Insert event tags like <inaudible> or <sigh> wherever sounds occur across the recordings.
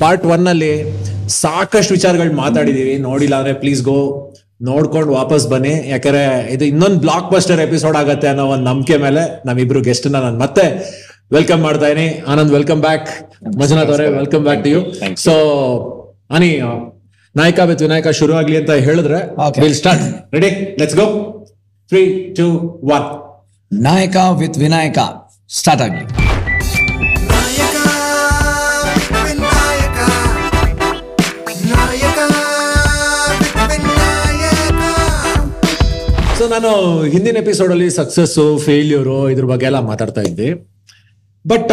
Part one ಅಲ್ಲಿ ಸಾಕಷ್ಟು ವಿಚಾರಗಳು ಮಾತಾಡಿದೀವಿ. ನೋಡಿಲ್ಲ ಅಂದ್ರೆ ಪ್ಲೀಸ್ ಗೋ ನೋಡ್ಕೊಂಡು ವಾಪಸ್ ಬನ್ನಿ. ಯಾಕಂದ್ರೆ ಇದು ಇನ್ನೊಂದು ಬ್ಲಾಕ್ ಬಸ್ಟರ್ ಎಪಿಸೋಡ್ ಆಗತ್ತೆ ಅನ್ನೋ ಒಂದು ನಂಬಿಕೆ ಮೇಲೆ ನಮ್ಮಿಬ್ರು ಗೆಸ್ಟ್ನ ನಾನು ಮತ್ತೆ ವೆಲ್ಕಮ್ ಮಾಡ್ತಾ ಇದೀನಿ. ಆನಂದ್ ವೆಲ್ಕಮ್ ಬ್ಯಾಕ್ ಮಂಜುನಾಥ್ ಅವರೇ welcome back to you. So any Nayaka with Vinayaka ಶುರು ಆಗ್ಲಿ ಅಂತ ಹೇಳಿದ್ರೆ Okay. Will start ready let's go three two one Nayaka with Vinayaka start ಆಗ್ಲಿ. ನಾನು ಹಿಂದಿನ ಎಪಿಸೋಡ್ ಅಲ್ಲಿ ಸಕ್ಸಸ್ ಫೇಲ್ಯೂರು ಇದ್ರ ಬಗ್ಗೆ ಎಲ್ಲ ಮಾತಾಡ್ತಾ ಇದ್ದೆ. ಬಟ್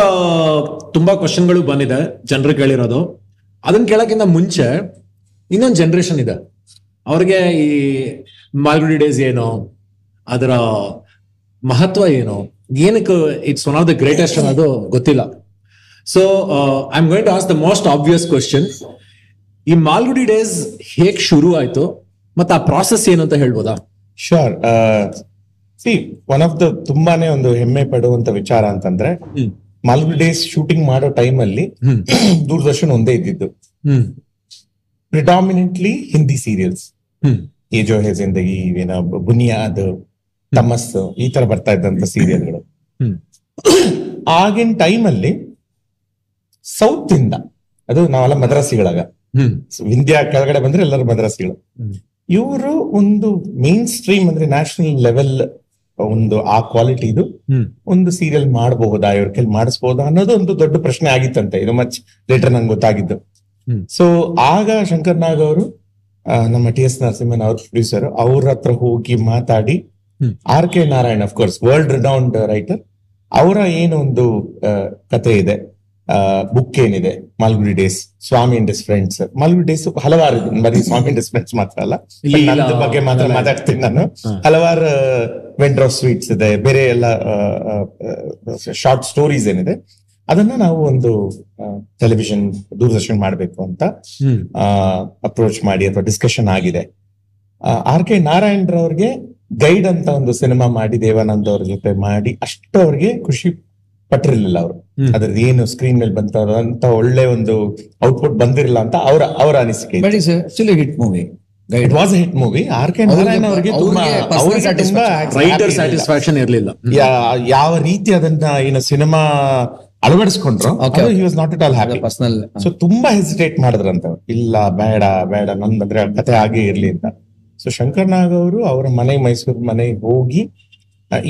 ತುಂಬಾ ಕ್ವಶನ್ಗಳು ಬಂದಿದೆ, ಜನರು ಕೇಳಿರೋದು. ಅದನ್ನ ಕೇಳಕ್ಕಿಂತ ಮುಂಚೆ ಇನ್ನೊಂದು ಜನರೇಷನ್ ಇದೆ. ಅವ್ರಿಗೆ ಈ ಮಾಲ್ಗುಡಿ ಡೇಸ್ ಏನು, ಅದರ ಮಹತ್ವ ಏನು, ಏನಕ್ಕೆ it's one of the greatest ಅನ್ನೋದು ಗೊತ್ತಿಲ್ಲ. So I am going to ask the most obvious question ಈ ಮಾಲ್ಗುಡಿ ಡೇಸ್ ಹೇಗ್ ಶುರು ಆಯ್ತು, ಮತ್ತೆ ಆ ಪ್ರಾಸೆಸ್ ಏನು ಅಂತ ಹೇಳ್ಬೋದಾ? Sure see one of the ತುಂಬಾನೇ ಒಂದು ಹೆಮ್ಮೆ ಪಡುವಂತ ವಿಚಾರ ಅಂತಂದ್ರೆ. ಮಾಲ್ಗುಡಿ ಡೇಸ್ ಶೂಟಿಂಗ್ ಮಾಡೋ ಟೈಮ್ ಅಲ್ಲಿ. <clears throat> ದೂರದರ್ಶನ್ ಒಂದೇ ಇದ್ದಿದ್ದು. ಪ್ರಿಡಾಮಿನೆಂಟ್ಲಿ ಹಿಂದಿ ಸೀರಿಯಲ್ಸ್ ಏ ಜೋ ಹೇ ಜಿಂದಗಿ ಏನೋ ಬುನಿಯಾದ್ ತಮಸ್ ಈ ತರ ಬರ್ತಾ ಇದ್ದಂತ ಸೀರಿಯಲ್ಗಳು <clears throat> ಆಗಿನ ಟೈಮ್ ಅಲ್ಲಿ ಸೌತ್ ಇಂದ ಅದು ನಾವೆಲ್ಲ ಮದ್ರಾಸಿಗಳಾಗ. ಇಂಡಿಯಾ ಕೆಳಗಡೆ ಬಂದ್ರೆ ಎಲ್ಲರೂ ಮದ್ರಾಸಿಗಳು. ಇವರು ಒಂದು ಮೇನ್ ಸ್ಟ್ರೀಮ್ ಅಂದ್ರೆ ನ್ಯಾಷನಲ್ ಲೆವೆಲ್ ಒಂದು ಆ ಕ್ವಾಲಿಟಿ ಇದು. ಒಂದು ಸೀರಿಯಲ್ ಮಾಡಬಹುದಾ ಇವ್ರ ಕೈಲಿ ಮಾಡಿಸಬಹುದಾ ಅನ್ನೋದು ಒಂದು ದೊಡ್ಡ ಪ್ರಶ್ನೆ ಆಗಿತ್ತಂತೆ. ಇದು ಮಚ್ ಲೇಟರ್ ನಂಗೆ ಗೊತ್ತಾಗಿದ್ದು. ಸೊ ಆಗ ಶಂಕರ್ ನಾಗ್ ಅವರು ನಮ್ಮ ಟಿ ಎಸ್ ನರಸಿಂಹನ್ ಅವ್ರ ಪ್ರೊಡ್ಯೂಸರ್ ಅವ್ರ ಹತ್ರ ಹೋಗಿ ಮಾತಾಡಿ R K Narayan of course world renowned writer ಅವರ ಏನು ಒಂದು ಆ, ಕತೆ ಇದೆ. ಬುಕ್ ಏನಿದೆ? Malgudi days Swami and friends Malgudi days ಹಲವಾರು ಬರೀ ಸ್ವಾಮಿ ಅಂಡ್ ಫ್ರೆಂಡ್ಸ್ ಮಾತ್ರ ಅಲ್ಲ. ನನ್ನದು ಬಗ್ಗೆ ಮಾತ್ರ ಮಾತಾಡ್ತೀನಿ ನಾನು. ಹಲವಾರು ವೆಂಡರ್ ಆಫ್ ಸ್ವೀಟ್ಸ್ ಇದೆ. ಬೇರೆ ಎಲ್ಲ ಶಾರ್ಟ್ ಸ್ಟೋರೀಸ್ ಏನಿದೆ. ಅದನ್ನ ನಾವು ಒಂದು ಟೆಲಿವಿಷನ್ ದೂರದರ್ಶನ್ ಮಾಡಬೇಕು ಅಂತ ಅಪ್ರೋಚ್ ಮಾಡಿ ಅಥವಾ ಡಿಸ್ಕಷನ್ ಆಗಿದೆ. ಆರ್ ಕೆ ನಾರಾಯಣ್ ರವ್ರಿಗೆ ಗೈಡ್ ಅಂತ ಒಂದು ಸಿನಿಮಾ ಮಾಡಿ ದೇವಾನಂದ್ ಅವ್ರ ಜೊತೆ ಮಾಡಿ ಅಷ್ಟು ಅವ್ರಿಗೆ ಖುಷಿ ಪಟ್ಟಿರ್ಲಿಲ್ಲ ಅವರು. ಅದ್ರದ್ದು ಏನು ಸ್ಕ್ರೀನ್ ಮೇಲೆ ಬಂತ ಅಂತ ಒಳ್ಳೆ ಒಂದು ಔಟ್ಪುಟ್ ಬಂದಿರಲಿಲ್ಲ ಅಂತ ಅವರ ಅವರ ಅನಿಸಿಕೆ but is actually hit movie it was hit movie R K Narayan ಅವರಿಗೆ. ರೈಟರ್ ಸ್ಯಾಟಿಸ್ಫ್ಯಾಕ್ಷನ್ ಇರಲಿಲ್ಲ. ಯಾ- ಯಾವ ರೀತಿ ಅದನ್ನ ಏನು ಸಿನಿಮಾ ಅಳವಡಿಸ್ಕೊಂಡ್ರು Okay. He was not it all happy personal so ತುಂಬಾ ಹೆಸಿಟೇಟ್ ಮಾಡಿದ್ರಂತ. ಇಲ್ಲ ಬೇಡ ಬೇಡ ನಂದಂದ್ರೆ ಕತೆ ಹಾಗೆ ಇರ್ಲಿ ಅಂತ. ಸೊ ಶಂಕರ್ ನಾಗ್ ಅವರು ಅವರ ಮನೆ ಮೈಸೂರು ಮನೆಗೆ ಹೋಗಿ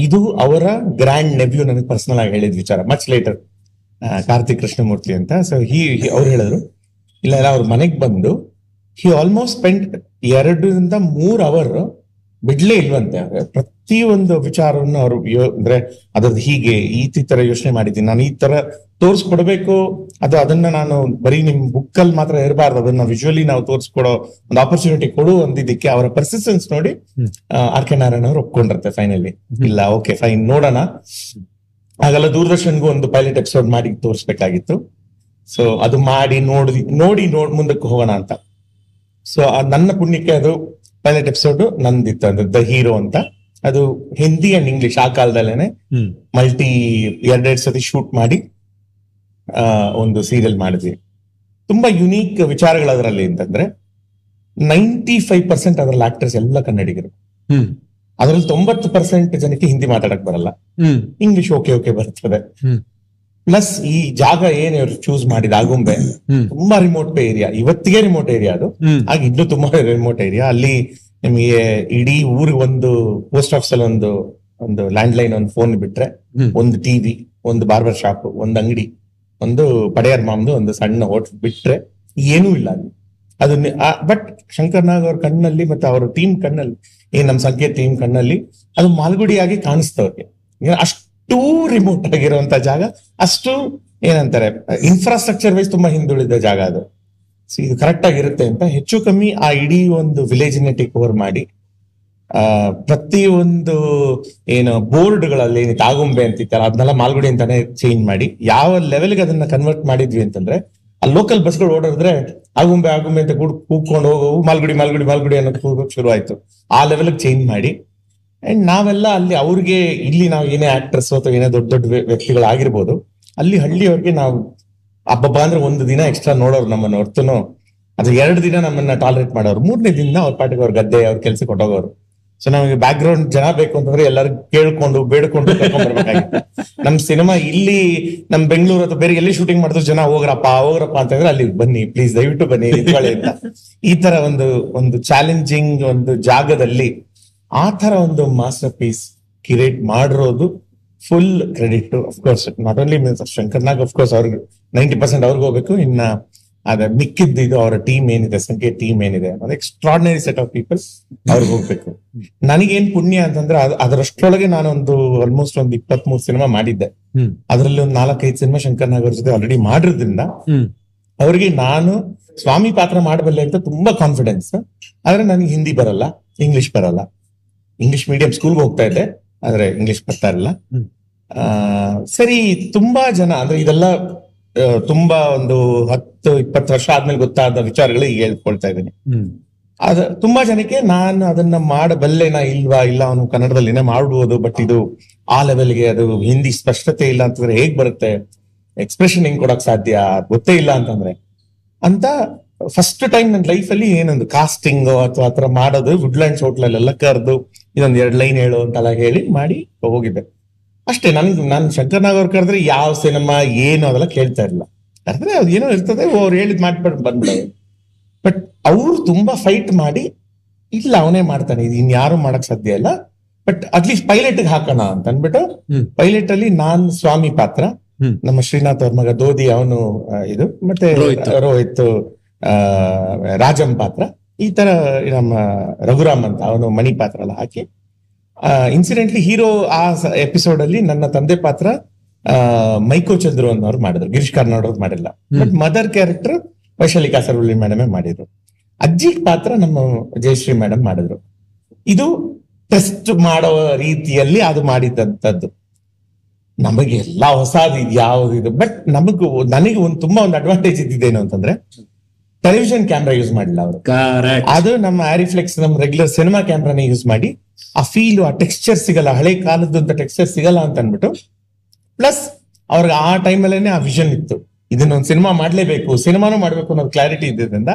ಇದು ಅವರ ಗ್ರ್ಯಾಂಡ್ ನೆವ್ಯೂ ನನಗೆ ಪರ್ಸನಲ್ ಆಗಿ ಹೇಳಿದ ವಿಚಾರ ಮಚ್ ಲೇಟರ್ ಕಾರ್ತಿಕ್ ಕೃಷ್ಣಮೂರ್ತಿ ಅಂತ ಸೊ ಹಿ ಅವ್ರು ಹೇಳಿದ್ರು, ಇಲ್ಲ ಇಲ್ಲ, ಅವ್ರ ಮನೆಗೆ ಬಂದು ಹಿ ಆಲ್ಮೋಸ್ಟ್ ಸ್ಪೆಂಡ್ ಎರಡರಿಂದ ಮೂರ್ ಅವರ್ ಬಿಡ್ಲೇ ಇಲ್ವಂತೆ. ಪ್ರತಿ ಒಂದು ವಿಚಾರವನ್ನು ಅವರು ಅಂದ್ರೆ ಅದ್ರದ್ದು ಹೀಗೆ, ಈ ತರ ಯೋಚನೆ ಮಾಡಿದ್ದೀನಿ ನಾನು ಈ ತರ ತೋರಿಸ್ಕೊಡ್ಬೇಕು. ಅದು ಅದನ್ನ ನಾನು ಬರೀ ನಿಮ್ ಬುಕ್ ಅಲ್ಲಿ ಮಾತ್ರ ಇರಬಾರ್ದು ಅದನ್ನ ವಿಜುವಲಿ ನಾವು ತೋರಿಸ್ಕೊಡೋ ಒಂದು ಆಪರ್ಚುನಿಟಿ ಕೊಡು ಅಂದಿದ್ದಕ್ಕೆ ಅವರ ಪರ್ಸಿಸ್ಟೆನ್ಸ್ ನೋಡಿ. ಆರ್ ಕೆ ನಾರಾಯಣ ಅವರು ಒಪ್ಕೊಂಡಿರುತ್ತೆ ಫೈನಲಿ ಇಲ್ಲ ಓಕೆ ಫೈನ್ ನೋಡೋಣ. ಹಾಗೆಲ್ಲ ದೂರದರ್ಶನ್ಗೂ ಒಂದು ಪೈಲಟ್ ಎಪಿಸೋಡ್ ಮಾಡಿ ತೋರಿಸ್ಬೇಕಾಗಿತ್ತು. ಸೊ ಅದು ಮಾಡಿ ನೋಡಿ ನೋಡಿ ನೋಡ್ ಮುಂದಕ್ಕೆ ಹೋಗೋಣ ಅಂತ. ಸೊ ನನ್ನ ಪುಣ್ಯಕ್ಕೆ ಅದು ಪೈಲಟ್ ಎಪಿಸೋಡ್ ನಂದಿತ್ತು. ಅಂದ್ರೆ ದ ಹೀರೋ ಅಂತ. ಅದು ಹಿಂದಿ ಅಂಡ್ ಇಂಗ್ಲಿಷ್ ಆ ಕಾಲದಲ್ಲೇನೆ ಮಲ್ಟಿ ಎರಡೆರಡು ಸತಿ ಶೂಟ್ ಮಾಡಿ ಒಂದು ಸೀರಿಯಲ್ ಮಾಡಿದ್ವಿ. ತುಂಬಾ ಯುನೀಕ್ ವಿಚಾರಗಳು ಅದರಲ್ಲಿ ಅಂತಂದ್ರೆ ನೈಂಟಿ ಫೈವ್ ಪರ್ಸೆಂಟ್ ಅದರಲ್ಲಿ ಆಕ್ಟರ್ಸ್ ಎಲ್ಲ ಕನ್ನಡಿಗರು. ಅದ್ರಲ್ಲಿ ತೊಂಬತ್ತು ಪರ್ಸೆಂಟ್ ಜನಕ್ಕೆ ಹಿಂದಿ ಮಾತಾಡಕ್ ಬರಲ್ಲ. ಇಂಗ್ಲಿಷ್ ಓಕೆ ಓಕೆ ಬರ್ತದೆ. ಪ್ಲಸ್ ಈ ಜಾಗ ಏನ್ ಇವ್ರು ಚೂಸ್ ಮಾಡಿದ ಆಗುಂಬೆ ತುಂಬಾ ರಿಮೋಟ್ ಏರಿಯಾ ಇವತ್ತಿಗೆ ರಿಮೋಟ್ ಏರಿಯಾ ಅದು. ಹಾಗೆ ಆಗ ಇನ್ನೂ ತುಂಬಾ ರಿಮೋಟ್ ಏರಿಯಾ ಅಲ್ಲಿ ನಿಮಗೆ ಇಡೀ ಊರಿಗೆ ಒಂದು ಪೋಸ್ಟ್ ಆಫೀಸ್ ಅಲ್ಲಿ ಒಂದು ಒಂದು ಲ್ಯಾಂಡ್ ಲೈನ್ ಒಂದು ಫೋನ್ ಬಿಟ್ರೆ ಒಂದು ಟಿವಿ ಒಂದು ಬಾರ್ಬರ್ ಶಾಪ್ ಒಂದು ಅಂಗಡಿ. ಒಂದು ಪಡೆಯರ್ ಮಾಮ್ದು ಒಂದು ಸಣ್ಣ ಹೋಟ್ಲ್ ಬಿಟ್ರೆ ಏನೂ ಇಲ್ಲ ಅಲ್ಲಿ. ಅದು ಬಟ್ ಶಂಕರ್ ನಾಗ್ ಅವ್ರ ಕಣ್ಣಲ್ಲಿ ಮತ್ತೆ ಅವ್ರ ಟೀಮ್ ಕಣ್ಣಲ್ಲಿ ಏನ್ ನಮ್ ಸಂಖ್ಯೆ ಟೀಮ್ ಕಣ್ಣಲ್ಲಿ ಅದು ಮಾಲ್ಗುಡಿಯಾಗಿ ಕಾಣಿಸ್ತವ್ರಿಗೆ ಅಷ್ಟು ರಿಮೋಟ್ ಆಗಿರುವಂತ ಜಾಗ, ಅಷ್ಟು ಏನಂತಾರೆ ಇನ್ಫ್ರಾಸ್ಟ್ರಕ್ಚರ್ ವೈಸ್ ತುಂಬಾ ಹಿಂದುಳಿದ ಜಾಗ ಅದು. ಇದು ಕರೆಕ್ಟ್ ಆಗಿರುತ್ತೆ ಅಂತ ಹೆಚ್ಚು ಕಮ್ಮಿ ಆ ಇಡೀ ಒಂದು ವಿಲೇಜ್ ಟೇಕ್ ಓವರ್ ಮಾಡಿ ಆ, ಪ್ರತಿಯೊಂದು, ಏನು, ಬೋರ್ಡ್ಗಳಲ್ಲಿ ತಾಗುಂಬೆ ಆಗುಂಬೆ ಅಂತಿತ್ತಲ್ಲ ಅದನ್ನೆಲ್ಲ ಮಾಲ್ಗುಡಿ ಅಂತಾನೆ ಚೇಂಜ್ ಮಾಡಿ, ಯಾವ ಲೆವೆಲ್ಗೆ ಅದನ್ನ ಕನ್ವರ್ಟ್ ಮಾಡಿದ್ವಿ ಅಂತಂದ್ರೆ, ಆ ಲೋಕಲ್ ಬಸ್ಗಳು ಓಡಾಡಿದ್ರೆ, ಆಗುಂಬೆ ಆಗುಂಬೆ ಅಂತ ಕೂಡ ಕೂಗ್ಕೊಂಡು ಹೋಗೋವು ಮಾಲ್ಗುಡಿ ಮಾಲ್ಗುಡಿ ಮಾಲ್ಗುಡಿ ಅನ್ನೋದು ಕೂಗೋಕ್ ಶುರು ಆಯ್ತು ಆ ಲೆವೆಲ್ಗೆ ಚೇಂಜ್ ಮಾಡಿ ಅಂಡ್ ನಾವೆಲ್ಲ ಅಲ್ಲಿ ಅವ್ರಿಗೆ, ಇಲ್ಲಿ ನಾವು ಏನೇ ಆಕ್ಟ್ರೆಸ್ ಅಥವಾ ಏನೇ ದೊಡ್ಡ ದೊಡ್ಡ ವ್ಯ- ವ್ಯಕ್ತಿಗಳಾಗಿರ್ಬೋದು, ಅಲ್ಲಿ ಹಳ್ಳಿಯವ್ರಿಗೆ ನಾವು ಹಬ್ಬಬ್ಬ ಅಂದ್ರೆ ಒಂದು ದಿನ ಎಕ್ಸ್ಟ್ರಾ ನೋಡೋರು ನಮ್ಮನ್ನು ಹೊರ್ತುನು ಅದು ಎರಡು ದಿನ ನಮ್ಮನ್ನ ಟಾಲರೇಟ್ ಮಾಡೋರು. ಮೂರನೇ ದಿನ ಅವ್ರ ಪಾಟಿಗೆ ಅವ್ರ ಗದ್ದೆ, ಅವ್ರ ಕೆಲ್ಸಕ್ಕೆ ಹೊಟ್ಟೋಗೋರು ಸೊ ನಮಗೆ ಬ್ಯಾಕ್ ಗ್ರೌಂಡ್ ಜನ ಬೇಕು ಅಂತಂದ್ರೆ ಎಲ್ಲರೂ ಕೇಳ್ಕೊಂಡು, ಬೇಡ್ಕೊಂಡು ನಮ್ ಸಿನಿಮಾ ಇಲ್ಲಿ, ನಮ್ ಬೆಂಗಳೂರು ಅಥವಾ ಬೇರೆ ಎಲ್ಲಿ ಶೂಟಿಂಗ್ ಮಾಡಿದ್ರು ಜನ ಹೋಗ್ರಪ್ಪ ಹೋಗ್ರಪ್ಪ ಅಂತಂದ್ರೆ ಅಲ್ಲಿ ಬನ್ನಿ ಪ್ಲೀಸ್ ದಯವಿಟ್ಟು ಬನ್ನಿ ಅಂತ. ಈ ತರ ಒಂದು ಒಂದು ಚಾಲೆಂಜಿಂಗ್ ಒಂದು ಜಾಗದಲ್ಲಿ ಆ ತರ ಒಂದು ಮಾಸ್ಟರ್ ಪೀಸ್ ಕ್ರಿಯೇಟ್ ಮಾಡಿರೋದು full credit of course not only means Shankar Nag of course ಅವ್ರಿಗೆ ನೈಂಟಿ ಪರ್ಸೆಂಟ್ ಅವ್ರಿಗೆ ಹೋಗ್ಬೇಕು, ಇನ್ನ ಅದ ಮಿಕ್ಕಿದ್ದು ಇದು ಅವರ ಟೀಮ್ ಏನಿದೆ ಸಂಖ್ಯೆ ಟೀಮ್ ಏನಿದೆ ಅನ್ನೋದು ಎಕ್ಸ್ಟ್ರಾರ್ಡಿನರಿ ಸೆಟ್ ಆಫ್ ಪೀಪಲ್ಸ್ ಅವ್ರಿಗೆ ಹೋಗ್ಬೇಕು. ನನಗೇನ್ ಪುಣ್ಯ ಅಂತಂದ್ರೆ ಅದರಷ್ಟ್ರೊಳಗೆ ನಾನು ನಾನೊಂದು ಆಲ್ಮೋಸ್ಟ್ ಒಂದು ಇಪ್ಪತ್ತ್ ಮೂರು ಸಿನಿಮಾ ಮಾಡಿದ್ದೆ ಅದರಲ್ಲಿ ಒಂದು ನಾಲ್ಕೈದು ಸಿನಿಮಾ ಶಂಕರ್ ನಾಗರ್ ಜೊತೆ ಆಲ್ರೆಡಿ ಮಾಡಿರೋದ್ರಿಂದ ಅವ್ರಿಗೆ ನಾನು ಸ್ವಾಮಿ ಪಾತ್ರ ಮಾಡಬಲ್ಲೆ ಅಂತ ತುಂಬಾ ಕಾನ್ಫಿಡೆನ್ಸ್ ಆದ್ರೆ ನನಗೆ ಹಿಂದಿ ಬರಲ್ಲ ಇಂಗ್ಲಿಷ್ ಬರಲ್ಲ. ಇಂಗ್ಲಿಷ್ ಮೀಡಿಯಂ ಸ್ಕೂಲ್ಗೆ ಹೋಗ್ತಾ ಇದ್ದೆ ಆದ್ರೆ ಇಂಗ್ಲಿಷ್ ಬರ್ತಾ ಇರಲ್ಲ ಸರಿ ತುಂಬಾ ಜನ ಅಂದ್ರೆ ಇದೆಲ್ಲ ತುಂಬಾ ಒಂದು ಹತ್ತು ಇಪ್ಪತ್ತು ವರ್ಷ ಆದ್ಮೇಲೆ ಗೊತ್ತಾದ ವಿಚಾರಗಳು ಈಗ ಹೇಳ್ಕೊಳ್ತಾ ಇದ್ದೀನಿ. ಅದ ತುಂಬಾ ಜನಕ್ಕೆ ನಾನು ಅದನ್ನ ಮಾಡಬಲ್ಲೆನಾ ಇಲ್ವಾ? ಇಲ್ಲ ಅವನು ಕನ್ನಡದಲ್ಲಿನೇ ಮಾಡ್ಬೋದು ಬಟ್ ಇದು ಆ ಲೆವೆಲ್ಗೆ ಅದು ಹಿಂದಿ ಸ್ಪಷ್ಟತೆ ಇಲ್ಲ ಅಂತಂದ್ರೆ ಹೇಗ್ ಬರುತ್ತೆ? ಎಕ್ಸ್ಪ್ರೆಷನ್ ಹೆಂಗ್ ಕೊಡಕ್ ಸಾಧ್ಯ? ಗೊತ್ತೇ ಇಲ್ಲ ಅಂತಂದ್ರೆ. ಅಂತ ಫಸ್ಟ್ ಟೈಮ್ ನನ್ನ ಲೈಫ್ ಅಲ್ಲಿ ಏನೊಂದು ಕಾಸ್ಟಿಂಗ್ ಅಥವಾ ಆತರ ಮಾಡೋದು ವುಡ್ಲ್ಯಾಂಡ್ಸ್ ಹೋಟ್ಲಲ್ಲಿ ಎಲ್ಲ ಕರೆದು ಇದೊಂದ್ ಎರಡ್ ಲೈನ್ ಹೇಳು ಅಂತೆಲ್ಲ ಹೇಳಿ ಮಾಡಿ ಹೋಗಿದ್ದೆ. ಅಷ್ಟೇ ನನ್ಗೆ ನಾನು ಶಂಕರ್ನಾಗ್ ಅವ್ರು ಕರೆದ್ರೆ ಯಾವ ಸಿನಿಮಾ ಏನು ಅದೆಲ್ಲ ಕೇಳ್ತಾ ಇರಲಿಲ್ಲ. ಕರೆದ್ರೆ ಅದು ಏನೋ ಇರ್ತದೆ ಅವ್ರು ಹೇಳಿದ್ ಮಾಡ್ಬಿಟ್ಟು ಬಂದ್ಬಿಡೋದು. ಬಟ್ ಅವ್ರು ತುಂಬಾ ಫೈಟ್ ಮಾಡಿ ಇಲ್ಲ ಅವನೇ ಮಾಡ್ತಾನೆ. ಇದು ಇನ್ಯಾರು ಮಾಡಕ್ ಸಾಧ್ಯ ಇಲ್ಲ. ಬಟ್ ಅಟ್ಲೀಸ್ಟ್ ಪೈಲಟ್ ಹಾಕೋಣ ಅಂತ ಅಂದ್ಬಿಟ್ಟು ಪೈಲಟ್ ಅಲ್ಲಿ ನಾನ್ ಸ್ವಾಮಿ ಪಾತ್ರ. ನಮ್ಮ ಶ್ರೀನಾಥ್ ಅವ್ರ ಮಗ ದೋದಿ ಅವನು ಇದು ಮತ್ತೆ ರೋಹಿತ್. ರಾಜಂ ಪಾತ್ರ. ಈ ತರ ನಮ್ಮ ರಘುರಾಮ್ ಅಂತ ಅವನು ಮಣಿ ಪಾತ್ರ ಎಲ್ಲ ಹಾಕಿ. ಇನ್ಸಿಡೆಂಟ್ಲಿ ಹೀರೋ ಆ ಎಪಿಸೋಡ್ ಅಲ್ಲಿ ನನ್ನ ತಂದೆ ಪಾತ್ರ ಮೈಕೋ ಚಂದ್ರು ಅನ್ನೋರು ಮಾಡಿದ್ರು. ಗಿರೀಶ್ ಕಾರ್ನಾಡ್ ಅವ್ರು ಮಾಡಿಲ್ಲ but mother character Vaishali Kasaravalli ಮೇಡಮೇ ಮಾಡಿದ್ರು. ಅಜ್ಜಿ ಪಾತ್ರ ನಮ್ಮ ಜಯಶ್ರೀ ಮೇಡಮ್ ಮಾಡಿದ್ರು. ಇದು ಟೆಸ್ಟ್ ಮಾಡೋ ರೀತಿಯಲ್ಲಿ ಅದು ಮಾಡಿದಂತದ್ದು. ನಮಗೆ ಎಲ್ಲಾ ಹೊಸದು ಇದು ಯಾವ್ದು ಇದು. ಬಟ್ ನಮಗೂ ನನಗೆ ಒಂದು ತುಂಬಾ ಒಂದು ಅಡ್ವಾಂಟೇಜ್ ಇದ್ದಿದ್ದೇನು ಅಂತಂದ್ರೆ ಟೆಲಿವಿಷನ್ ಕ್ಯಾಮ್ರಾ ಯೂಸ್ ಮಾಡಿಲ್ಲ ಅವರು. ಅದು ನಮ್ಮ ಆರಿಫ್ಲೆಕ್ಸ್ ನಮ್ಮ ರೆಗ್ಯುಲರ್ ಸಿನಿಮಾ ಕ್ಯಾಮ್ರಾನ ಯೂಸ್ ಮಾಡಿ ಆ ಫೀಲ್ ಆ ಟೆಕ್ಸ್ಚರ್ ಸಿಗಲ್ಲ ಹಳೆ ಕಾಲದ ಟೆಕ್ಸ್ಚರ್ ಸಿಗಲ್ಲ ಅಂತ ಅನ್ಬಿಟ್ಟು ಪ್ಲಸ್ ಅವ್ರಿಗೆ ಆ ಟೈಮಲ್ಲೇನೆ ಆ ವಿಷನ್ ಇತ್ತು. ಇದನ್ನ ಒಂದು ಸಿನಿಮಾ ಮಾಡ್ಲೇಬೇಕು ಸಿನಿಮಾನು ಮಾಡ್ಬೇಕು ಅನ್ನೋದು ಕ್ಲಾರಿಟಿ ಇದ್ದಿದ್ದರಿಂದ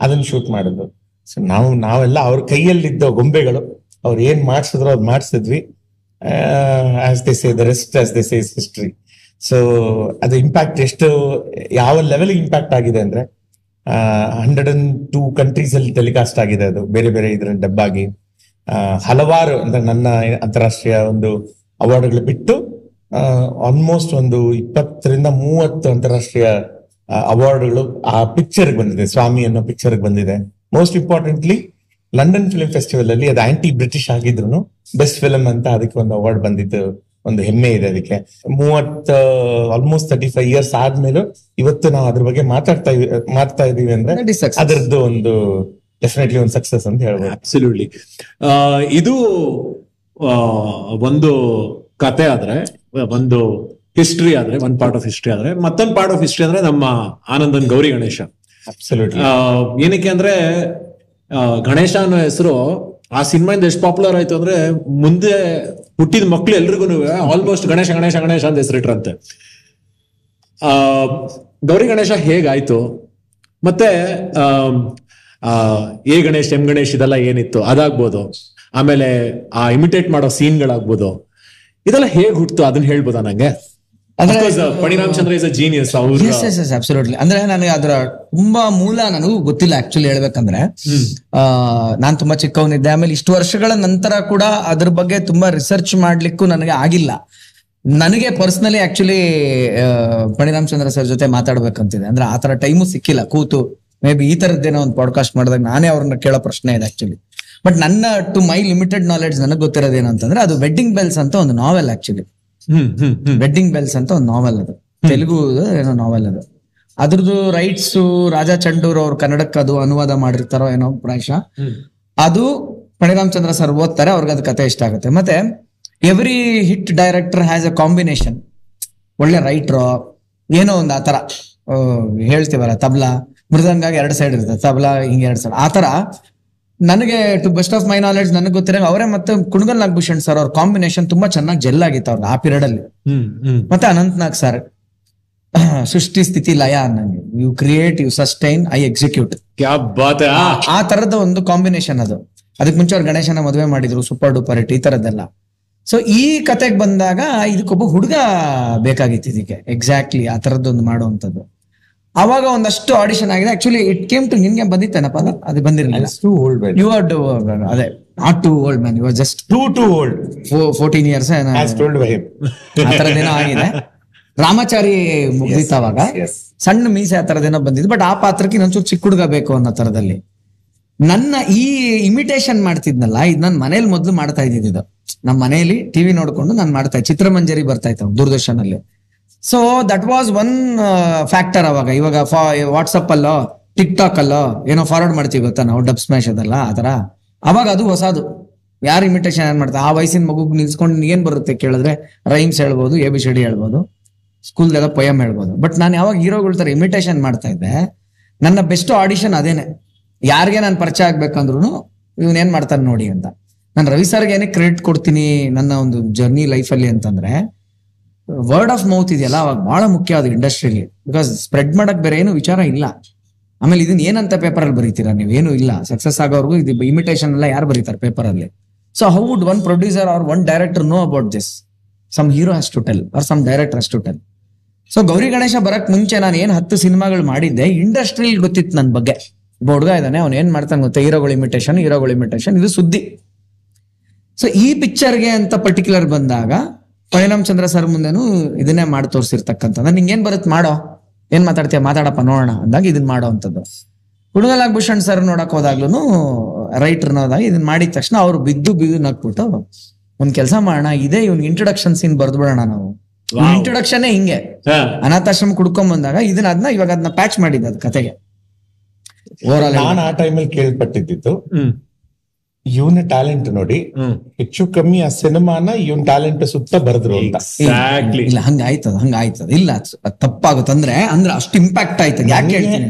ಅದನ್ನ ಶೂಟ್ ಮಾಡಿದ್ರು ಸೊ ನಾವು, ನಾವೆಲ್ಲ ಅವ್ರ ಕೈಯಲ್ಲಿದ್ದ ಗೊಂಬೆಗಳು, ಅವ್ರು ಏನ್ ಮಾಡಿಸಿದ್ರು ಅದ್ ಮಾಡಿಸಿದ್ವಿ. As they say the rest as they says history so ಅದು ಇಂಪ್ಯಾಕ್ಟ್ ಎಷ್ಟು, ಯಾವ ಲೆವೆಲ್ ಇಂಪ್ಯಾಕ್ಟ್ ಆಗಿದೆ ಅಂದ್ರೆ ಹಂಡ್ರೆಡ್ ಅಂಡ್ ಟೂ ಕಂಟ್ರೀಸ್ ಅಲ್ಲಿ ಟೆಲಿಕಾಸ್ಟ್ ಆಗಿದೆ ಅದು. ಬೇರೆ ಬೇರೆ ಇದ್ರ ಡಬ್ಬಾಗಿ ಹಲವಾರು, ಅಂದ್ರೆ ನನ್ನ ಅಂತಾರಾಷ್ಟ್ರೀಯ ಒಂದು ಅವಾರ್ಡ್ಗಳು ಬಿಟ್ಟು ಆಲ್ಮೋಸ್ಟ್ ಒಂದು ಇಪ್ಪತ್ತರಿಂದ ಮೂವತ್ತು ಅಂತಾರಾಷ್ಟ್ರೀಯ ಅವಾರ್ಡ್ಗಳು ಆ ಪಿಕ್ಚರ್ ಬಂದಿದೆ ಸ್ವಾಮಿ ಅನ್ನೋ ಪಿಕ್ಚರ್ ಬಂದಿದೆ. Most importantly London film festival ಅಲ್ಲಿ ಅದು ಆಂಟಿ ಬ್ರಿಟಿಷ್ ಆಗಿದ್ರು ಬೆಸ್ಟ್ ಫಿಲ್ಮ್ ಅಂತ ಅದಕ್ಕೆ ಒಂದು ಅವಾರ್ಡ್ ಬಂದಿದ್ದು ಒಂದು ಹೆಮ್ಮೆ ಇದೆ ಅದಕ್ಕೆ. ಮೂವತ್ತ ಆಲ್ಮೋಸ್ಟ್ ತರ್ಟಿ ಫೈವ್ ಇಯರ್ಸ್ ಆದ್ಮೇಲೆ ಇವತ್ತು ನಾವು ಅದ್ರ ಬಗ್ಗೆ ಮಾತಾಡ್ತಾ ಮಾತಾಡ್ತಾ ಇದೀವಿ ಅಂದ್ರೆ ಅದರದ್ದು ಒಂದು ಡೆಫಿನೆಟ್ಲಿ ಒಂದು ಸಕ್ಸಸ್ ಅಂತ ಹೇಳ್ಬೋದು. ಅಬ್ಸಲ್ಯೂಟ್ಲಿ ಇದು ಆ, ಒಂದು ಕತೆ ಆದ್ರೆ ಒಂದು ಹಿಸ್ಟ್ರಿ ಆದ್ರೆ ಒಂದ್ ಪಾರ್ಟ್ ಆಫ್ ಹಿಸ್ಟ್ರಿ ಆದ್ರೆ ಮತ್ತೊಂದು ಪಾರ್ಟ್ ಆಫ್ ಹಿಸ್ಟ್ರಿ ಅಂದ್ರೆ ನಮ್ಮ ಆನಂದನ್ ಗೌರಿ ಗಣೇಶ. ಏನಕ್ಕೆ ಅಂದ್ರೆ ಗಣೇಶ ಅನ್ನೋ ಹೆಸರು ಆ ಸಿನಿಮಾಯಿಂದ ಎಷ್ಟು ಪಾಪ್ಯುಲರ್ ಆಯ್ತು ಅಂದ್ರೆ ಮುಂದೆ ಹುಟ್ಟಿದ ಮಕ್ಳು ಎಲ್ರಿಗೂ ಆಲ್ಮೋಸ್ಟ್ ಗಣೇಶ ಗಣೇಶ ಗಣೇಶ ಅಂತ ಹೆಸರಿಟ್ರಂತೆ. ಆ ಗೌರಿ ಗಣೇಶ ಹೇಗಾಯ್ತು? ಮತ್ತೆ ಎ ಗಣೇಶ್ ಎಂ ಗಣೇಶ್ ಇದೆಲ್ಲ ಏನಿತ್ತು? ಅದಾಗ್ಬೋದು. ಆಮೇಲೆ ಆ ಇಮಿಟೇಟ್ ಮಾಡೋ ಸೀನ್ಗಳಾಗ್ಬೋದು ಇದೆಲ್ಲ ಹೇಗ್ ಹುಟ್ಟು ಅದನ್ನ ಹೇಳ್ಬೋದಾ ನಂಗೆ? ಅಂದ್ರೆ- Phaniram Chandra is a genius ಅವ್ರ ಎಸ್ ಎಸ್ ಎಸ್ ಅಬ್ಸಲ್ಯೂಟ್ಲಿ ಅಂದ್ರೆ ನನಗೆ ಅದರ ತುಂಬಾ ಮೂಲ ನನಗೂ ಗೊತ್ತಿಲ್ಲ ಆಕ್ಚುಲಿ ಹೇಳ್ಬೇಕಂದ್ರೆ. ನಾನು ತುಂಬಾ ಚಿಕ್ಕವನಿದ್ದೆ. ಆಮೇಲೆ ಇಷ್ಟು ವರ್ಷಗಳ ನಂತರ ಕೂಡ ಅದ್ರ ಬಗ್ಗೆ ತುಂಬಾ ರಿಸರ್ಚ್ ಮಾಡ್ಲಿಕ್ಕೂ ನನಗೆ ಆಗಿಲ್ಲ. ನನಗೆ personally actually Phaniram Chandra sir ಜೊತೆ ಮಾತಾಡ್ಬೇಕಂತಿದೆ. ಅಂದ್ರೆ ಆತರ ತರ ಟೈಮು ಸಿಕ್ಕಿಲ್ಲ. ಕೂತು ಮೇ ಬಿ ಈ ತರದ್ದೇನೋ ಒಂದು ಪಾಡ್ಕಾಸ್ಟ್ ಮಾಡಿದಾಗ ನಾನೇ ಅವ್ರನ್ನ ಕೇಳೋ ಪ್ರಶ್ನೆ ಇದೆ ಆಕ್ಚುಲಿ ಬಟ್ ನನ್ನ ಟು ಮೈ ಲಿಮಿಟೆಡ್ ನಾಲೆಡ್ಜ್ ನನಗೆ ಗೊತ್ತಿರೋದು ಏನಂತಂದ್ರೆ ಅದು ವೆಡ್ಡಿಂಗ್ ಬೆಲ್ಸ್ ಅಂತ ಒಂದು ನಾವೆಲ್ ಆಕ್ಚುಲಿ ವೆಡ್ಡಿಂಗ್ ಬೆಲ್ಸ್ ಅಂತ ಒಂದು ನಾವೆಲ್ ಅದು. ತೆಲುಗು ಏನೋ ನಾವೆಲ್ ಅದು. ಅದ್ರದ್ದು ರೈಟ್ಸ್ ರಾಜಾ ಚಂಡೂರ್ ಅವ್ರ ಕನ್ನಡಕ್ಕೆ ಅದು ಅನುವಾದ ಮಾಡಿರ್ತಾರೋ ಏನೋ ಪ್ರಾಯಶ. ಅದು ಅದು ಪಣಿರಾಮಚಂದ್ರ ಸರ್ ಓದ್ತಾರೆ ಅವ್ರಿಗೆ ಅದು ಕತೆ ಇಷ್ಟ ಆಗುತ್ತೆ. ಮತ್ತೆ every hit director has a combination ಒಳ್ಳೆ ರೈಟ್ರು ಏನೋ ಒಂದು ಆತರ. ಹೇಳ್ತೀವಲ್ಲ ತಬ್ಲಾ. ಮೃದಂಗಾಗಿ ಎರಡು ಸೈಡ್ ಇರ್ತದೆ ತಬ್ಲಾ ಹಿಂಗೆ ಎರಡು ಸೈಡ್ ಆತರ ನನಗೆ to best of my knowledge ನನಗೆ ಗೊತ್ತಿರಂಗ ಅವರೇ ಮತ್ತೆ ಕುಣಗಲ್ ನಾಗಭೂಷಣ್ ಸರ್ ಅವ್ರ ಕಾಂಬಿನೇಷನ್ ತುಂಬಾ ಚೆನ್ನಾಗಿ ಜೆಲ್ ಆಗಿತ್ತು ಅವ್ರ ಆ ಪೀರಿಯಡ್ ಅಲ್ಲಿ. ಮತ್ತೆ ಅನಂತನಾಗ್ ಸರ್ <clears throat> ಸೃಷ್ಟಿ ಸ್ಥಿತಿ ಲಯ ಅನ್ನಂಗೆ. You create you sustain I execute ಆ ತರದ ಒಂದು ಕಾಂಬಿನೇಷನ್ ಅದು. ಅದಕ್ಕೆ ಮುಂಚೆ ಅವ್ರು ಗಣೇಶನ ಮದುವೆ ಮಾಡಿದ್ರು ಸೂಪರ್ ಡೂಪರ್ ಇಟ್ ಈ ತರದ್ದೆಲ್ಲ. ಸೊ ಈ ಕತೆಗೆ ಬಂದಾಗ ಇದಕ್ಕೊಬ್ಬ ಹುಡುಗ ಬೇಕಾಗಿತ್ತು ಇದಕ್ಕೆ. ಎಕ್ಸಾಕ್ಟ್ಲಿ ಆ ತರದ್ದೊಂದು ಮಾಡುವಂಥದ್ದು. ಅವಾಗ ಒಂದಷ್ಟು ಆಡಿಷನ್ ಆಗಿದೆ. ಆಕ್ಚುಲಿ ಇಟ್ ಕೇಮ್ ಟು ನಿನ್ಗೆ ಬಂದಿತ್ತೇನಪ್ಪ ಅದು? ಅದು ಬಂದಿರಲಿಲ್ಲ. ಟೂ ಓಲ್ಡ್ ಯು ಆರ್ ಅದೇ not too old man you just too too old fourteen years ಥರದ್ದೇನೋ ಆಗಿದೆ. ರಾಮಾಚಾರಿ ಮುಗ್ದಿತ್ತು ಅವಾಗ. ಸಣ್ಣ ಮೀಸೆ ಆ ತರದೇನೋ ಬಂದಿದ್ದು. ಬಟ್ ಆ ಪಾತ್ರಕ್ಕೆ ಇನ್ನೊಂಚೂರು ಚಿಕ್ಕ ಹುಡುಗ ಬೇಕು ಅನ್ನೋ ತರದಲ್ಲಿ. ನನ್ನ ಈ ಇಮಿಟೇಷನ್ ಮಾಡ್ತಿದ್ನಲ್ಲ ಇದು ನನ್ನ ಮನೇಲಿ ಮೊದಲು ಮಾಡ್ತಾ ಇದ್ದಿದ್ದು ಇದು. ನಮ್ಮ ಮನೆಯಲ್ಲಿ ಟಿವಿ ನೋಡ್ಕೊಂಡು ನಾನು ಮಾಡ್ತಾ ಇದ್ದೆ. ಚಿತ್ರಮಂಜರಿ ಬರ್ತಾ ಇತ್ತು ದೂರದರ್ಶನ್ ಅಲ್ಲಿ so that was one factor ಅವಾಗ. ಇವಾಗ ವಾಟ್ಸಪ್ ಅಲ್ಲೋ ಟಿಕ್ ಟಾಕ್ ಅಲ್ಲೋ, ಏನೋ ಫಾರ್ವರ್ಡ್ ಮಾಡ್ತೀವಿ ಗೊತ್ತಾ ನಾವು ಡಬ್ ಸ್ಮ್ಯಾಶ್ ಅದಲ್ಲ ಆತರ ಅವಾಗ ಅದು ಹೊಸದು. ಯಾರು ಇಮಿಟೇಷನ್ ಏನ್ ಮಾಡ್ತಾರೆ? ಆ ವಯಸ್ಸಿನ ಮಗುಗ್ ನಿಲ್ಸ್ಕೊಂಡು ಏನ್ ಬರುತ್ತೆ ಕೇಳಿದ್ರೆ ರೈಮ್ಸ್ ಹೇಳ್ಬೋದು ಎ ಬಿ ಡಿ ಹೇಳ್ಬೋದು ಸ್ಕೂಲ್ದೆಲ್ಲ ಪೊಯಮ್ ಹೇಳ್ಬೋದು. ಬಟ್ ನಾನು ಯಾವಾಗ ಹೀರೋಗಳ ತರ ಇಮಿಟೇಷನ್ ಮಾಡ್ತಾ ಇದ್ದೆ, ನನ್ನ ಬೆಸ್ಟ್ ಆಡಿಷನ್ ಅದೇನೆ. ಯಾರಿಗೆ ನಾನು ಪರಿಚಯ ಆಗ್ಬೇಕಂದ್ರು ಇವನ್ ಏನ್ ಮಾಡ್ತಾನೆ ನೋಡಿ ಅಂತ. ನಾನು ರವಿ ಸರ್ಗೆ ಏನೇ ಕ್ರೆಡಿಟ್ ಕೊಡ್ತೀನಿ ನನ್ನ ಒಂದು ಜರ್ನಿ ಲೈಫಲ್ಲಿ ಅಂತಂದ್ರೆ ವರ್ಡ್ ಆಫ್ ಮೌತ್ ಇದೆಯಲ್ಲ, ಅವಾಗ ಬಹಳ ಮುಖ್ಯ ಅದು ಇಂಡಸ್ಟ್ರಿಲಿ ಬಿಕಾಸ್ ಸ್ಪ್ರೆಡ್ ಮಾಡಕ್ ಬೇರೆ ಏನು ವಿಚಾರ ಇಲ್ಲ. ಆಮೇಲೆ ಇದನ್ನ ಏನಂತ ಪೇಪರ್ ಅಲ್ಲಿ ಬರೀತೀರಾ ನೀವು? ಏನು ಇಲ್ಲ. ಸಕ್ಸಸ್ ಆಗೋರ್ಗು ಇದು ಇಮಿಟೇಷನ್ ಎಲ್ಲ ಯಾರು ಬರೀತಾರೆ ಪೇಪರ್ ಅಲ್ಲಿ? So how would one producer or one director know about this some hero has to tell or some director has to tell so Gauri Ganesha ಬರಕ್ ಮುಂಚೆ ನಾನು ಏನ್ ಹತ್ತು ಸಿನಿಮಾಗಳು ಮಾಡಿದ್ದೆ ಇಂಡಸ್ಟ್ರಿ ಗೊತ್ತಿತ್ತು ನನ್ನ ಬಗ್ಗೆ. ಒಬ್ಬ ಹುಡುಗ ಅವ್ನು ಏನ್ ಮಾಡ್ತಾನೆ ಗೊತ್ತಾ? ಹೀರೋಗಳು ಇಮಿಟೇಷನ್ ಹೀರೋಗಳು ಇಮಿಟೇಷನ್ ಇದು ಸುದ್ದಿ. ಸೊ ಈ ಪಿಕ್ಚರ್ಗೆ ಅಂತ ಪರ್ಟಿಕ್ಯುಲರ್ ಬಂದಾಗ ಪರಿಣಾಮ್ ಚಂದ್ರ ಸರ್ ಮುಂದೆನು ಇದನ್ನೇ ಮಾಡಿ ತೋರಿಸಿರ್ತಕ್ಕಂಥದ್ದು. ನಿಂಗೆ ಏನ್ ಬರುತ್ತೆ ಮಾಡೋ? ಏನ್ ಮಾತಾಡ್ತೀಯ? ಮಾತಾಡಪ್ಪ ನೋಡೋಣ ಅಂದಾಗ ಇದನ್ನ ಮಾಡೋ ಅಂತದ್ದು ಹುಡುಗಲಾಗ್ ಭೂಷಣ್ ಸರ್ ನೋಡಕ್ ಹೋದಾಗ್ಲೂ ರೈಟರ್ ಅನ್ನೋದಾಗ ಇದನ್ನ ಮಾಡಿದ ತಕ್ಷಣ ಅವ್ರು ಬಿದ್ದು ಬಿದ್ದು ನಕ್ಬಿಟ್ಟು ಒಂದ್ ಕೆಲಸ ಮಾಡೋಣ ಇದೇ ಇವ್ನ್ ಇಂಟ್ರೊಡಕ್ಷನ್ ಸೀನ್ ಬರ್ದ್ಬಿಡೋಣ ನಾವು. ಇಂಟ್ರೊಡಕ್ಷನ್ ಹಿಂಗೆ. ಹಾ. ಅನಾಥಾಶ್ರಮ ಕುಡ್ಕೊಂಡ್ ಬಂದಾಗ ಇದನ್ನ ಅದನ್ನ ಇವಾಗ ಅದನ್ನ ಪ್ಯಾಚ್ ಮಾಡಿದ್ದ ಅದ್ ಕತೆಗೆ. ಓವರ್ ಆಲ್ ನಾನು ಆ ಟೈಮಲ್ಲಿ ಕೇಳ್ಪಟ್ಟಿದ್ದು ಇವನ ಟ್ಯಾಲೆಂಟ್ ನೋಡಿ ಹೆಚ್ಚು ಕಮ್ಮಿ ಆ ಸಿನಿಮಾನ ಇವನ್ ಟ್ಯಾಲೆಂಟ್ ಸುತ್ತ ಬರೆದ್ರು ಅಂತ. ಇಲ್ಲ ಹಂಗ ಆಯ್ತದ ಹಂಗ ಆಯ್ತದ. ಇಲ್ಲ ತಪ್ಪಾಗುತ್ತಂದ್ರೆ ಅದ್ ತಪ್ಪಾಗುತ್ತೆ ಅಂದ್ರೆ ಅಂದ್ರೆ ಅಷ್ಟು ಇಂಪ್ಯಾಕ್ಟ್ ಆಯ್ತು ಯಾಕೆ ಹೇಳ್ತೀನಿ?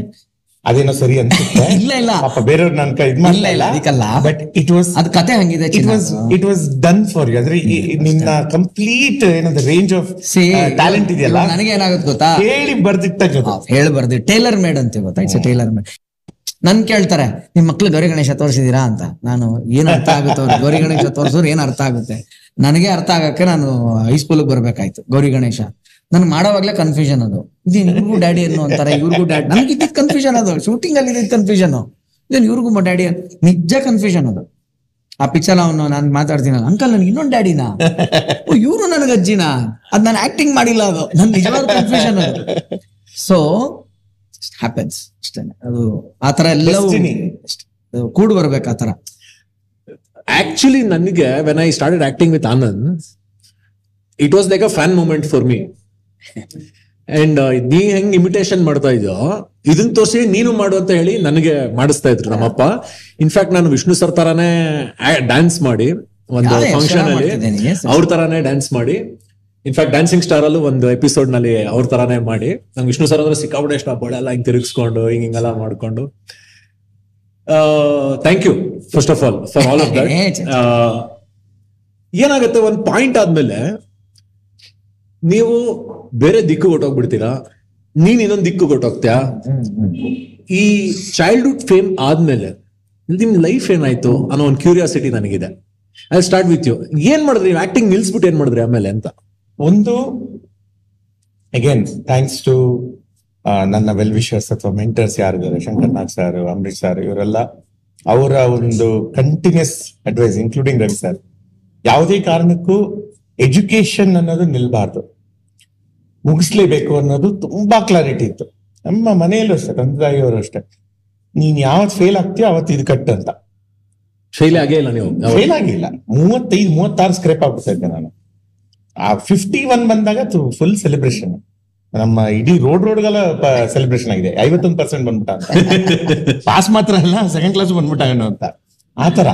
ಅದೇನೋ ಸರಿ ಅನ್ಸುತ್ತೆ. <laughs> ಇಲ್ಲ ಇಲ್ಲ. ಪಾಪ ಬೇರೆಯವ್ರು ನನ್ ಕೈ ಇದ್ ಇಲ್ಲ ಇಲ್ಲ ಅದಕ್ಕಲ್ಲ. ಬಟ್ ಇಟ್ ವಾಸ್ ಅದ್ ಕತೆ ಹಂಗಿದೆ it was it was done for you ಅಂದ್ರೆ ನಿನ್ನ ಕಂಪ್ಲೀಟ್ ಏನಂದ್ರೆ ರೇಂಜ್ ಆಫ್ ಟ್ಯಾಲೆಂಟ್ ಇದೆಯಲ್ಲ? ನನಗೆ ಏನಾಗುತ್ತೆ ಗೊತ್ತಾ? ಹೇಳಿ ಬರ್ದಿಟ್ಟ ಜೊತೆ. ಹೇಳಿ ಬರ್ದಿ ಟೇಲರ್ ಮೇಡ್ ಅಂತ ಗೊತ್ತಾ? ಇಟ್ಸ್ ಟೇಲರ್ ಮೇಡ್ ನನ್ ಕೇಳ್ತಾರೆ, ನಿಮ್ ಮಕ್ಳು ಗೌರಿ ಗಣೇಶ ತೋರಿಸಿದೀರಾ? ಅಂತ. ನಾನು, ಏನ್ ಅರ್ಥ ಆಗುತ್ತೆ ಗೌರಿ ಗಣೇಶ ತೋರಿಸೋರ್ ಏನ್ ಅರ್ಥ ಆಗುತ್ತೆ? ನನಗೆ ಅರ್ಥ ಆಗಕ್ಕೆ ನಾನು ಹೈಸ್ಕೂಲ್ ಬರ್ಬೇಕಾಯ್ತು, ಗೌರಿ ಗಣೇಶ. ನನ್ ಮಾಡೋವಾಗ್ಲೇ ಕನ್ಫ್ಯೂಷನ್ ಅದು. ಇದು ಇವ್ರಿಗೂ ಡ್ಯಾಡಿ ಅನ್ನೋ ಅಂತಾರೆ? ಇವ್ರಿಗೂ ಡ್ಯಾಡಿ ನನ್ಗೆ ಇದ್ದಿದ್ ಕನ್ಫ್ಯೂಷನ್ ಅದು. ಶೂಟಿಂಗ್ ಅಲ್ಲಿ ಇದ್ದಿದ್ ಕನ್ಫ್ಯೂಷನ್ ಇದನ್ ಇವ್ರಿಗೂ ಡ್ಯಾಡಿ ನಿಜ ಕನ್ಫ್ಯೂಷನ್ ಅದು. ಆ ಪಿಕ್ಚರ್ ಅವನು, ನಾನು ಮಾತಾಡ್ತೀನಲ್ಲ, ಅಂಕಲ್ ನನ್ ಇನ್ನೊಂದು ಡ್ಯಾಡಿನ ಓ, ಇವ್ರು ನನಗೆ ಅಜ್ಜಿನ? ಅದ್ ನಾನು ಆಕ್ಟಿಂಗ್ ಮಾಡಿಲ್ಲ ಅದು. ನನ್ ನಿಜವಾದ ಕನ್ಫ್ಯೂಷನ್ ಅದು. ಸೊ ಹ್ಯಾಪನ್ಸ್ ಅಷ್ಟೇ ಅದು ಆತರ ಎಲ್ಲವೂ ಕೂಡ್ ಬರ್ಬೇಕು ಆತರ ಆಕ್ಚುಲಿ ನನಗೆ when I started acting with Anand it was like a fan moment for me and ನೀ ಹೆಂಗ್ ಇಮಿಟೇಷನ್ ಮಾಡ್ತಾ ಇದೆಯೋ ಇದನ್ನ ತೋರಿಸಿ ನೀನು ಮಾಡು ಅಂತ ಹೇಳಿ ನನಗೆ ಮಾಡಿಸ್ತಾ ಇದ್ರು ನಮ್ಮಪ್ಪ. ಇನ್ಫ್ಯಾಕ್ಟ್ ನಾನು ವಿಷ್ಣು ಸರ್ ತರಾನೇ ಡ್ಯಾನ್ಸ್ ಮಾಡಿ ಒಂದು ಫಂಕ್ಷನ್ ಅಲ್ಲಿ ಅವ್ರ ತರಾನೇ ಡ್ಯಾನ್ಸ್ ಮಾಡಿ. ಇನ್ಫ್ಯಾಕ್ಟ್ ಡ್ಯಾನ್ಸಿಂಗ್ ಸ್ಟಾರ್ ಅಲ್ಲೂ ಒಂದು ಎಪಿಸೋಡ್ನಲ್ಲಿ ಅವ್ರ ತರಾನೇ ಮಾಡಿ. ನಂಗೆ ವಿಷ್ಣು ಸರ್ ಅಂದ್ರೆ ಸಿಕ್ಕಾಪಟ್ಟೆ ಇಷ್ಟ. ಎಲ್ಲ ಹಿಂಗ್ ತಿರುಗಿಸ್ಕೊಂಡು ಹಿಂಗ್ ಹಿಂಗೆಲ್ಲ ಮಾಡ್ಕೊಂಡು. Thank you first of all for all of that ಏನಾಗುತ್ತೆ ಒಂದು ಪಾಯಿಂಟ್ ಆದ್ಮೇಲೆ ನೀವು ಬೇರೆ ದಿಕ್ಕು ಕೊಟ್ಟೋಗ್ಬಿಡ್ತೀರಾ? ನೀನ್ ಇನ್ನೊಂದು ದಿಕ್ಕು ಕೊಟ್ಟೋಗ್ತೀಯಾ? ಈ ಚೈಲ್ಡ್ಹುಡ್ ಫೇಮ್ ಆದ್ಮೇಲೆ ನಿಮ್ ಲೈಫ್ ಏನಾಯ್ತು ಅನ್ನೋ ಒಂದು ಕ್ಯೂರಿಯಾಸಿಟಿ ನನಗಿದೆ. ಐ ಸ್ಟಾರ್ಟ್ ವಿತ್ ಯು ಏನ್ ಮಾಡಿದ್ರಿ? ಆಕ್ಟಿಂಗ್ ನಿಲ್ಸ್ಬಿಟ್ಟು ಏನ್ ಮಾಡಿದ್ರಿ ಆಮೇಲೆ ಅಂತ? ಒಂದು ಅಗೇನ್ ಥ್ಯಾಂಕ್ಸ್ ಟು ನನ್ನ ವೆಲ್ ವಿಶರ್ಸ್ ಅಥವಾ ಮೆಂಟರ್ಸ್ ಯಾರಿದ್ದಾರೆ ಶಂಕರ್ ನಾಗ್ ಸರ್ ಅಂಬರೀಶ್ ಸರ್ ಇವರೆಲ್ಲ ಅವರ ಒಂದು continuous advice including Ravi sir ಯಾವುದೇ ಕಾರಣಕ್ಕೂ ಎಜುಕೇಶನ್ ಅನ್ನೋದು ನಿಲ್ಬಾರ್ದು. ಮುಗಿಸ್ಲೇಬೇಕು ಅನ್ನೋದು ತುಂಬಾ ಕ್ಲಾರಿಟಿ ಇತ್ತು. ನಮ್ಮ ಮನೆಯಲ್ಲೂ ಅಷ್ಟೇ ತಂದೆ ತಾಯಿಯವರು ಅಷ್ಟೇ. ನೀನ್ ಯಾವತ್ ಫೇಲ್ ಆಗ್ತೀಯ ಅವತ್ತು ಇದು ಕಟ್ ಅಂತ. ಫೇಲ್ ಆಗೇ ಇಲ್ಲ ನೀವು. ಫೇಲ್ ಆಗಿಲ್ಲ. ಮೂವತ್ತೈದು ಮೂವತ್ತಾರು ಸ್ಕ್ರೇಪ್ ಆಗ್ಬಿಡ್ತಾ ಇದ್ದೆ ನಾನು. ಆ ಫಿಫ್ಟಿ ಒನ್ ಬಂದಾಗ ಫುಲ್ ಸೆಲೆಬ್ರೇಷನ್ ನಮ್ಮ ಇಡೀ ರೋಡ್ ರೋಡ್ಗೆಲ್ಲ ಸೆಲೆಬ್ರೇಷನ್ ಆಗಿದೆ. ಐವತ್ತೊಂದು ಪರ್ಸೆಂಟ್ ಬಂದ್ಬಿಟ್ಟ ಅಂತ. <laughs> ಪಾಸ್ ಮಾತ್ರ ಅಲ್ಲ ಸೆಕೆಂಡ್ ಕ್ಲಾಸ್ ಬಂದ್ಬಿಟ್ಟ ಏನೋ ಅಂತ. ಆತರ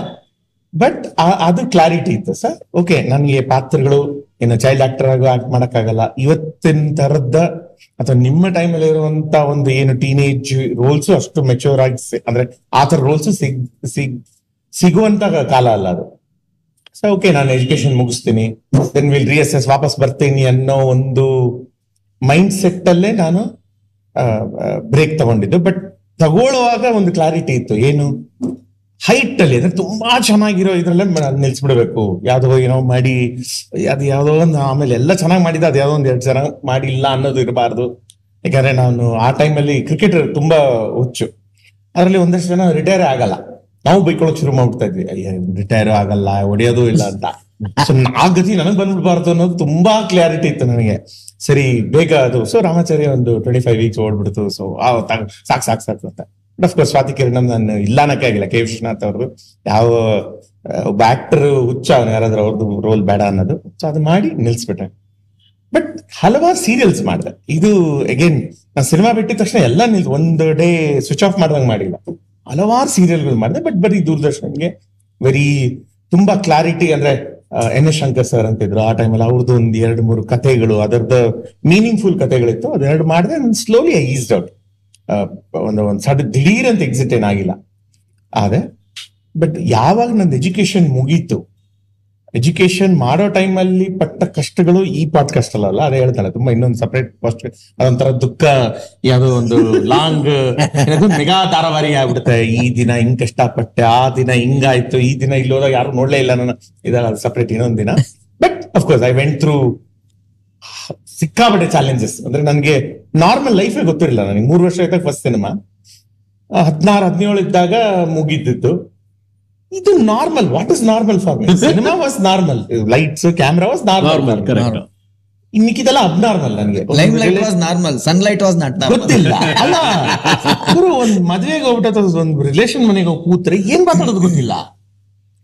ಬಟ್ ಅದು ಕ್ಲಾರಿಟಿ ಇತ್ತು ಸರ್ ಓಕೆ ನನಗೆ ಪಾತ್ರಗಳು ಏನು ಚೈಲ್ಡ್ ಆಕ್ಟರ್ ಆಗೋ ಆಕ್ಟ್ ಮಾಡಕ್ಕಾಗಲ್ಲ. ಇವತ್ತಿನ ತರದ್ದ ಅಥವಾ ನಿಮ್ಮ ಟೈಮಲ್ಲಿ ಇರುವಂತ ಒಂದು ಏನು ಟೀನೇಜ್ ರೋಲ್ಸ್ ಅಷ್ಟು ಮೆಚೂರ್ ಆಗಿ ಅಂದ್ರೆ ಆ ತರ ರೋಲ್ಸ್ ಸಿಗ್ ಸಿಗ್ ಸಿಗುವಂತ ಕಾಲ ಅಲ್ಲ ಅದು. ಸೊ ಓಕೆ ನಾನು ಎಜುಕೇಶನ್ ಮುಗಿಸ್ತೀನಿ. ದೆನ್ ವಿಲ್ ರಿಯಸಸ್ ವಾಪಸ್ ಬರ್ತೀನಿ ಅನ್ನೋ ಒಂದು ಮೈಂಡ್ ಸೆಟ್ ಅಲ್ಲೇ ನಾನು ಬ್ರೇಕ್ ತಗೊಂಡಿದ್ದು. ಬಟ್ ತಗೊಳ್ಳುವಾಗ ಒಂದು ಕ್ಲಾರಿಟಿ ಇತ್ತು. ಏನು? ಹೈಟ್ ಅಲ್ಲಿ ಅಂದ್ರೆ ತುಂಬಾ ಚೆನ್ನಾಗಿರೋ ಇದ್ರಲ್ಲೇ ನಿಲ್ಸ್ಬಿಡ್ಬೇಕು. ಯಾವ್ದೋ ಏನೋ ಮಾಡಿ ಅದು ಯಾವ್ದೋ ಒಂದು ಆಮೇಲೆ ಎಲ್ಲ ಚೆನ್ನಾಗಿ ಮಾಡಿದ ಅದು ಯಾವ್ದೋ ಒಂದ್ ಎರಡು ಚೆನ್ನಾಗಿ ಮಾಡಿಲ್ಲ ಅನ್ನೋದು ಇರಬಾರ್ದು. ಯಾಕಂದ್ರೆ ನಾನು ಆ ಟೈಮಲ್ಲಿ ಕ್ರಿಕೆಟರ್ ತುಂಬಾ ಹುಚ್ಚು. ಅದರಲ್ಲಿ ಒಂದಷ್ಟು ಜನ ರಿಟೈರ್ ಆಗಲ್ಲ. ನಾವು ಬೈಕೊಳಕ್ ಶುರು ಮಾಡ್ಬಿಡ್ತಾ ಇದ್ವಿ. ಅಯ್ಯ ರಿಟೈರ್ ಆಗಲ್ಲ, ಹೊಡೆಯೋದು ಇಲ್ಲ ಅಂತ. ಸೊ ಆ ಗತಿ ನನಗ್ ಬಂದ್ಬಿಡ್ಬಾರ್ದು ಅನ್ನೋದು ತುಂಬಾ ಕ್ಲಾರಿಟಿ ಇತ್ತು ನನಗೆ. ಸರಿ, ಬೇಗ ಅದು. ಸೊ ರಾಮಾಚಾರ್ಯ ಒಂದು ಟ್ವೆಂಟಿ ಫೈವ್ ವೀಕ್ಸ್ ಓಡ್ಬಿಡ್ತು ಸೊ ಸಾಕ್ ಸಾಕ್, ಸಾಕು ಅಂತ. ಬಟ್ ಅಫ್ಕೋರ್ಸ್ ಸ್ವಾತಿ ಕಿರಣ್ ನಾನು ಇಲ್ಲ ಆಗಿಲ್ಲ. ಕೆ. ವಿಶ್ವನಾಥ್ ಅವ್ರದ್ದು ಯಾವ ಒಬ್ಬ ಆಕ್ಟರ್ ಹುಚ್ಚ ಯಾರಾದ್ರೂ ಅವ್ರದ್ದು ರೋಲ್ ಬೇಡ ಅನ್ನೋದು. ಸೊ ಅದು ಮಾಡಿ ನಿಲ್ಸ್ಬಿಟ್ಟೆ. ಬಟ್ ಹಲವಾರು ಸೀರಿಯಲ್ಸ್ ಮಾಡಿದೆ. ಇದು ಅಗೇನ್ ನಾನು ಸಿನಿಮಾ ಬಿಟ್ಟಿದ ತಕ್ಷಣ ಎಲ್ಲ ನಿಲ್ ಒಂದು ಡೇ ಸ್ವಿಚ್ ಆಫ್ ಮಾಡ್ದಂಗ್ ಮಾಡಿಲ್ಲ. ಹಲವಾರು ಸೀರಿಯಲ್ಗಳು ಮಾಡಿದೆ ಬಟ್ ಬರೀ ದೂರದರ್ಶನ್ಗೆ ವೆರಿ ತುಂಬಾ ಕ್ಲಾರಿಟಿ ಅಂದ್ರೆ ಎನ್ ಎಸ್ ಶಂಕರ್ ಸರ್ ಅಂತಿದ್ರು ಆ ಟೈಮಲ್ಲಿ ಅವ್ರದ್ದು ಒಂದು ಎರಡು ಮೂರು ಕಥೆಗಳು ಅದರದ್ದು ಮೀನಿಂಗ್ಫುಲ್ ಕಥೆಗಳಿತ್ತು. ಅದೆರಡು ಮಾಡಿದೆ ಸ್ಲೋಲಿ ಐ ಈಸ್ಡ್ ಔಟ್ ಒಂದು ಒಂದು ಸಡ್ ದಿಢೀರ್ ಅಂತ ಎಕ್ಸಿಟ್ ಏನಾಗಿಲ್ಲ ಆದ್ರೆ ಬಟ್ ಯಾವಾಗ ನಂದು ಎಜುಕೇಶನ್ ಮುಗೀತು ಎಜುಕೇಶನ್ ಮಾಡೋ ಟೈಮಲ್ಲಿ ಪಟ್ಟ ಕಷ್ಟಗಳು ಈ ಪಾಡ್ಕಾಸ್ಟ್ ಅಲ್ಲ ಅದೇ ಹೇಳ್ತಾಳೆ, ತುಂಬಾ ಇನ್ನೊಂದು ಸಪರೇಟ್ ಪಾಸ್ಟ್ ಅದೊಂಥರ ದುಃಖ, ಯಾವುದೋ ಒಂದು ಲಾಂಗ್ ಮೆಗಾ ಧಾರಾವಾಹಿ ಆಗ್ಬಿಡುತ್ತೆ. ಈ ದಿನ ಹಿಂಗ್ ಕಷ್ಟಪಟ್ಟೆ, ಆ ದಿನ ಹಿಂಗಾಯ್ತು, ಈ ದಿನ ಇಲ್ಲಿ ಹೋದಾಗ ಯಾರು ನೋಡ್ಲೇ ಇಲ್ಲ ನನ್ನ ಇದಲ್ಲ ಸಪರೇಟ್ ಇನ್ನೊಂದ್ ದಿನ. But of course I went through ಸಿಕ್ಕಾಪಟ್ಟೆ ಚಾಲೆಂಜಸ್ ಅಂದ್ರೆ ನನಗೆ ನಾರ್ಮಲ್ ಲೈಫೇ ಗೊತ್ತಿರಲಿಲ್ಲ ನನಗೆ. ಮೂರು ವರ್ಷ ಆಯ್ತಾಗ ಫಸ್ಟ್ ಸಿನಿಮಾ ಹದಿನಾರು, ಹದಿನೇಳು ಇದ್ದಾಗ ಮುಗಿದ್ದಿತ್ತು ಇದು normal what is normal for me cinema was normal lights camera was normal correct in ಮಿಕ್ಕಿದೆಲ್ಲ abnormal ನನಗೆ. Limelight was normal sunlight was not ಗೊತ್ತಿಲ್ಲ. ಅಲ್ಲ ಗುರು ಒಂದ್ ಮದ್ವೆಗೆ ಹೋಗ್ಬಿಟ್ಟು ಅಥವಾ ಒಂದ್ ರಿಲೇಷನ್ ಮನೆಗೆ ಹೋಗಿ ಕೂತ್ರೆ ಏನ್ ಮಾತಾಡೋದು ಗೊತ್ತಿಲ್ಲ.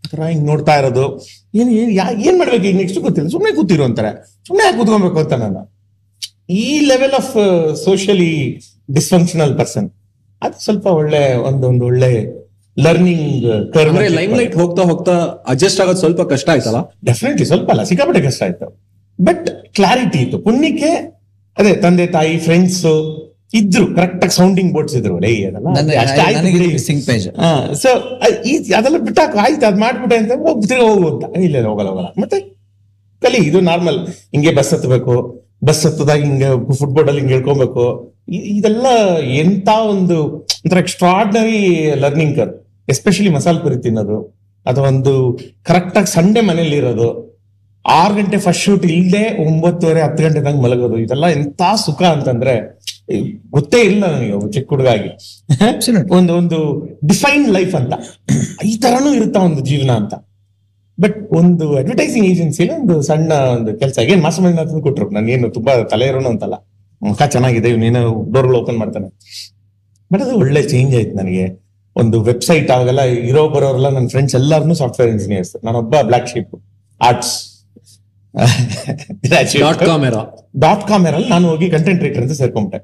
ಆತರ ಹಿಂಗ್ ನೋಡ್ತಾ ಇರೋದು. ಏನ್ ಏನ್ ಯಾ- ಏನ್ ಮಾಡ್ಬೇಕು ಈಗ ನೆಕ್ಸ್ಟ್ ಗೊತ್ತಿಲ್ಲ. ಸುಮ್ಮನೆ ಕೂತಿರು ಅಂತಾರೆ. ಸುಮ್ಮನೆ ಯಾಕೆ ಕೂತ್ಕೊಬೇಕು ಅಂತ ನಾನು. ಈ level of socially dysfunctional person ಅದು ಸ್ವಲ್ಪ ಒಳ್ಳೆ ಒಂದೊಂದು ಒಳ್ಳೆ ಲರ್ನಿಂಗ್ ಲೈಮ್ ಲೈಟ್ ಹೋಗ್ತಾ ಹೋಗ್ತಾ ಅಡ್ಜಸ್ಟ್ ಆಗೋದು ಸ್ವಲ್ಪ ಕಷ್ಟ ಆಯ್ತಲ್ಲ? ಡೆಫಿನೆಟ್ಲಿ ಸ್ವಲ್ಪ ಅಲ್ಲ ಸಿಕ್ಕಾಪಟ್ಟೆ ಕಷ್ಟ ಆಯ್ತು. ಬಟ್ ಕ್ಲಾರಿಟಿ ಇತ್ತು ಪುಣ್ಯಕ್ಕೆ ಅದೇ ತಂದೆ ತಾಯಿ ಫ್ರೆಂಡ್ಸ್ ಇದ್ರು ಕರೆಕ್ಟ್ ಆಗಿ ಸೌಂಡಿಂಗ್ ಬೋರ್ಡ್ಸ್ ಇದ್ರು ಲೇ ಅದೆಲ್ಲ ಸೊ ಅದೆಲ್ಲ ಬಿಟ್ಟಾಕ ಆಯ್ತು ಅದ್ ಮಾಡ್ಬಿಟ್ಟೆ ಅಂತ ಹೋಗ್ಬಿಟ್ಟು ಹೋಗು ಅಂತ. ಇಲ್ಲ ಹೋಗಲ್ಲ ಹೋಗಲ್ಲ. ಮತ್ತೆ ಕಲಿ ಇದು ನಾರ್ಮಲ್ ಹಿಂಗೆ ಬಸ್ ಹತ್ತಬೇಕು ಬಸ್ ಹತ್ತದಾಗ ಹಿಂಗೆ ಫುಟ್ಬೋರ್ಡ್ ಅಲ್ಲಿ ಹಿಂಗೆ ಹೇಳ್ಕೊಬೇಕು. ಇದೆಲ್ಲ ಎಂತ ಒಂದು ಒಂಥರ extraordinary learning curve especially masala puri ತಿನ್ನೋದು ಅಥವಾ ಒಂದು ಕರೆಕ್ಟ್ ಆಗಿ ಸಂಡೇ ಮನೇಲಿ ಇರೋದು ಆರು ಗಂಟೆ ಫಸ್ಟ್ ಶೂಟ್ ಇಲ್ಲದೆ ಒಂಬತ್ತುವರೆ ಹತ್ತು ಗಂಟೆ ತಂಗ ಮಲಗೋದು ಇದೆಲ್ಲ ಎಂತ ಸುಖ ಅಂತಂದ್ರೆ ಗೊತ್ತೇ ಇಲ್ಲ ನನಗೆ ಒಬ್ಬ ಚಿಕ್ಕ ಹುಡುಗಾಗಿ ಒಂದು ಒಂದು ಡಿಫೈನ್ ಲೈಫ್ ಅಂತ ಈ ತರನೂ ಇರುತ್ತ ಒಂದು ಜೀವನ ಅಂತ ಬಟ್ ಒಂದು ಅಡ್ವರ್ಟೈಸಿಂಗ್ ಏಜೆನ್ಸಿ ಒಂದು ಸಣ್ಣ ಒಂದು ಕೆಲಸ ಏನ್ ಮಾಸ ಕೊಟ್ಟರು ಕೊಟ್ರು. ನಾನೇನು ತುಂಬಾ ತಲೆ ಇರೋನು ಅಂತಲ್ಲ. ಮುಖ ಚೆನ್ನಾಗಿದೆ ಇವನೇನೋ ಡೋರ್ಗಳು ಓಪನ್ ಮಾಡ್ತಾನೆ. ಬಟ್ ಅದು ಒಳ್ಳೆ ಚೇಂಜ್ ಆಯ್ತು ನನಗೆ. ಒಂದು ವೆಬ್ಸೈಟ್ ಆಗಲ್ಲ ಇರೋ ಬರೋರೆಲ್ಲ ನನ್ನ ಫ್ರೆಂಡ್ಸ್ ಎಲ್ಲಾರು ಸಾಫ್ಟ್ವೇರ್ ಇಂಜಿನಿಯರ್ಸ್ ನಾನೊಬ್ಬ black sheep arts dot com ಅಲ್ಲಿ ನಾನು ಹೋಗಿ ಕಂಟೆಂಟ್ ರೈಟರ್ ಅಂತ ಸೇರ್ಕೊಂಬಿಟ್ಟೆ.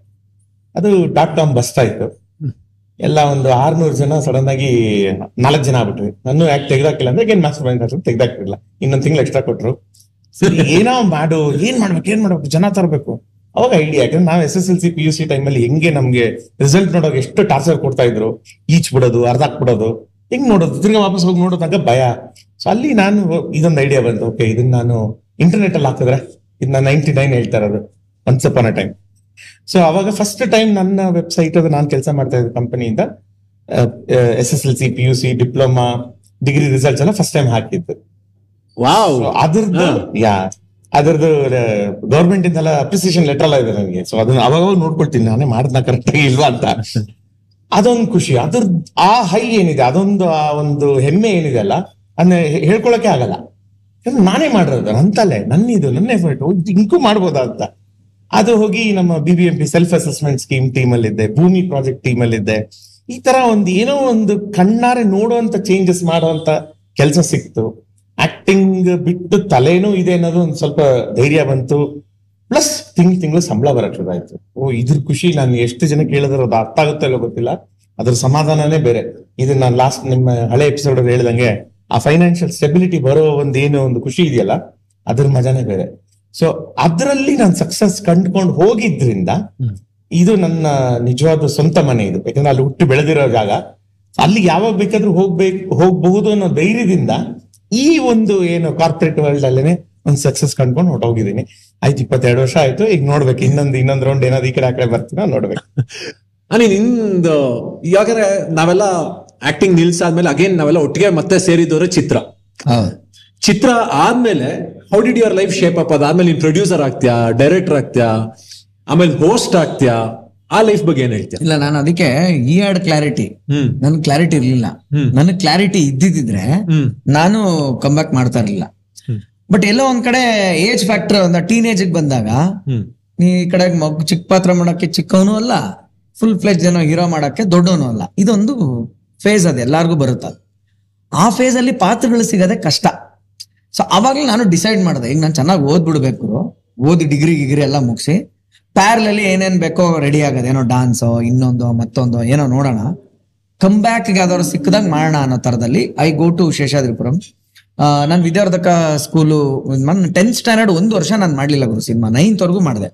ಅದು ಡಾಟ್ ಕಾಮ್ ಬಸ್ತಾ ಇತ್ತು ಎಲ್ಲ ಒಂದು ಆರ್ನೂರು ಜನ ಸಡನ್ ಆಗಿ ನಾಲ್ಕು ಜನ ಆಗ್ಬಿಟ್ರಿ ನಾನು ಯಾಕೆ ತೆಗ್ದಾಕಿಲ್ಲ ಅಂದ್ರೆ ಏನ್ ಮಾಸ್ಟರ್ ಮೈಂಡ್ ಅಂತ ತೆಗ್ದಾಕಿಲ್ಲ ಇನ್ನೊಂದ್ ತಿಂಗಳು ಎಕ್ಸ್ಟ್ರಾ ಕೊಟ್ರು. ಸರಿ ಏನೋ ಮಾಡು ಏನ್ ಮಾಡ್ಬೇಕು ಏನ್ ಮಾಡ್ಬೇಕು ಜನ ತರಬೇಕು. ಅವಾಗ ಐಡಿಯಾ ಯಾಕಂದ್ರೆ ನಾವು S S L C P U C ಟೈಮಲ್ಲಿ ಹೆಂಗೆ ನಮ್ಗೆ ರಿಸಲ್ಟ್ ನೋಡೋಕೆ ಎಷ್ಟು ಟಾರ್ಚರ್ ಕೊಡ್ತಾ ಇದ್ರು ಈಚ್ ಬಿಡೋದು ಅರ್ಧ ಹಾಕ್ಬಿಡೋದು ಹೆಂಗ್ ನೋಡೋದು ತಿರ್ಗಿ ವಾಪಸ್ ಹೋಗಿ ನೋಡೋದಾಗ ಭಯ. ಸೊ ಅಲ್ಲಿ ನಾನು ಇದೊಂದು ಐಡಿಯಾ ಬಂತು. ಓಕೆ ಇದನ್ನ ನಾನು ಇಂಟರ್ನೆಟ್ ಅಲ್ಲಿ ಹಾಕಿದ್ರೆ ಇದನ್ನ ನೈನ್ಟಿ ನೈನ್ ಹೇಳ್ತಾ ಇರೋದು once upon a time so ಅವಾಗ ಫಸ್ಟ್ ಟೈಮ್ ನನ್ನ ವೆಬ್ಸೈಟ್ ಅದು ನಾನು ಕೆಲಸ ಮಾಡ್ತಾ ಇದ್ದ ಕಂಪನಿಯಿಂದ S S L C P U C diploma degree results ಎಲ್ಲ ಫಸ್ಟ್ ಟೈಮ್ ಹಾಕಿದ್ದು. ವಾವ್ ಅದ್ರದ್ದು ಯಾ. ಅದ್ರದ್ದು ಗೌರ್ಮೆಂಟ್ ಇಂದೆಲ್ಲ ಅಪ್ರಿಸಿಯೇಷನ್ ಲೆಟರ್ ಎಲ್ಲ ಇದೆ ನನಗೆ. ಸೊ ಅದನ್ನ ಅವಾಗ ನೋಡ್ಕೊಳ್ತೀನಿ, ನಾನೇ ಮಾಡಿದ್ನ ಕರೆಕ್ಟ್ ಆಗಿ ಇಲ್ವಾ ಅಂತ. ಅದೊಂದು ಖುಷಿ. ಅದ್ರ, ಆ ಹೈ ಏನಿದೆ, ಅದೊಂದು, ಆ ಒಂದು ಹೆಮ್ಮೆ ಏನಿದೆ ಅಲ್ಲ ಅದನ್ನ ಹೇಳ್ಕೊಳಕ್ಕೆ ಆಗಲ್ಲ. ನಾನೇ ಮಾಡಿರೋದು ಅಂತಲ್ಲೇ ತಲೆ ನನ್ನ ಇದು ನನ್ನ ಎಫರ್ಟ್ ಇಂಕು ಮಾಡ್ಬೋದಾ ಅಂತ. ಅದು ಹೋಗಿ ನಮ್ಮ B B M P self assessment scheme team ಅಲ್ಲಿ ಇದ್ದೆ ಭೂಮಿ ಪ್ರಾಜೆಕ್ಟ್ ಟೀಮ್ ಅಲ್ಲಿ ಇದ್ದೆ ಈ ತರ ಒಂದು ಏನೋ ಒಂದು ಕಣ್ಣಾರೆ ನೋಡುವಂತ ಚೇಂಜಸ್ ಮಾಡುವಂತ ಕೆಲಸ ಸಿಕ್ತು. ಆಕ್ಟಿಂಗ್ ಬಿಟ್ಟು ತಲೆನೂ ಇದೆ ಅನ್ನೋದು ಒಂದು ಸ್ವಲ್ಪ ಧೈರ್ಯ ಬಂತು. ಪ್ಲಸ್ ತಿಂಗಳು ತಿಂಗಳು ಸಂಬಳ ಬರಕ್ ಶುರು ಆಯ್ತು. ಓ ಇದ್ರ ಖುಷಿ ನಾನು ಎಷ್ಟು ಜನ ಕೇಳಿದ್ರೆ ಅದು ಅರ್ಥ ಆಗುತ್ತೆ ಇಲ್ಲೋ ಗೊತ್ತಿಲ್ಲ. ಅದ್ರ ಸಮಾಧಾನನೇ ಬೇರೆ. ಇದು ನಾನು ಲಾಸ್ಟ್ ನಿಮ್ಮ ಹಳೆ ಎಪಿಸೋಡ್ ಅಲ್ಲಿ ಹೇಳ್ದಂಗೆ ಆ ಫೈನಾನ್ಷಿಯಲ್ ಸ್ಟೆಬಿಲಿಟಿ ಬರೋ ಒಂದು ಏನು ಒಂದು ಖುಷಿ ಇದೆಯಲ್ಲ ಅದ್ರ ಮಜಾನೇ ಬೇರೆ. ಸೊ ಅದರಲ್ಲಿ ನಾನು ಸಕ್ಸಸ್ ಕಂಡ್ಕೊಂಡು ಹೋಗಿದ್ರಿಂದ ಇದು ನನ್ನ ನಿಜವಾದ ಸ್ವಂತ ಮನೆ ಇದು. ಯಾಕಂದ್ರೆ ಅಲ್ಲಿ ಹುಟ್ಟು ಬೆಳೆದಿರೋ ಜಾಗ. ಅಲ್ಲಿ ಯಾವಾಗ ಬೇಕಾದ್ರೂ ಹೋಗ್ಬೇಕು ಹೋಗಬಹುದು ಅನ್ನೋ ಧೈರ್ಯದಿಂದ ಈ ಒಂದು ಏನು ಕಾರ್ಪೊರೇಟ್ ವರ್ಲ್ಡ್ ಅಲ್ಲೇನೆ ಒಂದು ಸಕ್ಸಸ್ ಕಂಡ್ಕೊಂಡು ಹೊಟ್ಟೋಗಿದ್ದೀನಿ ಆಯ್ತು ಇಪ್ಪತ್ತೆರಡು ವರ್ಷ ಆಯ್ತು. ಈಗ ನೋಡ್ಬೇಕು ಇನ್ನೊಂದ್ ಇನ್ನೊಂದ್ ರೌಂಡ್ ಏನಾದ್ರು ಈ ಕಡೆ ಆ ಕಡೆ ಬರ್ತೀನ ನೋಡ್ಬೇಕು. <laughs> ಅನಿ ನಿಂದು ಯಾಕಂದ್ರೆ ನಾವೆಲ್ಲ ಆಕ್ಟಿಂಗ್ ನಿಲ್ಸಾದ್ಮೇಲೆ ಅಗೇನ್ ನಾವೆಲ್ಲ ಒಟ್ಟಿಗೆ ಮತ್ತೆ ಸೇರಿದವರೇ ಚಿತ್ರ. ಚಿತ್ರ ಆದ್ಮೇಲೆ how did your life shape up ಅದಾದ್ಮೇಲೆ ನೀನ್ ಪ್ರೊಡ್ಯೂಸರ್ ಆಗ್ತೀಯಾ ಡೈರೆಕ್ಟರ್ ಆಗ್ತೀಯಾ ಆಮೇಲೆ ಹೋಸ್ಟ್ ಆಗ್ತೀಯಾ? ಆ ಲೈಫ್ ಬಗ್ಗೆ ಏನ್ ಹೇಳ್ತೀಯ? ಇಲ್ಲ ನಾನು ಅದಕ್ಕೆ ಈ ಆಡ್ ಕ್ಲಾರಿಟಿ ನನ್ ಕ್ಲಾರಿಟಿ ಇರ್ಲಿಲ್ಲ. ನನ್ ಕ್ಲಾರಿಟಿ ಇದ್ದಿದ್ರೆ ನಾನು ಕಂಬ್ಯಾಕ್ ಮಾಡ್ತಾ ಇರ್ಲಿಲ್ಲ. ಬಟ್ ಎಲ್ಲೋ ಒಂದ್ ಕಡೆ ಏಜ್ ಫ್ಯಾಕ್ಟರ್ ಒಂದ ಟೀನ್ ಏಜ್ ಬಂದಾಗ ನೀ ಈ ಕಡೆ ಮಗು ಚಿಕ್ಕ ಪಾತ್ರ ಮಾಡಕ್ಕೆ ಚಿಕ್ಕವನು ಅಲ್ಲ ಫುಲ್ ಫ್ಲೆಜ್ ಏನೋ ಹೀರೋ ಮಾಡಕ್ಕೆ ದೊಡ್ಡವನು ಅಲ್ಲ. ಇದೊಂದು ಫೇಸ್ ಅದು ಎಲ್ಲಾರ್ಗೂ ಬರುತ್ತೆ ಆ ಫೇಸ್ ಅಲ್ಲಿ ಪಾತ್ರಗಳು ಸಿಗೋದೇ ಕಷ್ಟ. ಸೊ ಅವಾಗ್ಲೂ ನಾನು ಡಿಸೈಡ್ ಮಾಡಿದೆ ಈಗ ನಾನು ಚೆನ್ನಾಗಿ ಓದ್ಬಿಡ್ಬೇಕು ಓದಿ ಡಿಗ್ರಿ ಗಿಗ್ರಿ ಎಲ್ಲ ಮುಗಿಸಿ. ಪ್ಯಾರಲಲ್ಲಿ ಏನೇನ್ ಬೇಕೋ ರೆಡಿ ಆಗೋದು, ಏನೋ ಡಾನ್ಸೋ ಇನ್ನೊಂದು, ಮತ್ತೊಂದು, ಏನೋ ನೋಡೋಣ. ಕಮ್ ಬ್ಯಾಕ್ ಯಾವ್ದಾದ್ರು ಸಿಕ್ಕಿದಂಗೆ ಮಾಡೋಣ ಅನ್ನೋ ತರದಲ್ಲಿ ಐ ಗೋ ಟು ಶೇಷಾದ್ರಿಪುರಂ. ನಾನು ವಿದ್ಯಾವರ್ಧಕ ಸ್ಕೂಲು ಟೆಂತ್ ಸ್ಟ್ಯಾಂಡರ್ಡ್ ಒಂದು ವರ್ಷ ನಾನು ಮಾಡ್ಲಿಲ್ಲ ಗುರು ಸಿನಿಮಾ ನೈನ್ತ್ ವರ್ಗೂ ಮಾಡಿದೆ.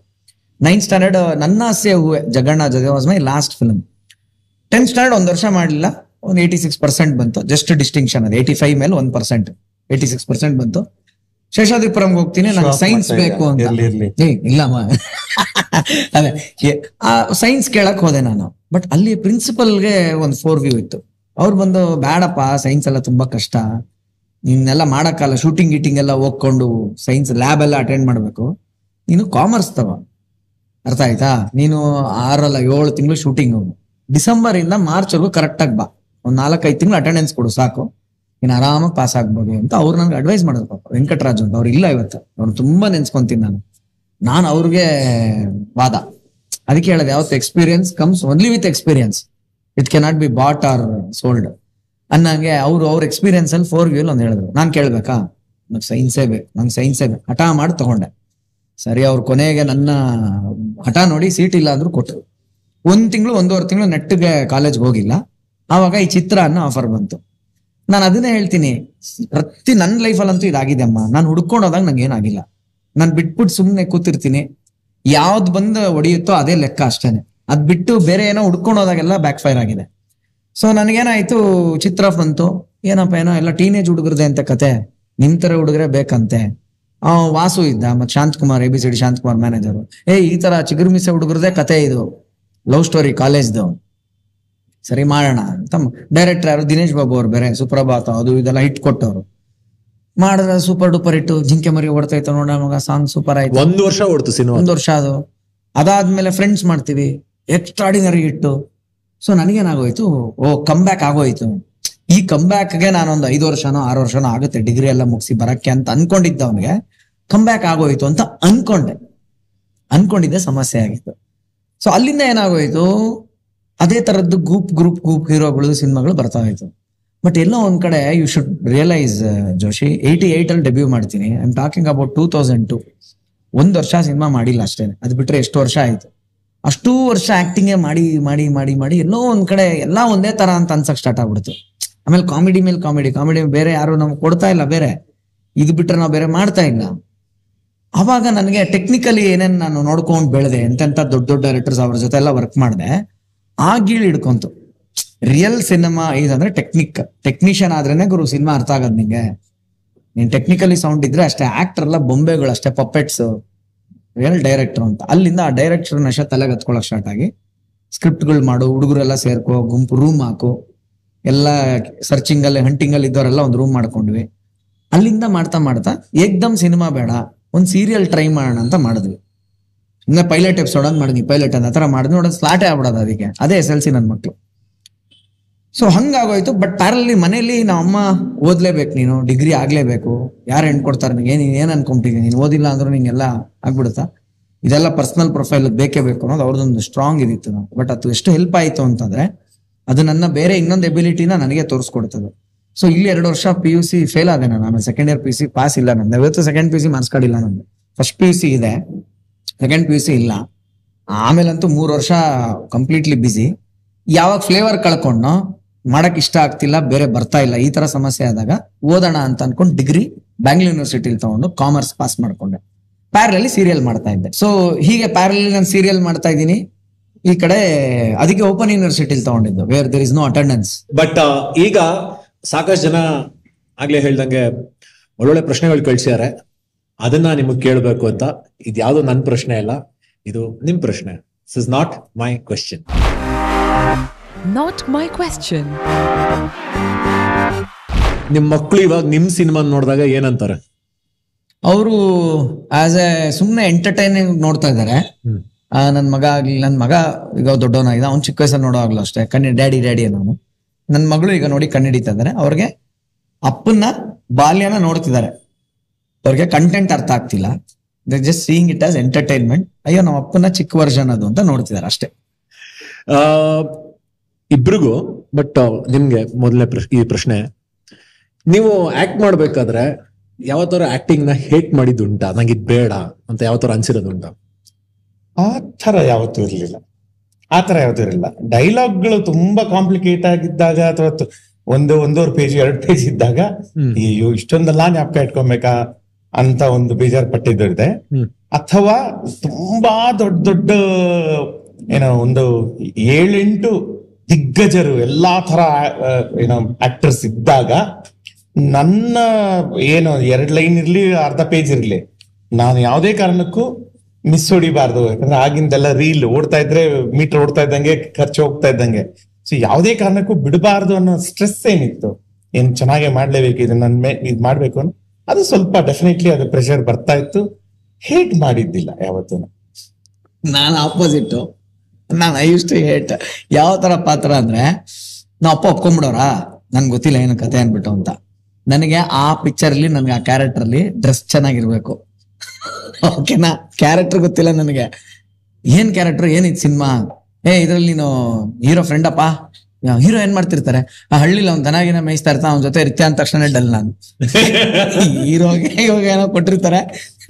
ನೈನ್ ಸ್ಟ್ಯಾಂಡರ್ಡ್ ನನ್ನ ಆಸೆ ಹೂವೆ, Jaganna Jaga was my last film tenth standard ಒಂದು ವರ್ಷ ಮಾಡಲಿಲ್ಲ, ಒಂದು ಏಯ್ಟಿ ಸಿಕ್ಸ್ ಪರ್ಸೆಂಟ್ ಬಂತು ಜಸ್ಟ್ ಡಿಸ್ಟಿಂಕ್ಷನ್ ಅದು ಏಯ್ಟಿ ಫೈವ್ ಮೇಲೆ ಒಂದು ಪರ್ಸೆಂಟ್ ಏಯ್ಟಿ ಸಿಕ್ಸ್ ಪರ್ಸೆಂಟ್ ಬಂತು. ಶೇಷಾದ್ರಿಪುರಂಗೆ ಹೋಗ್ತೀನಿ ನನಗೆ ಸೈನ್ಸ್ ಬೇಕು ಅಂತ. ಇಲ್ಲಮ್ಮ ಅದೇ ಸೈನ್ಸ್ ಕೇಳಕ್ ಹೋದೆ ನಾನು. ಬಟ್ ಅಲ್ಲಿ ಪ್ರಿನ್ಸಿಪಲ್ಗೆ ಒಂದು ಫೋರ್ ವ್ಯೂ ಇತ್ತು. ಅವ್ರು ಬಂದು ಬೇಡಪ್ಪ ಸೈನ್ಸ್ ಎಲ್ಲ ತುಂಬಾ ಕಷ್ಟ. ನಿನ್ನೆಲ್ಲ ಮಾಡಕ್ಕಲ್ಲ ಶೂಟಿಂಗ್ ಗೀಟಿಂಗ್ ಎಲ್ಲ ಹೋಗ್ಕೊಂಡು ಸೈನ್ಸ್ ಲ್ಯಾಬ್ ಎಲ್ಲ ಅಟೆಂಡ್ ಮಾಡ್ಬೇಕು. ನೀನು ಕಾಮರ್ಸ್ ತವ ಅರ್ಥ ಆಯ್ತಾ? ನೀನು ಆರಲ್ಲ ಏಳು ತಿಂಗಳು ಶೂಟಿಂಗ್ ಡಿಸೆಂಬರ್ ಇಂದ ಮಾರ್ಚ್ ವರ್ಗು ಕರೆಕ್ಟ್ ಆಗಿ ಬಾ. ಒಂದ್ ನಾಲ್ಕೈದು ತಿಂಗಳು ಅಟೆಂಡೆನ್ಸ್ ಕೊಡು ಸಾಕು. ನೀನ್ ಆರಾಮಾಗಿ ಪಾಸ್ ಆಗ್ಬೋದು ಅಂತ ಅವ್ರು ನನ್ಗೆ ಅಡ್ವೈಸ್ ಮಾಡೋದು ಪಾಪ. ವೆಂಕಟರಾಜು ಅಂತ ಅವ್ರು ಇಲ್ಲ ಇವತ್ತು. ಅವ್ರು ತುಂಬಾ ನೆನ್ಸ್ಕೊಂತೀನಿ ನಾನು. ನಾನು ಅವ್ರಿಗೆ ವಾದ. ಅದಕ್ಕೆ ಹೇಳೋದು, ಯಾವತ್ತು experience comes only with experience it cannot be bought or sold ಅನ್ನಂಗೆ ಅವ್ರು ಅವ್ರ ಎಕ್ಸ್ಪೀರಿಯನ್ಸ್ ಅಲ್ಲಿ ಫೋರ್ ವ್ಯೂಲ್ ಒಂದು ಹೇಳಿದ್ರು. ನಾನ್ ಕೇಳ್ಬೇಕಾ? ನಂಗೆ ಸೈನ್ಸೇ ಬೇಕು. ನಂಗೆ ಸೈನ್ಸೇ ಬೇಕು. ಹಠ ಮಾಡಿ ತಗೊಂಡೆ. ಸರಿ, ಅವ್ರ ಕೊನೆಗೆ ನನ್ನ ಹಠ ನೋಡಿ ಸೀಟ್ ಇಲ್ಲ ಅಂದ್ರೂ ಕೊಟ್ಟರು ಒಂದ್ ತಿಂಗಳು, ಒಂದೂವರೆ ತಿಂಗಳು ನೆಟ್ಟಿಗೆ ಕಾಲೇಜ್ಗೆ ಹೋಗಿಲ್ಲ. ಆವಾಗ ಈ ಚಿತ್ರ ಅನ್ನೋ ಆಫರ್ ಬಂತು. ನಾನು ಅದನ್ನೇ ಹೇಳ್ತೀನಿ. ಪ್ರತಿ ನನ್ನ ಲೈಫಲ್ಲಂತೂ ಇದಾಗಿದೆ ಅಮ್ಮ. ನಾನು ಹುಡ್ಕೊಂಡು ಹೋದಾಗ ನಂಗೆ ಏನಾಗಿಲ್ಲ. ನಾನು ಬಿಟ್ಬಿಟ್ಟು ಸುಮ್ಮನೆ ಕೂತಿರ್ತೀನಿ. ಯಾವ್ದು ಬಂದು ಹೊಡಿಯುತ್ತೋ ಅದೇ ಲೆಕ್ಕ ಅಷ್ಟೇನೆ. ಅದ್ ಬಿಟ್ಟು ಬೇರೆ ಏನೋ ಹುಡ್ಕೊಂಡು ಹೋದಾಗೆಲ್ಲ ಬ್ಯಾಕ್ ಫೈರ್ ಆಗಿದೆ. ಸೊ ನನಗೇನಾಯ್ತು, ಚಿತ್ರ ಬಂತು. ಏನಪ್ಪ, ಏನೋ ಎಲ್ಲ ಟೀನೇಜ್ ಹುಡುಗರದೆ ಅಂತ ಕತೆ. ನಿಮ್ ತರ ಹುಡುಗರೇ ಬೇಕಂತೆ. ಆ, ವಾಸು ಇದ್ದ, ಮತ್ Shanth Kumar A B C D Shanth Kumar manager ಏ, ಈ ತರ ಚಿಗುರು ಮಿಸೆ ಹುಡುಗರದೇ ಕತೆ ಇದು. ಲವ್ ಸ್ಟೋರಿ ಕಾಲೇಜ್ದು ಸರಿ ಮಾಡೋಣ ಅಂತ ಡೈರೆಕ್ಟರ್ ಯಾರು? ದಿನೇಶ್ ಬಾಬು ಅವ್ರು ಬೇರೆ ಸುಪ್ರಭಾತ ಅದು ಇದೆಲ್ಲ ಹಿಟ್ ಕೊಟ್ಟವ್ರು. ಮಾಡಿದ್ರೆ ಸೂಪರ್ ಡೂಪರ್ ಹಿಟ್ಟು ಜಿಂಕೆ ಮರಿ ಓಡ್ತೈತೆ ನೋಡ ಮಗ ಸಾಂಗ್ ಸೂಪರ್ ಆಯ್ತು. ಒಂದ್ ವರ್ಷ ಓಡ್ತು ಸಿನಿಮಾ. ಒಂದ್ ವರ್ಷ ಅದು. ಅದಾದ್ಮೇಲೆ ಫ್ರೆಂಡ್ಸ್ ಮಾಡ್ತೀವಿ ಎಕ್ಸ್ಟ್ರಾಡಿನರಿ ಇಟ್ಟು ಸೊ ನನಗೇನಾಗೋಯ್ತು? ಓ ಕಮ್ ಬ್ಯಾಕ್ ಆಗೋಯ್ತು. ಈ ಕಮ್ಗೆ ನಾನೊಂದು ಐದು ವರ್ಷನೋ ಆರು ವರ್ಷನೋ ಆಗುತ್ತೆ ಡಿಗ್ರಿ ಎಲ್ಲ ಮುಗಿಸಿ ಬರಕ್ಕೆ ಅಂತ ಅನ್ಕೊಂಡಿದ್ದ ಅವನಿಗೆ. ಕಮ್ ಬ್ಯಾಕ್ ಆಗೋಯ್ತು ಅಂತ ಅನ್ಕೊಂಡೆ. ಅನ್ಕೊಂಡಿದ್ದೆ ಸಮಸ್ಯೆ ಆಗಿತ್ತು. ಸೊ ಅಲ್ಲಿಂದ ಏನಾಗೋಯ್ತು? ಅದೇ ತರದ್ದು ಗ್ರೂಪ್ ಗ್ರೂಪ್ ಗ್ರೂಪ್ ಹೀರೋಗಳು ಸಿನಿಮಾಗಳು ಬರ್ತಾ ಇತ್ತು ಬಟ್ ಎಲ್ಲೋ ಒಂದ್ ಕಡೆ you should realise Joshi eighty eight ಅಲ್ಲಿ ಡೆಬ್ಯೂ ಮಾಡ್ತೀನಿ. I am talking about two thousand two ಒಂದ್ ವರ್ಷ ಸಿನಿಮಾ ಮಾಡಿಲ್ಲ ಅಷ್ಟೇ. ಅದು ಬಿಟ್ರೆ ಎಷ್ಟು ವರ್ಷ ಆಯ್ತು? ಅಷ್ಟೂ ವರ್ಷ ಆಕ್ಟಿಂಗೇ ಮಾಡಿ ಮಾಡಿ ಮಾಡಿ ಮಾಡಿ ಎಲ್ಲೋ ಒಂದ್ ಕಡೆ ಎಲ್ಲ ಒಂದೇ ತರ ಅಂತ ಅನ್ಸಕ್ ಸ್ಟಾರ್ಟ್ ಆಗ್ಬಿಡ್ತು. ಆಮೇಲೆ ಕಾಮಿಡಿ ಮೇಲೆ ಕಾಮಿಡಿ ಕಾಮಿಡಿ ಬೇರೆ ಯಾರು ನಮ್ಗೆ ಕೊಡ್ತಾ ಇಲ್ಲ ಬೇರೆ. ಇದು ಬಿಟ್ರೆ ನಾವು ಬೇರೆ ಮಾಡ್ತಾ ಇಲ್ಲ. ಅವಾಗ ನನಗೆ ಟೆಕ್ನಿಕಲಿ ಏನೇನು ನಾನು ನೋಡ್ಕೊಂಡು ಬೆಳೆದೆ, ಎಂತೆಂತ ದೊಡ್ಡ ದೊಡ್ಡ ಡೈರೆಕ್ಟರ್ಸ್ ಅವ್ರ ಜೊತೆ ಎಲ್ಲ ವರ್ಕ್ ಮಾಡಿದೆ ಆ ಗೀಳ್ ಹಿಡ್ಕೊಂತು. ರಿಯಲ್ ಸಿನಿಮಾ ಇದಂದ್ರೆ ಟೆಕ್ನಿಕ್ ಟೆಕ್ನಿಷಿಯನ್ ಆದ್ರೇನೆ ಗುರು ಸಿನಿಮಾ ಅರ್ಥ ಆಗದ್ ನಿಂಗೆ. ನೀನ್ ಟೆಕ್ನಿಕಲಿ ಸೌಂಡ್ ಇದ್ರೆ ಅಷ್ಟೇ ಆಕ್ಟರ್ ಎಲ್ಲ ಬೊಂಬೆಗಳು ಅಷ್ಟೇ ಪಪ್ಪೆಟ್ಸ್ ರಿಯಲ್ ಡೈರೆಕ್ಟರ್ ಅಂತ. ಅಲ್ಲಿಂದ ಆ ಡೈರೆಕ್ಟರ್ ನಶ ತಲೆಗೆ ಹತ್ಕೊಳಕ್ ಸ್ಟಾರ್ಟ್ ಆಗಿ ಸ್ಕ್ರಿಪ್ಟ್ಗಳು ಮಾಡು, ಹುಡುಗರೆಲ್ಲ ಸೇರ್ಕೋ, ಗುಂಪು ರೂಮ್ ಹಾಕು. ಎಲ್ಲ ಸರ್ಚಿಂಗ್ ಅಲ್ಲಿ ಹಂಟಿಂಗ್ ಅಲ್ಲಿ ಇದ್ದವರೆಲ್ಲ ಒಂದು ರೂಮ್ ಮಾಡ್ಕೊಂಡ್ವಿ. ಅಲ್ಲಿಂದ ಮಾಡ್ತಾ ಮಾಡ್ತಾ, ಏಕ್ದಮ್ ಸಿನಿಮಾ ಬೇಡ, ಒಂದ್ ಸೀರಿಯಲ್ ಟ್ರೈ ಮಾಡೋಣ ಅಂತ ಮಾಡಿದ್ವಿ. ಇನ್ನ ಪೈಲಟ್ ಎಪಿಸೋಡ್ ಅಂತ ಮಾಡಿದ್ವಿ ಪೈಲಟ್ ಅಂತ ಆತರ ಮಾಡಿದ್ವಿ ನೋಡೋದು ಸ್ಲಾಟೇ ಆಗ್ಬಿಡೋದು ಅದಕ್ಕೆ. ಅದೇ ಎಸ್ ಎಲ್ ಸಿ ನನ್ನ ಮಕ್ಳು. ಸೊ ಹಂಗಾಗೋಯ್ತು. ಬಟ್ ಪ್ಯಾರಲ್ಲಿ ಮನೇಲಿ ನಮ್ಮ ಅಮ್ಮ ಓದ್ಲೇಬೇಕು ನೀನು. ಡಿಗ್ರಿ ಆಗ್ಲೇಬೇಕು. ಯಾರು ಹೆಣ್ಕೊಡ್ತಾರೆ ನಿಂಗೆ ನೀನ್ ಏನ್ ಅನ್ಕೊಂಬಿಟ್ಟಿದ್ದೀನಿ ನೀನು ಓದಿಲ್ಲ ಅಂದ್ರೂ ನಿಂಗೆಲ್ಲ ಆಗ್ಬಿಡುತ್ತಾ? ಇದೆಲ್ಲ ಪರ್ಸನಲ್ ಪ್ರೊಫೈಲ್ ಬೇಕೇ ಬೇಕು ಅನ್ನೋದು ಅವ್ರದ್ದೊಂದು ಸ್ಟ್ರಾಂಗ್ ಇದಿತ್ತು ಬಟ್ ಅದು ಎಷ್ಟು ಹೆಲ್ಪ್ ಆಯ್ತು ಅಂತಂದ್ರೆ, ಅದು ನನ್ನ ಬೇರೆ ಇನ್ನೊಂದು ಎಬಿಲಿಟಿನ ನನಗೆ ತೋರಿಸ್ಕೊಡ್ತದೆ. ಸೊ ಇಲ್ಲಿ ಎರಡು ವರ್ಷ ಪಿ ಯು ಸಿ ಫೇಲ್ ಆದೆ ನಾನು. ಆಮೇಲೆ second year P U C pass ಇಲ್ಲ ನಂದು. ಇವತ್ತು second P U C first P U C ಇದೆ. ಸೆಕೆಂಡ್ ಪಿ ಯು ಸಿ ಇಲ್ಲ. ಆಮೇಲಂತೂ ಮೂರು ವರ್ಷ ಕಂಪ್ಲೀಟ್ಲಿ ಬಿಸಿ ಯಾವಾಗ ಫ್ಲೇವರ್ ಕಳ್ಕೊಂಡು ಮಾಡಕ್ ಇಷ್ಟ ಆಗ್ತಿಲ್ಲ, ಬೇರೆ ಬರ್ತಾ ಇಲ್ಲ, ಈ ತರ ಸಮಸ್ಯೆ ಆದಾಗ ಓದೋಣ ಅಂತ ಅನ್ಕೊಂಡು ಡಿಗ್ರಿ ಬ್ಯಾಂಗ್ಳೂರ್ ಯೂನಿವರ್ಸಿಟಿಲಿ ತಗೊಂಡು ಕಾಮರ್ಸ್ ಪಾಸ್ ಮಾಡ್ಕೊಂಡೆ. ಪ್ಯಾರಲಲ್ಲಿ ಸೀರಿಯಲ್ ಮಾಡ್ತಾ ಇದ್ದೆ. ಸೊ ಹೀಗೆ ಪ್ಯಾರಲಲ್ಲಿ ನಾನು ಸೀರಿಯಲ್ ಮಾಡ್ತಾ ಇದ್ದೀನಿ. ಈ ಕಡೆ ಅದಕ್ಕೆ ಓಪನ್ ಯೂನಿವರ್ಸಿಟಿಲಿ ತಗೊಂಡಿದ್ದು where there is no attendance but ಈಗ ಸಾಕಷ್ಟು ಜನ ಆಗ್ಲೇ ಹೇಳ್ದಂಗೆ ಒಳ್ಳೊಳ್ಳೆ ಪ್ರಶ್ನೆಗಳು ಕಳ್ಸಿದ್ದಾರೆ. ಅದನ್ನ ನಿಮಗೆ ಕೇಳಬೇಕು ಅಂತ ಇದು ಯಾವುದು ನನ್ನ ಪ್ರಶ್ನೆ ಅಲ್ಲ ಇದು ನಿಮ್ ಪ್ರಶ್ನೆ. This is not my question Not my question. ನಿಮ್ ಮಕ್ಳು ಇವಾಗ ನಿಮ್ ಸಿನಿಮಾ ನೋಡಿದಾಗ ಏನಂತಾರೆ? ಅವರು ಆಸ್ ಎ ಸುಮ್ನೆ ಎಂಟರ್ಟೈನಿಂಗ್ ನೋಡ್ತಾ ಇದ್ದಾರೆ ನನ್ನ ನನ್ ಮಗ ಆಗ್ಲಿ ನನ್ ಮಗ ಈಗ ದೊಡ್ಡವನಾಗಿದೆ ಅವ್ನು ಚಿಕ್ಕ ವಯಸ್ಸಲ್ಲಿ ನೋಡೋವಾಗ್ಲೂ ಅಷ್ಟೇ. ಕಣ್ಣಿ ಡ್ಯಾಡಿ ಡ್ಯಾಡಿ ಅನ್ನೋನು ನನ್ ಮಗಳು ಈಗ ನೋಡಿ ಕಣ್ಣಿಡಿತಾ ಇದ್ದಾರೆ ಅವ್ರಿಗೆ ಅಪ್ಪನ್ನ ಬಾಲ್ಯನ ನೋಡ್ತಿದ್ದಾರೆ. ಅವ್ರಿಗೆ ಕಂಟೆಂಟ್ ಅರ್ಥ ಆಗ್ತಿಲ್ಲ. Just seeing it as entertainment ಅಯ್ಯೋ ನಮ್ಮ ಅಪ್ಪನ ಚಿಕ್ಕ ವರ್ಷನ್ ಅದು ಅಂತ ನೋಡ್ತಿದ್ದಾರೆ ಅಷ್ಟೇ. ಆ, ಇಬ್ರಿಗೂ ಬಟ್ ನಿಮ್ಗೆ ಮೊದಲನೇ ಈ ಪ್ರಶ್ನೆ. ನೀವು ಆಕ್ಟ್ ಮಾಡ್ಬೇಕಾದ್ರೆ ಯಾವತ್ತರ ಆಕ್ಟಿಂಗ್ನ ಹೇಟ್ ಮಾಡಿದ್ದುಂಟ? ನಂಗೆ ಇದು ಬೇಡ ಅಂತ ಯಾವತ್ತರ ಅನ್ಸಿರೋದುಂಟ? ಆ ತರ ಯಾವತ್ತೂ ಇರ್ಲಿಲ್ಲ. ಆ ತರ ಯಾವತ್ತೂ ಇರಲಿಲ್ಲ. ಡೈಲಾಗ್ಗಳು ತುಂಬಾ ಕಾಂಪ್ಲಿಕೇಟ್ ಆಗಿದ್ದಾಗ ಅಥವಾ ಒಂದು ಒಂದೂವರೆ ಪೇಜ್ ಎರಡು ಪೇಜ್ ಇದ್ದಾಗ. ಅಯ್ಯೋ ಇಷ್ಟೊಂದೆಲ್ಲ ಜ್ಞಾಪಕ ಇಟ್ಕೊಬೇಕಾ ಅಂತ ಒಂದು ಬೇಜಾರ್ ಪಟ್ಟಿದ್ದು ಇದೆ ಅಥವಾ ತುಂಬಾ ದೊಡ್ಡ ದೊಡ್ಡ ಏನೋ ಒಂದು ಏಳೆಂಟು ದಿಗ್ಗಜರು ಎಲ್ಲಾ ತರ ಏನೋ ಆಕ್ಟರ್ಸ್ ಇದ್ದಾಗ ನನ್ನ ಏನು ಎರಡ್ ಲೈನ್ ಇರ್ಲಿ ಅರ್ಧ ಪೇಜ್ ಇರ್ಲಿ ನಾನು ಯಾವುದೇ ಕಾರಣಕ್ಕೂ ಮಿಸ್ ಹೊಡಿಬಾರ್ದು. ಯಾಕಂದ್ರೆ ಆಗಿಂದೆಲ್ಲ ರೀಲ್ ಓಡ್ತಾ ಇದ್ರೆ ಮೀಟರ್ ಓಡ್ತಾ ಇದ್ದಂಗೆ ಖರ್ಚು ಹೋಗ್ತಾ ಇದ್ದಂಗೆ. ಸೊ ಯಾವುದೇ ಕಾರಣಕ್ಕೂ ಬಿಡಬಾರ್ದು ಅನ್ನೋ ಸ್ಟ್ರೆಸ್ ಏನಿತ್ತು. ಏನ್ ಚೆನ್ನಾಗೆ ಮಾಡ್ಲೇಬೇಕು ಇದು ನನ್ ಮೇ ಇದ್ ಮಾಡ್ಬೇಕು ಅನ್ನೋ ಅದು ಸ್ವಲ್ಪ ಡೆಫಿನೆಟ್ಲಿ ಅದು ಪ್ರೆಷರ್ ಬರ್ತಾ ಇತ್ತು. ಹೇಟ್ ಮಾಡಿದ್ದಿಲ್ಲ ಯಾವತ್ತೂ. ನಾನು ಆಪೋಸಿಟ್ ನಾನು ಐ ಯೂಸ್ ಟು ಹೇಟ್ ಯಾವ ತರ ಪಾತ್ರ ಅಂದ್ರೆ ನಾ ಅಪ್ಪ ಒಪ್ಕೊಂಡ್ಬಿಡೋರಾ? ನನ್ಗೆ ಗೊತ್ತಿಲ್ಲ ಏನು ಕತೆ ಅನ್ಬಿಟ್ಟು ಅಂತ. ನನಗೆ ಆ ಪಿಕ್ಚರ್ ಅಲ್ಲಿ, ನನ್ಗೆ ಆ ಕ್ಯಾರೆಕ್ಟರ್ ಅಲ್ಲಿ ಡ್ರೆಸ್ ಚೆನ್ನಾಗಿರ್ಬೇಕು. ಓಕೆನಾ ಕ್ಯಾರೆಕ್ಟರ್ ಗೊತ್ತಿಲ್ಲ ನನಗೆ. ಏನ್ ಕ್ಯಾರೆಕ್ಟರ್ ಏನಿದ್ ಸಿನಿಮಾ ಏ, ಇದ್ರಲ್ಲಿ ನೀನು ಹೀರೋ ಫ್ರೆಂಡಪ್ಪ ಹೀರೋ ಏನ್ ಮಾಡ್ತಿರ್ತಾರೆ? ಆ ಹಳ್ಳಿಲಿ ಅವ್ನ್ ದನಾಗಿನ ಮೇಯಿಸ್ತಾ ಇರ್ತಾನೆ, ಅವ್ನ ಜೊತೆ ಇರ್ತೀಯ ಅಂದ ತಕ್ಷಣ ಡಲ್ ನಾನು. ಹೀರೋಗೆ ಇವಾಗ ಏನೋ ಕೊಟ್ಟಿರ್ತಾರೆ,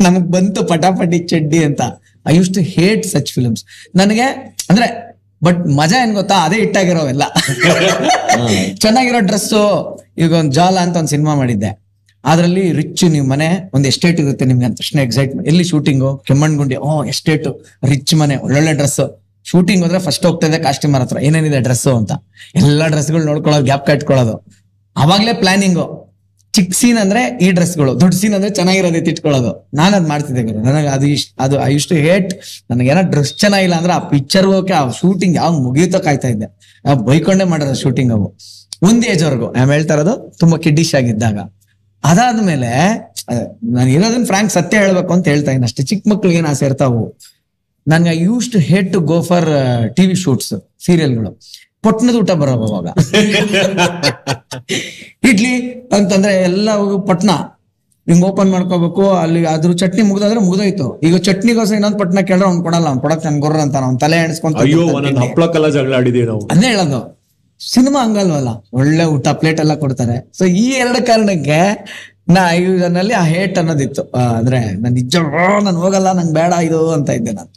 ನಮಗ್ ಬಂತು ಪಟಾಪಟಿ ಚಡ್ಡಿ ಅಂತ. I use to hate such films. ನನಗೆ, ಅಂದ್ರೆ, ಬಟ್ ಮಜಾ ಏನ್ ಗೊತ್ತಾ? ಅದೇ ಇಟ್ಟಾಗಿರೋವೆಲ್ಲ ಚೆನ್ನಾಗಿರೋ ಡ್ರೆಸ್ಸು, ಈಗ ಒಂದು ಜಾಲ ಅಂತ ಒಂದು ಸಿನಿಮಾ ಮಾಡಿದ್ದೆ. ಅದ್ರಲ್ಲಿ ರಿಚ್ ನೀವು ಮನೆ, ಒಂದು ಎಸ್ಟೇಟ್ ಇರುತ್ತೆ ನಿಮ್ಗೆ ಅಂತ ತಕ್ಷಣ ಎಕ್ಸೈಟ್ಮೆಂಟ್ ಎಲ್ಲಿ shooting Kemmangundi oh, estate, rich ಮನೆ, ಒಳ್ಳೊಳ್ಳೆ ಡ್ರೆಸ್ ಶೂಟಿಂಗ್ ಹೋದ್ರೆ ಫಸ್ಟ್ ಹೋಗ್ತಾ ಇದೆ ಕಾಸ್ಟ್ಯೂಮರ್ ಹತ್ರ. ಏನೇನಿದೆ ಡ್ರೆಸ್ ಅಂತ. ಎಲ್ಲಾ ಡ್ರೆಸ್ಗಳು ನೋಡ್ಕೊಳ್ಳೋದು ಗ್ಯಾಪ್ ಕಟ್ಕೊಳ್ಳೋದು ಅವಾಗ್ಲೇ ಪ್ಲಾನಿಂಗು ಚಿಕ್ಕ ಸೀನ್ ಅಂದ್ರೆ ಈ ಡ್ರೆಸ್ಗಳು ದೊಡ್ಡ ಸೀನ್ ಅಂದ್ರೆ ಚೆನ್ನಾಗಿರೋದು ಇಟ್ಕೊಳ್ಳೋದು. ನಾನು ಅದ್ ಮಾಡ್ತಿದ್ದೆ ಗುರು. ನನಗೆ ಅದು ಇಷ್ಟ ಅದು ಐ ಇಷ್ಟು ಹೇಟ್ ನನಗೆ ಏನೋ ಡ್ರೆಸ್ ಚೆನ್ನಾಗಿಲ್ಲ ಅಂದ್ರೆ ಆ ಪಿಕ್ಚರ್ ಹೋಗಕ್ಕೆ, ಆ ಶೂಟಿಂಗ್ ಯಾವಾಗ ಮುಗಿಯುತ್ತೋ ಕಾಯ್ತಾ ಇದ್ದೆ. ಬೈಕೊಂಡೇ ಮಾಡೋದು ಶೂಟಿಂಗ್ ಅವು. ಒಂದ್ ಏಜ್ ವರ್ಗು ನಾನು ಹೇಳ್ತಾ ಇರೋದು ತುಂಬಾ ಕಿಡ್ಡಿಶ್ ಆಗಿದ್ದಾಗ. ಅದಾದ್ಮೇಲೆ ನಾನು ಇರೋದನ್ನ ಫ್ರಾಂಕ್ ಸತ್ಯ ಹೇಳ್ಬೇಕು ಅಂತ ಹೇಳ್ತಾ ಇದ್ದೀನಿ ಅಷ್ಟೇ ಚಿಕ್ಕ ಮಕ್ಳಿಗೆ ಏನ್ ಆಸೆ ಇರ್ತಾವು. ನನ್ಗೆ use to hate to go for TV shoots ಸೀರಿಯಲ್ಗಳು ಪೊಟ್ನದ ಊಟ ಬರೋದು ಅವಾಗ. <laughs> ಇಡ್ಲಿ ಅಂತಂದ್ರೆ ಎಲ್ಲ ಪಟ್ನ. ಹಿಂಗ್ ಓಪನ್ ಮಾಡ್ಕೋಬೇಕು ಅಲ್ಲಿ ಅದ್ರ ಚಟ್ನಿ ಮುಗ್ದಾದ್ರೆ ಮುಗ್ದೋಯ್ತು. ಈಗ ಚಟ್ನಿಗೋಸ್ಕರ ಇನ್ನೊಂದು ಪಟ್ನ ಕೇಳ್ರೆ ಅವ್ನ್ ಕೊಡಲ್ಲ ಅವ್ನ್ ಕೊಡಕ್ ನನ್ ಗೊರ್ರ ಅಂತ ಅವ್ನ್ ತಲೆ ಎಣಿಸ್ಕೊಂತ ಅದೇ ಹೇಳೋದು. ಸಿನಿಮಾ ಹಂಗಲ್ವಲ್ಲ ಒಳ್ಳೆ ಊಟ ಪ್ಲೇಟ್ ಎಲ್ಲ ಕೊಡ್ತಾರೆ. ಸೊ ಈ ಎರಡು ಕಾರಣಕ್ಕೆ ನಾ ನಲ್ಲಿ ಆ ಹೇಟ್ ಅನ್ನೋದಿತ್ತು. ಅಂದ್ರೆ ನಾನು ನಿಜ ನಾನು ಹೋಗಲ್ಲ ನಂಗೆ ಬೇಡ ಇದು ಅಂತ ಇದ್ದೆ ನಾನು.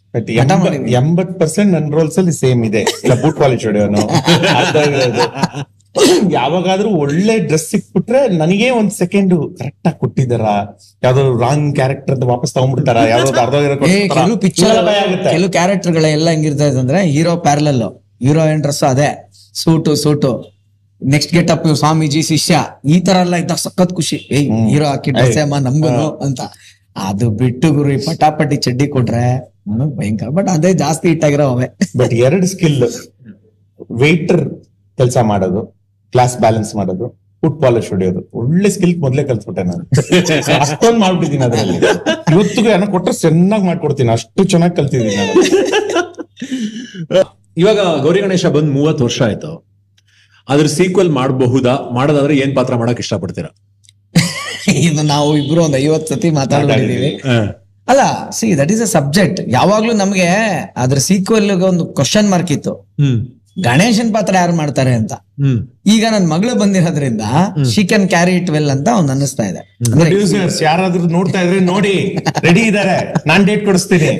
ಎಂಬತ್ ಪರ್ಸೆಂಟ್ ನನ್ ರೋಲ್ಸ್ ಅಲ್ಲಿ ಸೇಮ್ ಇದೆ. ಬೂಟ್ ಪಾಲಿಶ್ ಹೊಡೆಯೋನು. ಯಾವಾಗಾದ್ರೂ ಒಳ್ಳೆ ಡ್ರೆಸ್ ಸಿಕ್ಬಿಟ್ರೆ ನನಗೆ ಒಂದ್ ಸೆಕೆಂಡ್ ಕರೆಕ್ಟ್ ಆಗಿ ಕೊಟ್ಟಿದಾರ ಯಾವ್ದೋ ರಾಂಗ್ ಕ್ಯಾರೆಕ್ಟರ್ ಅಂತ ವಾಪಸ್ ತಗೊಂಡ್ಬಿಡ್ತಾರ? ಯಾವ್ದಾದ್ರು ಅರ್ಧ ಪಿಕ್ಚರ್ ಕೆಲವು ಕ್ಯಾರೆಕ್ಟರ್ ಎಲ್ಲ ಹೆಂಗಿರ್ತಾ ಇದೆ ಅಂದ್ರೆ ಹೀರೋ ಪ್ಯಾರಲಲ್ ಹೀರೋಯಿನ್ ಡ್ರೆಸ್ ಅದೇ. Suit suit next get up Swamiji ಶಿಷ್ಯ ಈ ತರ ಎಲ್ಲ ಇದ್ದಾಗ ಸಖತ್ ಖುಷಿ. ಏಯ್ ಹೀರೋ ಹಾಕಿ ಡ್ರೆಸ್ ಅಮ್ಮ ನಮ್ಗುನು ಅಂತ. ಅದು ಬಿಟ್ಟು ಗುರು ಈ ಪಟಾಪಟಿ ಚಡ್ಡಿ ಕೊಟ್ರೆ ನನಗ್ ಭಯಂಕರ. ಬಟ್ ಅದೇ ಜಾಸ್ತಿ ಇಟ್ಟಾಗಿರೋ ಅವೇ. ಬಟ್ ಎರಡು ಸ್ಕಿಲ್ ವೇಟರ್ ಕೆಲಸ ಮಾಡೋದು ಕ್ಲಾಸ್ ಬ್ಯಾಲೆನ್ಸ್ ಮಾಡೋದು ಫುಟ್ ಪಾಲಿಶ್ ಹೊಡೆಯೋದು. ಒಳ್ಳೆ ಸ್ಕಿಲ್ ಮೊದ್ಲೇ ಕಲ್ತ್ಬಿಟ್ಟೆ ನಾನು. ಅಷ್ಟೊಂದು ಮಾಡ್ಬಿಟ್ಟಿದ್ದೀನಿ ಅದರಲ್ಲಿ. ಇವತ್ತಿಗೂ ಏನೋ ಕೊಟ್ರೆ ಚೆನ್ನಾಗಿ ಮಾಡ್ಕೊಡ್ತೀನಿ. ಅಷ್ಟು ಚೆನ್ನಾಗಿ ಕಲ್ತಿದ್ದೀನಿ ನಾನು. ಇವಾಗ ಗೌರಿ ಗಣೇಶ ಬಂದ್ ಮೂವತ್ತು ವರ್ಷ ಆಯ್ತು. ಅದ್ರ ಸೀಕ್ವೆಲ್ ಮಾಡಬಹುದಾ ಮಾಡೋದಾದ್ರೆ ಏನ್ ಪಾತ್ರ ಮಾಡಕ್ ಇಷ್ಟಪಡ್ತೀರಾ? ಇದು ನಾವು ಇಬ್ರು ಒಂದ್ ಐವತ್ ಸತಿ ಮಾತಾಡ್ಬಿಟ್ಟಿದೀವಿ ಹ. ಅಲ್ಲ see that is a subject ಯಾವಾಗ್ಲೂ ನಮ್ಗೆ ಅದ್ರ ಸೀಕ್ವೆಲ್ ಒಂದು ಕ್ವಶನ್ ಮಾರ್ಕ್ ಇತ್ತು. ಹ್ಮ್. ಗಣೇಶನ್ ಪಾತ್ರ ಯಾರು ಮಾಡ್ತಾರೆ ಅಂತ. ಈಗ ನನ್ ಮಗಳು ಬಂದಿರೋದ್ರಿಂದ she can carry it well ಅಂತ ಅವ್ನ್ ಅನ್ನಿಸ್ತಾ ಇದೆ. ಯಾರಾದ್ರೂ ನೋಡ್ತಾ ಇದ್ರೆ ನೋಡಿ ರೆಡಿ ಇದಾರೆ. ನಾನ್ ಡೇಟ್ ಕೊಡಿಸ್ತೀನಿ.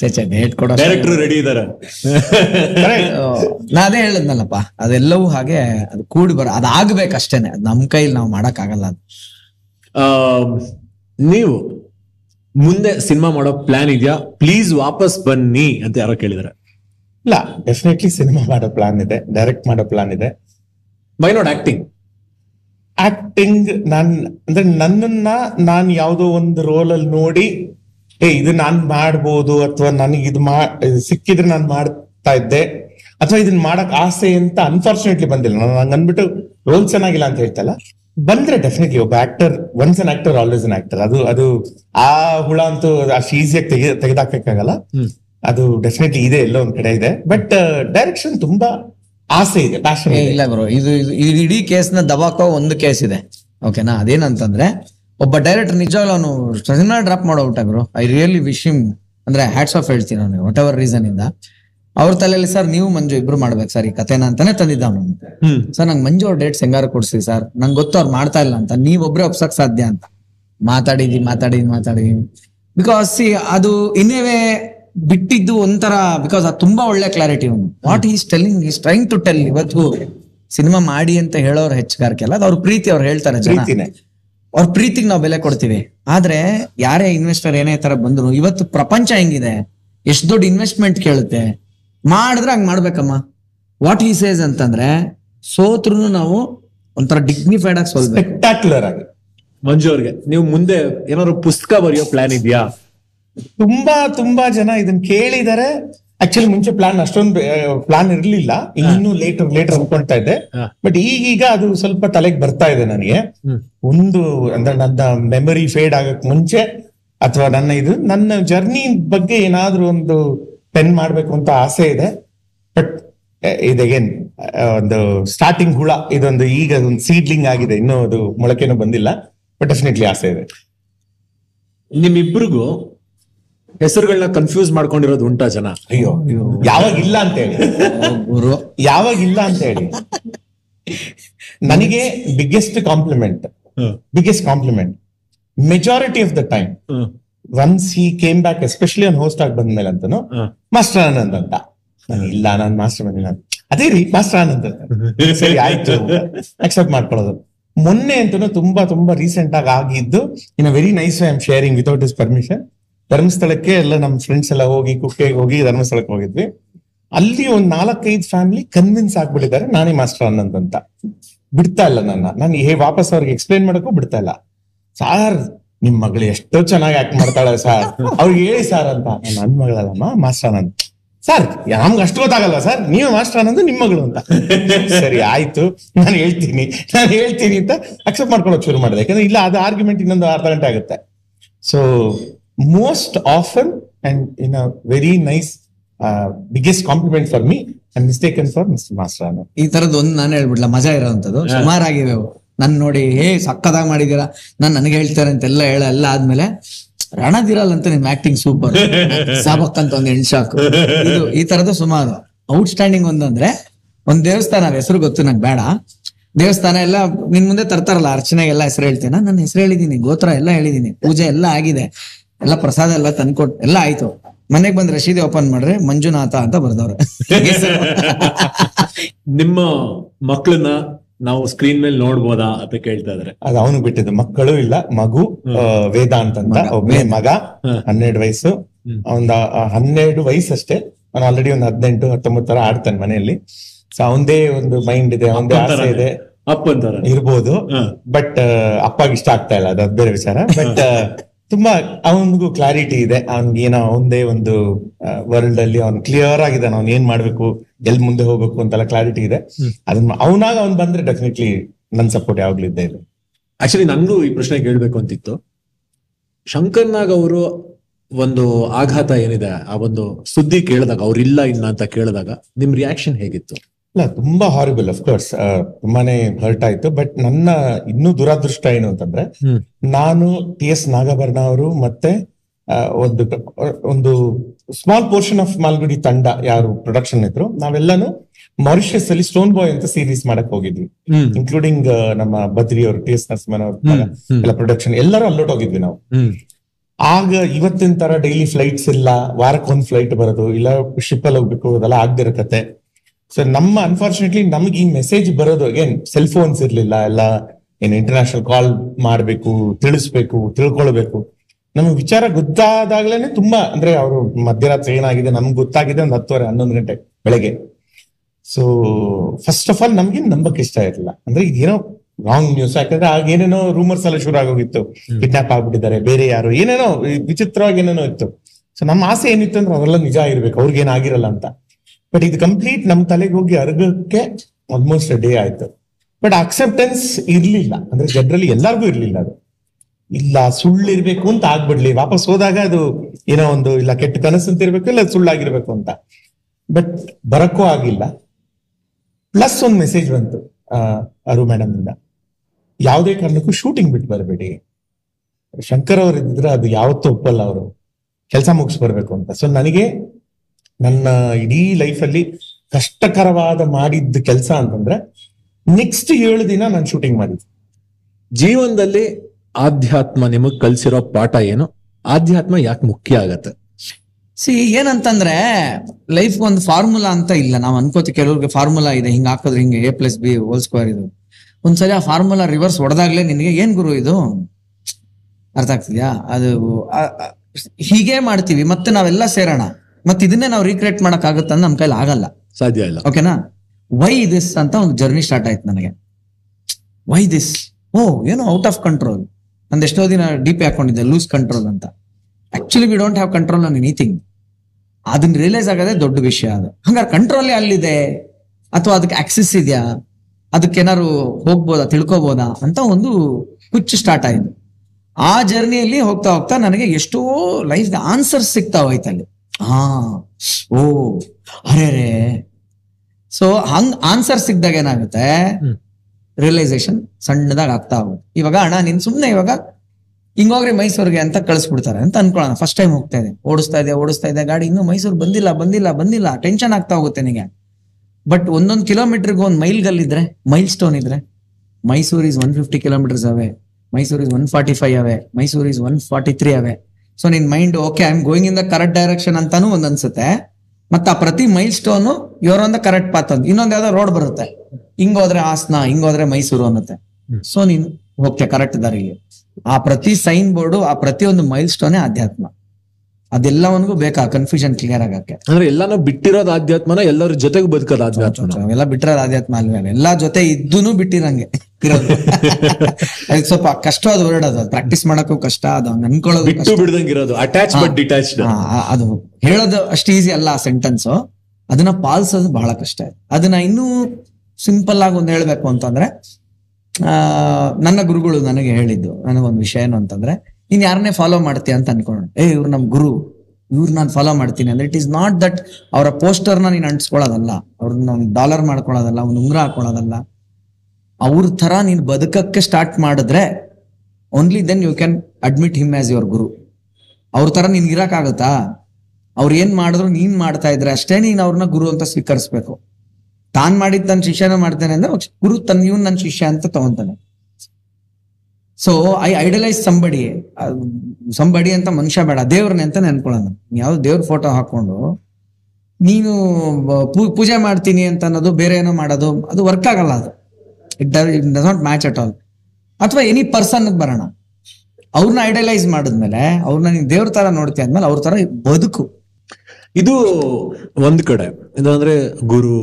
ಚೆ ಡೇಟ್ ಕೊಡೋ ಡೈರೆಕ್ಟರ್ ರೆಡಿ ಇದಾರೆ? ನಾ ಅದೇ ಹೇಳದ್ನಲ್ಲಪ್ಪ ಅದೆಲ್ಲವೂ ಹಾಗೆ ಅದು ಕೂಡಿ ಬರ ಅದಾಗ್ಬೇಕಷ್ಟೇನೆ ಅದ್ ನಮ್ ಕೈಲಿ ನಾವು ಮಾಡಕ್ ಆಗಲ್ಲ ನೀವು ಮುಂದೆ ಸಿನಿಮಾ ಮಾಡೋ ಪ್ಲಾನ್ ಇದೆಯಾ? ಪ್ಲೀಸ್ ವಾಪಸ್ ಬನ್ನಿ ಅಂತ ಯಾರೋ ಕೇಳಿದಾರೆ. ಇಲ್ಲ ಡೆಫಿನೆಟ್ಲಿ ಸಿನಿಮಾ ಮಾಡೋ ಪ್ಲಾನ್ ಇದೆ ಡೈರೆಕ್ಟ್ ಮಾಡೋ ಪ್ಲಾನ್ ಇದೆ. ಮೈ ನೋಡ್ ಆಕ್ಟಿಂಗ್ ಆಕ್ಟಿಂಗ್ ನಾನ್ ಅಂದ್ರೆ ನನ್ನನ್ನ ನಾನು ಯಾವುದೋ ಒಂದು ರೋಲ್ ಅಲ್ಲಿ ನೋಡಿ ಏ ಇದು ನಾನ್ ಮಾಡ್ಬೋದು ಅಥವಾ ನನಗೆ ಇದು ಮಾ ಸಿಕ್ಕಿದ್ರೆ ನಾನು ಮಾಡ್ತಾ ಇದ್ದೆ ಅಥವಾ ಇದನ್ನ ಮಾಡಕ್ ಆಸೆ ಅಂತ ಅನ್ಫಾರ್ಚುನೇಟ್ಲಿ ಬಂದಿಲ್ಲ. ನಾನು ನಂಗೆ ಅಂದ್ಬಿಟ್ಟು ರೋಲ್ ಚೆನ್ನಾಗಿಲ್ಲ ಅಂತ ಹೇಳ್ತಲ್ಲ ಬಂದ್ರೆ ಡೆಫಿನೆಟ್ಲಿ ಒಬ್ಬ actor once an actor always an actor ಅದು ಅದು ಆ ಹುಳ ಅಂತೂ ಅಷ್ಟು ಈಸಿಯಾಗಿ ತೆಗೆ ತೆಗೆದಾಕಕ್ಕಾಗಲ್ಲ ಅದು ಡೆಫಿನೆಟ್ಲಿ ಇದೆ ಎಲ್ಲೋ ಒಂದ್ ಕಡೆ ಇದೆ. ಬಟ್ ಡೈರೆಕ್ಷನ್ ತುಂಬಾ ಆಸೆ ಇದೆ ಪ್ಯಾಷನ್ ಇಲ್ಲ ಬ್ರೋ ಇದು ಇಡೀ ಕೇಸ್ನ ದಬಾಕೋ ಒಂದು ಕೇಸ್ ಇದೆ. ಓಕೆನಾ ಅದೇನಂತಂದ್ರೆ ಒಬ್ಬ ಡೈರೆಕ್ಟರ್ ನಿಜವಾಗ್ಲೂ ಅವನು cinema drop ಮಾಡೋಬಿಟ್ಟ bro I really wish him ಅಂದ್ರೆ ಹ್ಯಾಟ್ಸ್ ಆಫ್ ಹೇಳ್ತೀನಿ ಅವನಿಗೆ ವಾಟ್ ಎವರ್ ರೀಸನ್ ಇಂದ. ಅವ್ರ ತಲೆಯಲ್ಲಿ ಸರ್ ನೀವು ಮಂಜು ಇಬ್ರು ಮಾಡ್ಬೇಕು ಸರ್ ಈ ಕಥೆನ ಅಂತಾನೆ ತಂದಿದ್ದ ಅವನು. ಸರ್ ನಂಗೆ ಮಂಜು ಅವ್ರ ಡೇಟ್ಸ್ ಹೆಂಗಾರು ಕೊಡ್ಸಿ ಸರ್ ನಂಗೆ ಗೊತ್ತು ಅವ್ರು ಮಾಡ್ತಾ ಇಲ್ಲ ಅಂತ. ನೀವ್ ಒಬ್ರೇ ಒಪ್ಸಕ್ ಸಾಧ್ಯ ಅಂತ. ಮಾತಾಡಿದಿ ಮಾತಾಡಿದಿ ಮಾತಾಡಿದೀನಿ. ಬಿಕಾಸ್ ಸಿ ಅದು ಇನ್ನೇವೇ ಬಿಟ್ಟಿದ್ದು ಒಂಥರ ಬಿಕಾಸ್ ಅದು ತುಂಬಾ ಒಳ್ಳೆ ಕ್ಲಾರಿಟಿ ಅವನು what is telling is trying to tell ಇವತ್ತು ಸಿನಿಮಾ ಮಾಡಿ ಅಂತ ಹೇಳೋರು ಹೆಚ್ಚುಗಾರಿಕೆ ಅಲ್ಲ ಅದು ಅವ್ರ ಪ್ರೀತಿ ಅವ್ರು ಹೇಳ್ತಾರೆ ಜನ. ಪ್ರೀತಿನೇ. ಅವ್ರ ಪ್ರೀತಿಗೆ ನಾವು ಬೆಲೆ ಕೊಡ್ತೀವಿ. ಆದ್ರೆ ಯಾರೇ ಇನ್ವೆಸ್ಟರ್ ಏನೇ ತರ ಬಂದ್ರು ಇವತ್ತು ಪ್ರಪಂಚ ಹೆಂಗಿದೆ? ಎಷ್ಟು ದೊಡ್ಡ ಇನ್ವೆಸ್ಟ್ಮೆಂಟ್ ಕೇಳುತ್ತೆ? ಮಾಡಿದ್ರೆ ಹಂಗ್ ಮಾಡ್ಬೇಕಮ್ಮ. ವಾಟ್ ಈ ಸೇಸ್ ಅಂತಂದ್ರೆ ಸೋತ್ರು ನಾವು ಒಂಥರ ಡಿಗ್ನಿಫೈಡ್ ಆಗಿ ಸ್ವಲ್ಪ ಸ್ಪೆಕ್ಟಾಕ್ಯುಲರ್ ಆಗಿ. ಮಂಜು ಅವ್ರಿಗೆ ನೀವು ಮುಂದೆ ಏನಾದ್ರು ಪುಸ್ತಕ ಬರೆಯೋ ಪ್ಲಾನ್ ಇದೆಯಾ? ತುಂಬಾ ತುಂಬಾ ಜನ ಇದನ್ನ ಕೇಳಿದಾರೆ ಆಕ್ಚುಲಿ ಮುಂಚೆ ಪ್ಲಾನ್ ಅಷ್ಟೊಂದು ಪ್ಲಾನ್ ಇರ್ಲಿಲ್ಲ. ಇನ್ನು ಲೇಟ್ ಲೇಟರ್ ಅನ್ಕೊಂತಾ ಇದ್ದೆ. ಬಟ್ ಈಗೀಗ ಅದು ಸ್ವಲ್ಪ ತಲೆಗೆ ಬರ್ತಾ ಇದೆ ನನಗೆ. ಒಂದು ಅಂದ್ರೆ ನನ್ನ ಮೆಮೊರಿ ಫೇಡ್ ಆಗಕ್ ಮುಂಚೆ ಅಥವಾ ನನ್ನ ಇದು ನನ್ನ ಜರ್ನಿ ಬಗ್ಗೆ ಏನಾದ್ರೂ ಒಂದು ಪೆನ್ ಮಾಡ್ಬೇಕು ಅಂತ ಆಸೆ ಇದೆ. ಬಟ್ ಇದಗೇನ್ ಒಂದು ಸ್ಟಾರ್ಟಿಂಗ್ ಹುಳ ಇದೊಂದು ಈಗ ಒಂದು ಸೀಡ್ಲಿಂಗ್ ಆಗಿದೆ. ಇನ್ನೂ ಅದು ಮೊಳಕೆನೂ ಬಂದಿಲ್ಲ. ಬಟ್ ಡೆಫಿನೆಟ್ಲಿ ಆಸೆ ಇದೆ. ನಿಮ್ಮಿಬ್ರಿಗೂ ಹೆಸರುಗಳನ್ನ ಕನ್ಫ್ಯೂಸ್ ಮಾಡ್ಕೊಂಡಿರೋದು ಉಂಟಾ ಜನ? ಅಯ್ಯೋ ಯಾವಾಗ ಇಲ್ಲ ಅಂತ ಹೇಳಿ ಗುರು. ಯಾವಾಗ ಇಲ್ಲ ಅಂತ ಹೇಳಿ ನನಗೆ biggest compliment biggest compliment majority of the time once he came back especially ಅವ್ನು ಹೋಸ್ಟ್ ಆಗಿ ಬಂದ್ಮೇಲೆ ಅಂತಾನು ಮಾಸ್ಟರ್ ಆನಂದ್ ಅಂತ. ನಾನು ಇಲ್ಲ ನಾನು ಮಾಸ್ಟರ್ ಬಂದಿಲ್ಲ ಅದೇ ರೀ ಮಾಸ್ಟರ್ ಆನಂದ್ ಅಂತ. ಸರಿ ಆಯ್ತು. ಅಕ್ಸೆಪ್ಟ್ ಮಾಡ್ಕೊಳ್ಳೋದು. ಮೊನ್ನೆ ಅಂತೂ ತುಂಬಾ ತುಂಬಾ ರೀಸೆಂಟ್ ಆಗಿ ಆಗಿದ್ದು in very nice I am sharing without is permission ಧರ್ಮಸ್ಥಳಕ್ಕೆ ಎಲ್ಲ ನಮ್ಮ ಫ್ರೆಂಡ್ಸ್ ಎಲ್ಲ ಹೋಗಿ ಕುಕ್ಕೆಗೆ ಹೋಗಿ ಧರ್ಮಸ್ಥಳಕ್ಕೆ ಹೋಗಿದ್ವಿ. ಅಲ್ಲಿ ಒಂದ್ ನಾಲ್ಕೈದು ಫ್ಯಾಮಿಲಿ ಕನ್ವಿನ್ಸ್ ಆಗ್ಬಿಟ್ಟಿದ್ದಾರೆ, ನಾನೇ ಮಾಸ್ಟರ್ ಅನ್ನಂತ ಬಿಡ್ತಾ ಇಲ್ಲ ನನ್ನ. ನಾನು ಹೇ ವಾಪಸ್ ಅವ್ರಿಗೆ ಎಕ್ಸ್ಪ್ಲೈನ್ ಮಾಡಕ್ಕೂ ಬಿಡ್ತಾ ಇಲ್ಲ. ಸಾರ್, ನಿಮ್ ಮಗಳು ಎಷ್ಟೋ ಚೆನ್ನಾಗಿ ಆಕ್ಟ್ ಮಾಡ್ತಾಳೆ ಸರ್. ಅವ್ರಿಗೆ ಹೇಳಿ ಸರ್ ಅಂತ. ನನ್ ಮಗಳಲ್ಲಮ್ಮ ಮಾಸ್ಟರ್ ಆನಂದ್ ಸರ್, ನಮ್ಗೆ ಅಷ್ಟು ಗೊತ್ತಾಗಲ್ಲ ಸರ್. ನೀವು ಮಾಸ್ಟರ್ ಅನ್ನೋದು ನಿಮ್ ಮಗಳು ಅಂತ. ಸರಿ, ಆಯ್ತು. ನಾನು ಹೇಳ್ತೀನಿ. ನಾನು ಹೇಳ್ತೀನಿ ಅಂತ ಅಕ್ಸೆಪ್ಟ್ ಮಾಡ್ಕೊಳಕ್ ಶುರು ಮಾಡಿದೆ. ಯಾಕಂದ್ರೆ ಇಲ್ಲ, ಅದು ಆರ್ಗ್ಯುಮೆಂಟ್ ಇನ್ನೊಂದು ಅರ್ಧ ಗಂಟೆ ಆಗುತ್ತೆ. So most often and in a very nice uh, biggest compliment for me and mistaken for Mr. Masrana. ಈ ತರದ್ ಒಂದ್ ನಾನು ಹೇಳ್ಬಿಡ್ಲ ಮಜಾ ಇರೋಂಥದ್ದು. ಸುಮಾರಾಗಿವೆ. ಆಗಿವೆ ನನ್ ನೋಡಿ ಹೇ ಸಕ್ಕದಾಗ ಮಾಡಿದೀರಾ ನಾನ್ ನನಗೆ ಹೇಳ್ತಾರೆ ಅಂತೆಲ್ಲ ಹೇಳ ಎಲ್ಲ ಆದ್ಮೇಲೆ ರಣದಿರಲ್ ಅಂತ ನಿಮ್ ಆಕ್ಟಿಂಗ್ ಸೂಪರ್ <laughs> ಸಾಬಕ್ ಅಂತ ಒಂದ್ ಹೆಣ್ಸಾಕು ಇದು ಈ ತರದ ಸುಮಾರು. ಔಟ್ ಸ್ಟ್ಯಾಂಡಿಂಗ್ ಒಂದಂದ್ರೆ ಒಂದ್ ದೇವಸ್ಥಾನ ಹೆಸರು ಗೊತ್ತು ನಂಗೆ ಬೇಡ. ದೇವಸ್ಥಾನ ಎಲ್ಲ ನಿನ್ ಮುಂದೆ ತರ್ತಾರಲ್ಲ ಅರ್ಚನೆಗೆಲ್ಲ ಹೆಸರು ಹೇಳ್ತೇನೆ? ನನ್ನ ಹೆಸರು ಹೇಳಿದೀನಿ ಗೋತ್ರ ಎಲ್ಲ ಹೇಳಿದೀನಿ ಪೂಜೆ ಎಲ್ಲ ಆಗಿದೆ. ಎಲ್ಲ ಪ್ರಸಾದ ಎಲ್ಲ ತಂದ್ಕೊಟ್ ಎಲ್ಲ ಆಯ್ತು. ಮನೆಗ್ ಬಂದ್ ರಶೀದಿ ಓಪನ್ ಮಾಡ್ರೆ ಮಂಜುನಾಥ ಅಂತ ಬರ್ದವ್ರೆ. <laughs> ನಿಮ್ಮ ಮಕ್ಕಳನ್ನ ನಾವು ಸ್ಕ್ರೀನ್ ಮೇಲೆ ನೋಡ್ಬೋದಾ ಅಂತ ಕೇಳ್ತಾ ಇದಾರೆ. ಅದು ಅವನು ಬಿಟ್ಟಿದ್ದು. ಮಕ್ಕಳು ಇಲ್ಲ ಮಗು ವೇದಾ ವೇದಾಂತ್ ಅಂತ ಮಗ, ಒಬ್ಬನೇ ಮಗ. ಹನ್ನೆರಡು ವಯಸ್ಸು. ಅವನ ಒಂದ ಹನ್ನೆರಡು ವಯಸ್ಸು ಅಷ್ಟೇ ಅವ್ನು ಆಲ್ರೆಡಿ ಒಂದು ಹದಿನೆಂಟು ಹತ್ತೊಂಬತ್ತು ತರ ಆಡ್ತಾನೆ ಮನೆಯಲ್ಲಿ. ಸೊ ಅವಂದೇ ಒಂದು ಮೈಂಡ್ ಇದೆ ಅವಂದೇ ಆಸೆ ಇದೆ. ಅಪ್ಪ ಅಂತಾರ ಇರ್ಬೋದು. ಬಟ್ ಅಪ್ಪಗೆ ಇಷ್ಟ ಆಗ್ತಾ ಇಲ್ಲ ಅದು ಬೇರೆ ವಿಚಾರ. ಬಟ್ ತುಂಬಾ ಅವನಿಗೂ ಕ್ಲಾರಿಟಿ ಇದೆ. ಅವ್ನಿಗೆ ಏನೋ ಅವನದೇ ಒಂದು ವರ್ಲ್ಡ್ ಅಲ್ಲಿ ಅವ್ನು ಕ್ಲಿಯರ್ ಆಗಿದ್ದಾನೆ. ಅವ್ನು ಏನ್ ಮಾಡ್ಬೇಕು ಎಲ್ ಮುಂದೆ ಹೋಗ್ಬೇಕು ಅಂತೆಲ್ಲ ಕ್ಲಾರಿಟಿ ಇದೆ. ಅದನ್ನ ಅವನಾಗ ಅವ್ನ್ ಬಂದ್ರೆ ಡೆಫಿನೆಟ್ಲಿ ನನ್ ಸಪೋರ್ಟ್ ಯಾವಾಗ್ಲೂ ಇದ್ದೇ ಇದೆ. ಆಕ್ಚುಲಿ ನನ್ಗೂ ಈ ಪ್ರಶ್ನೆ ಕೇಳ್ಬೇಕು ಅಂತಿತ್ತು. ಶಂಕರ್ ನಾಗ್ ಅವರು ಒಂದು ಆಘಾತ ಏನಿದೆ ಆ ಒಂದು ಸುದ್ದಿ ಕೇಳಿದಾಗ ಅವ್ರಿಲ್ಲ ಇಲ್ಲ ಅಂತ ಕೇಳಿದಾಗ ನಿಮ್ ರಿಯಾಕ್ಷನ್ ಹೇಗಿತ್ತು? ಇಲ್ಲ ತುಂಬಾ ಹಾರಿಬಲ್ ಅಫ್ಕೋರ್ಸ್ ತುಂಬಾನೇ ಹರ್ಟ್ ಆಯ್ತು. ಬಟ್ ನನ್ನ ಇನ್ನೂ ದುರಾದೃಷ್ಟ ಏನು ಅಂತಂದ್ರೆ ನಾನು ಟಿ ಎಸ್ ನಾಗಭರಣ ಅವರು ಮತ್ತೆ ಒಂದು ಒಂದು ಸ್ಮಾಲ್ ಪೋರ್ಷನ್ ಆಫ್ ಮಾಲ್ಗುಡಿ ತಂಡ ಯಾರು ಪ್ರೊಡಕ್ಷನ್ ಇದ್ರು ನಾವೆಲ್ಲಾನು ಮಾರಿಷಿಯಸ್ ಅಲ್ಲಿ ಸ್ಟೋನ್ ಬಾಯ್ ಅಂತ ಸೀರೀಸ್ ಮಾಡಕ್ ಹೋಗಿದ್ವಿ. ಇನ್ಕ್ಲೂಡಿಂಗ್ ನಮ್ಮ ಬದ್ರಿ ಅವರು ಟಿ ಎಸ್ ನರಸಿಂಹನ್ ಅವ್ರ. ಎಲ್ಲ ಪ್ರೊಡಕ್ಷನ್ ಎಲ್ಲರೂ ಅಲ್ಲೋಟ್ ಹೋಗಿದ್ವಿ ನಾವು. ಆಗ ಇವತ್ತಿನ ತರ ಡೈಲಿ ಫ್ಲೈಟ್ಸ್ ಇಲ್ಲ ವಾರಕ್ಕೊಂದ್ ಫ್ಲೈಟ್ ಬರೋದು ಇಲ್ಲ ಶಿಪ್ ಅಲ್ಲಿ ಹೋಗ್ಬೇಕು ಅದೆಲ್ಲ ಆಗ್ದಿರ ಕತೆ ಸೊ ನಮ್ಮ ಅನ್ಫಾರ್ಚುನೇಟ್ಲಿ ನಮ್ಗೆ ಈ ಮೆಸೇಜ್ ಬರೋದು ಅಗೇನ್ ಸೆಲ್ ಫೋನ್ಸ್ ಇರ್ಲಿಲ್ಲ ಎಲ್ಲ ಏನ್ ಇಂಟರ್ನ್ಯಾಷನಲ್ ಕಾಲ್ ಮಾಡ್ಬೇಕು ತಿಳಿಸ್ಬೇಕು ತಿಳ್ಕೊಳ್ಬೇಕು. ನಮ್ಗೆ ವಿಚಾರ ಗೊತ್ತಾದಾಗ್ಲೇನೆ ತುಂಬಾ ಅಂದ್ರೆ ಅವರು ಮಧ್ಯರಾತ್ರಿ ಏನಾಗಿದೆ ನಮ್ಗೆ ಗೊತ್ತಾಗಿದೆ ಒಂದು ಹತ್ತುವರೆ ಹನ್ನೊಂದು ಗಂಟೆ ಬೆಳಗ್ಗೆ. ಸೊ ಫಸ್ಟ್ ಆಫ್ ಆಲ್ ನಮ್ಗೆ ನಂಬಕ್ ಇಷ್ಟ ಇರಲಿಲ್ಲ. ಅಂದ್ರೆ ಇದೇನೋ ರಾಂಗ್ ನ್ಯೂಸ್ ಯಾಕಂದ್ರೆ ಆಗ ಏನೇನೋ ರೂಮರ್ಸ್ ಎಲ್ಲ ಶುರು ಆಗೋಗಿತ್ತು. ಕಿಡ್ನಾಪ್ ಆಗ್ಬಿಟ್ಟಿದ್ದಾರೆ ಬೇರೆ ಯಾರು ಏನೇನೋ ವಿಚಿತ್ರವಾಗಿ ಏನೇನೋ ಇತ್ತು. ಸೊ ನಮ್ಮ ಆಸೆ ಏನಿತ್ತು ಅಂದ್ರೆ ಅವೆಲ್ಲ ನಿಜ ಇರ್ಬೇಕು ಅವ್ರಿಗೆ ಏನಾಗಿರಲ್ಲ ಅಂತ. ಬಟ್ ಇದು ಕಂಪ್ಲೀಟ್ ನಮ್ ತಲೆಗೆ ಹೋಗಿ ಅರ್ಗಕ್ಕೆ ಆಲ್ಮೋಸ್ಟ್ ಡೇ ಆಯ್ತು. ಬಟ್ ಅಕ್ಸೆಪ್ಟೆನ್ಸ್ ಇರ್ಲಿಲ್ಲ. ಅಂದ್ರೆ ಜನರಲ್ಲಿ ಎಲ್ಲರಿಗೂ ಇರ್ಲಿಲ್ಲ ಅದು. ಇಲ್ಲ ಸುಳ್ಳು ಇರ್ಬೇಕು ಅಂತ ಆಗ್ಬಿಡ್ಲಿ. ವಾಪಸ್ ಹೋದಾಗ ಅದು ಏನೋ ಒಂದು, ಇಲ್ಲ, ಕೆಟ್ಟ ಕನಸು ಅಂತ ಇರ್ಬೇಕು, ಇಲ್ಲ, ಸುಳ್ಳಾಗಿರ್ಬೇಕು ಅಂತ. ಬಟ್ ಬರಕ್ಕೂ ಆಗಿಲ್ಲ. ಪ್ಲಸ್ ಒಂದು ಮೆಸೇಜ್ ಬಂತು ಅರು ಮೇಡಮ್ ಇಂದ ಯಾವುದೇ ಕಾರಣಕ್ಕೂ ಶೂಟಿಂಗ್ ಬಿಟ್ಟು ಬರಬೇಡಿ. ಶಂಕರ್ ಅವ್ರು ಇದ್ರೆ ಅದು ಯಾವತ್ತೂ ಒಪ್ಪಲ್ಲ ಅವರು. ಕೆಲಸ ಮುಗಿಸ್ ಬರ್ಬೇಕು ಅಂತ. ಸೊ ನನಗೆ ನನ್ನ ಇಡೀ ಲೈಫಲ್ಲಿ ಕಷ್ಟಕರವಾದ ಮಾಡಿದ್ದ ಕೆಲಸ ಅಂತಂದ್ರೆ ನೆಕ್ಸ್ಟ್ ಏಳು ದಿನ ನಾನು ಶೂಟಿಂಗ್ ಮಾಡಿದ್ದೆ. ಜೀವನದಲ್ಲಿ ಆಧ್ಯಾತ್ಮ ನಿಮಗ್ ಕಲ್ಸಿರೋ ಪಾಠ ಏನು? ಆಧ್ಯಾತ್ಮ ಯಾಕೆ ಮುಖ್ಯ ಆಗತ್ತೆ? ಸಿ ಏನಂತಂದ್ರೆ ಲೈಫ್ ಒಂದು ಫಾರ್ಮುಲಾ ಅಂತ ಇಲ್ಲ. ನಾವು ಅನ್ಕೋತಿ ಕೆಲವ್ರಿಗೆ ಫಾರ್ಮುಲಾ ಇದೆ ಹಿಂಗ್ ಹಾಕಿದ್ರೆ ಹಿಂಗೆ A plus B whole square ಇದು. ಒಂದ್ಸರಿ ಆ ಫಾರ್ಮುಲಾ ರಿವರ್ಸ್ ಹೊಡೆದಾಗ್ಲೇ ನಿನಗೆ ಏನ್ ಗುರು ಇದು? ಅರ್ಥ ಆಗ್ತಿದ್ಯಾ? ಅದು ಹೀಗೆ ಮಾಡ್ತೀವಿ. ಮತ್ತೆ ನಾವೆಲ್ಲ ಸೇರೋಣ. ಮತ್ತೆ ಇದನ್ನೇ ನಾವು ರೀಕ್ರಿಯೇಟ್ ಮಾಡಕ್ ಆಗುತ್ತ ನಮ್ ಕೈಲಿ ಆಗಲ್ಲ. ಸಾಧ್ಯ ಇಲ್ಲ. ಓಕೆನಾ ವೈ ದಿಸ್ ಅಂತ ಒಂದು ಜರ್ನಿ ಸ್ಟಾರ್ಟ್ ಆಯ್ತು ನನಗೆ. ವೈ ದಿಸ್ ಓ ಏನೋ ಔಟ್ ಆಫ್ ಕಂಟ್ರೋಲ್ ನಂದು ಎಷ್ಟೋ ದಿನ ಡಿ ಪಿ ಹಾಕೊಂಡಿದ್ದೆ ಲೂಸ್ ಕಂಟ್ರೋಲ್ ಅಂತ. Actually we don't have control on anything ಅದನ್ನ ರಿಯಲೈಸ್ ಆಗೋದೇ ದೊಡ್ಡ ವಿಷಯ ಅದು. ಹಂಗಾರೆ ಕಂಟ್ರೋಲ್ ಅಲ್ಲಿದೆ? ಅಥವಾ ಅದಕ್ಕೆ ಆಕ್ಸೆಸ್ ಇದೆಯಾ? ಅದಕ್ಕೆ ಏನಾದ್ರು ಹೋಗ್ಬೋದಾ ತಿಳ್ಕೊಬೋದಾ ಅಂತ ಒಂದು ಹುಚ್ಚು ಸ್ಟಾರ್ಟ್ ಆಯ್ತು. ಆ ಜರ್ನಿಯಲ್ಲಿ ಹೋಗ್ತಾ ಹೋಗ್ತಾ ನನಗೆ ಎಷ್ಟೋ ಲೈಫ್ ಆನ್ಸರ್ಸ್ ಸಿಗ್ತಾ ಹೋಯ್ತು ಅಲ್ಲಿ ಹಾ. ಓ. ಅರೆ ರೇ ಸೊ ಹಂಗ್ ಆನ್ಸರ್ ಸಿಕ್ದಾಗ ಏನಾಗುತ್ತೆ? ರಿಯಲೈಸೇಷನ್ ಸಣ್ಣದಾಗ ಆಗ್ತಾ ಹೋಗುತ್ತೆ. ಇವಾಗ ಅಣ್ಣ ನೀನ್ ಸುಮ್ನೆ ಇವಾಗ ಹಿಂಗೋಗ್ರಿ ಮೈಸೂರಿಗೆ ಅಂತ ಕಳಿಸ್ಬಿಡ್ತಾರೆ ಅಂತ ಅನ್ಕೊಳ್ಳೋಣ. ಫಸ್ಟ್ ಟೈಮ್ ಹೋಗ್ತಾ ಇದೆ ಓಡಿಸ್ತಾ ಇದೆ ಓಡಿಸ್ತಾ ಇದೆ ಗಾಡಿ ಇನ್ನು ಮೈಸೂರು ಬಂದಿಲ್ಲ ಬಂದಿಲ್ಲ ಬಂದಿಲ್ಲ. ಟೆನ್ಷನ್ ಆಗ್ತಾ ಹೋಗುತ್ತೆ ನಿನಗೆ. ಬಟ್ ಒಂದೊಂದು ಕಿಲೋಮೀಟರ್ಗೆ ಒಂದು ಮೈಲ್ ಗಲ್ ಇದ್ರೆ ಮೈಲ್ ಸ್ಟೋನ್ ಇದ್ರೆ Mysore is one fifty kilometres away Mysore is one forty five away Mysore is one forty three away so ನಿನ್ mind okay I am going in the correct direction ಅಂತಾನು ಒಂದ್ ಅನ್ಸುತ್ತೆ. ಮತ್ತೆ ಆ ಪ್ರತಿ milestone the correct path ಅಂತ. ಇನ್ನೊಂದ್ ಯಾವ್ದೋ ರೋಡ್ ಬರುತ್ತೆ. ಹಿಂಗ್ ಹೋದ್ರೆ ಹಾಸನ ಹಿಂಗ್ ಹೋದ್ರೆ ಮೈಸೂರು ಅನ್ನತ್ತೆ. ಸೊ ನೀನ್ ಹೋಗ್ತೀಯ ಕರೆಕ್ಟ್ ದಾರಿಗೆ ಆ ಪ್ರತಿ ಸೈನ್ ಬೋರ್ಡು ಆ ಪ್ರತಿ ಒಂದು ಮೈಲ್ ಸ್ಟೋನೇ ಆಧ್ಯಾತ್ಮ. ಅದೆಲ್ಲವನ್ಗೂ ಬೇಕಾ ಕನ್ಫ್ಯೂಷನ್ ಕ್ಲಿಯರ್ ಆಗಕ್ಕೆ? ಅಂದ್ರೆ ಎಲ್ಲಾನು ಬಿಟ್ಟಿರೋದು ಆಧ್ಯಾತ್ಮನ ಎಲ್ಲರ ಜೊತೆಗೆ ಬದುಕೋದು ಆಧ್ಯಾತ್ಮನ. ಎಲ್ಲ ಬಿಟ್ರೆ ಆಧ್ಯಾತ್ಮ ಅಲ್ವೇ ಎಲ್ಲಾ ಜೊತೆ ಇದ್ದೂನು ಬಿಟ್ಟಿರಂಗೆ. ಇರೋದು. <laughs> ಅದಕ್ಕೆ ಸ್ವಲ್ಪ ಕಷ್ಟವಾದ ವರ್ಡ್ ಅದು ಪ್ರಾಕ್ಟೀಸ್ ಮಾಡಕ್ಕೂ ಕಷ್ಟ ಅದು ಅನ್ಕೊಳ್ಳೋದು ಬಿಟ್ಟು ಕಷ್ಟ. ಬಿಡ್ದಂಗಿರೋದು ಅಟ್ಯಾಚ್ ಬಟ್ ಡಿಟ್ಯಾಚ್ಡ್ ಆ, ಆ, ಅದು ಹೇಳೋದು ಅಷ್ಟು ಈಸಿ ಅಲ್ಲ ಆ ಸೆಂಟೆನ್ಸ್ ಅದನ್ನ ಪಾಲಿಸೋದು ಬಹಳ ಕಷ್ಟ. ಅದನ್ನ ಇನ್ನೂ ಸಿಂಪಲ್ ಆಗಿ ಒಂದ್ ಹೇಳ್ಬೇಕು ಅಂತಂದ್ರೆ ಆ ನನ್ನ ಗುರುಗಳು ನನಗೆ ಹೇಳಿದ್ದು ನನಗೊಂದು ವಿಷಯ ಏನು ಅಂತಂದ್ರೆ ನೀನ್ ಯಾರನ್ನೇ ಫಾಲೋ ಮಾಡ್ತೀಯ ಅಂತ ಅನ್ಕೊಂಡೆ ಏ ಇವ್ರು ನಮ್ ಗುರು. ಇವ್ರು ನಾನು ಫಾಲೋ ಮಾಡ್ತೀನಿ. ಅಂದ್ರೆ ಇಟ್ ಈಸ್ ನಾಟ್ ದಟ್ ಅವರ ಪೋಸ್ಟರ್ನ ನೀನ್ ಅಂಟಿಸ್ಕೊಳ್ಳೋದಲ್ಲ. ಅವ್ರನ್ನ ಒಂದು ಡಾಲರ್ ಮಾಡ್ಕೊಳ್ಳೋದಲ್ಲ ಒಂದು ಉಂಗ್ರ ಹಾಕೊಳ್ಳೋದಲ್ಲ. ಅವ್ರ ತರ ನೀನ್ ಬದುಕಕ್ಕೆ ಸ್ಟಾರ್ಟ್ ಮಾಡಿದ್ರೆ only then you can admit him as your guru ಅವ್ರ ತರ ನಿನ್ಗೆ ಇರಕ್ಕಾಗತ್ತಾ ಅವ್ರು ಏನ್ ಮಾಡಿದ್ರು ನೀನ್ ಮಾಡ್ತಾ ಇದ್ರೆ ಅಷ್ಟೇ ನೀನ್ ಅವ್ರನ್ನ ಗುರು ಅಂತ ಸ್ವೀಕರಿಸ್ಬೇಕು. ತಾನ್ ಮಾಡಿದ್ ತನ್ನ ಶಿಷ್ಯನ ಮಾಡ್ತೇನೆ ಅಂದ್ರೆ ಗುರು ತನ್ನ ಇವನು ನನ್ನ ಶಿಷ್ಯ ಅಂತ ತಗೊಂತಾನೆ. So I idolise somebody somebody ಅಂತ ಮನುಷ್ಯ ಬೇಡ ದೇವ್ರನ್ನೇ ಅಂತ ನೆನ್ಕೊಳ್ಳೋಣ. ಯಾವ್ದು ದೇವ್ರ ಫೋಟೋ ಹಾಕೊಂಡು ನೀನು ಪೂಜೆ ಮಾಡ್ತೀನಿ ಅಂತ ಅನ್ನೋದು ಬೇರೆ ಏನೋ ಮಾಡೋದು, ಅದು ವರ್ಕ್ ಆಗಲ್ಲ ಅದು. It does not match at all ಅಥವಾ ಎನಿ ಪರ್ಸನ್ ಬರೋಣ. ಅವ್ರನ್ನ ಐಡಲೈಸ್ ಮಾಡಿದ್ಮೇಲೆ ಅವ್ರನ್ನ ನೀನ್ ದೇವ್ರ ತರ ನೋಡ್ತೀಯ ಅಂದ್ಮೇಲೆ ಅವ್ರ ತರ ಬದುಕು. ಇದು ಒಂದ್ ಕಡೆ. ಅಂದ್ರೆ ಗುರು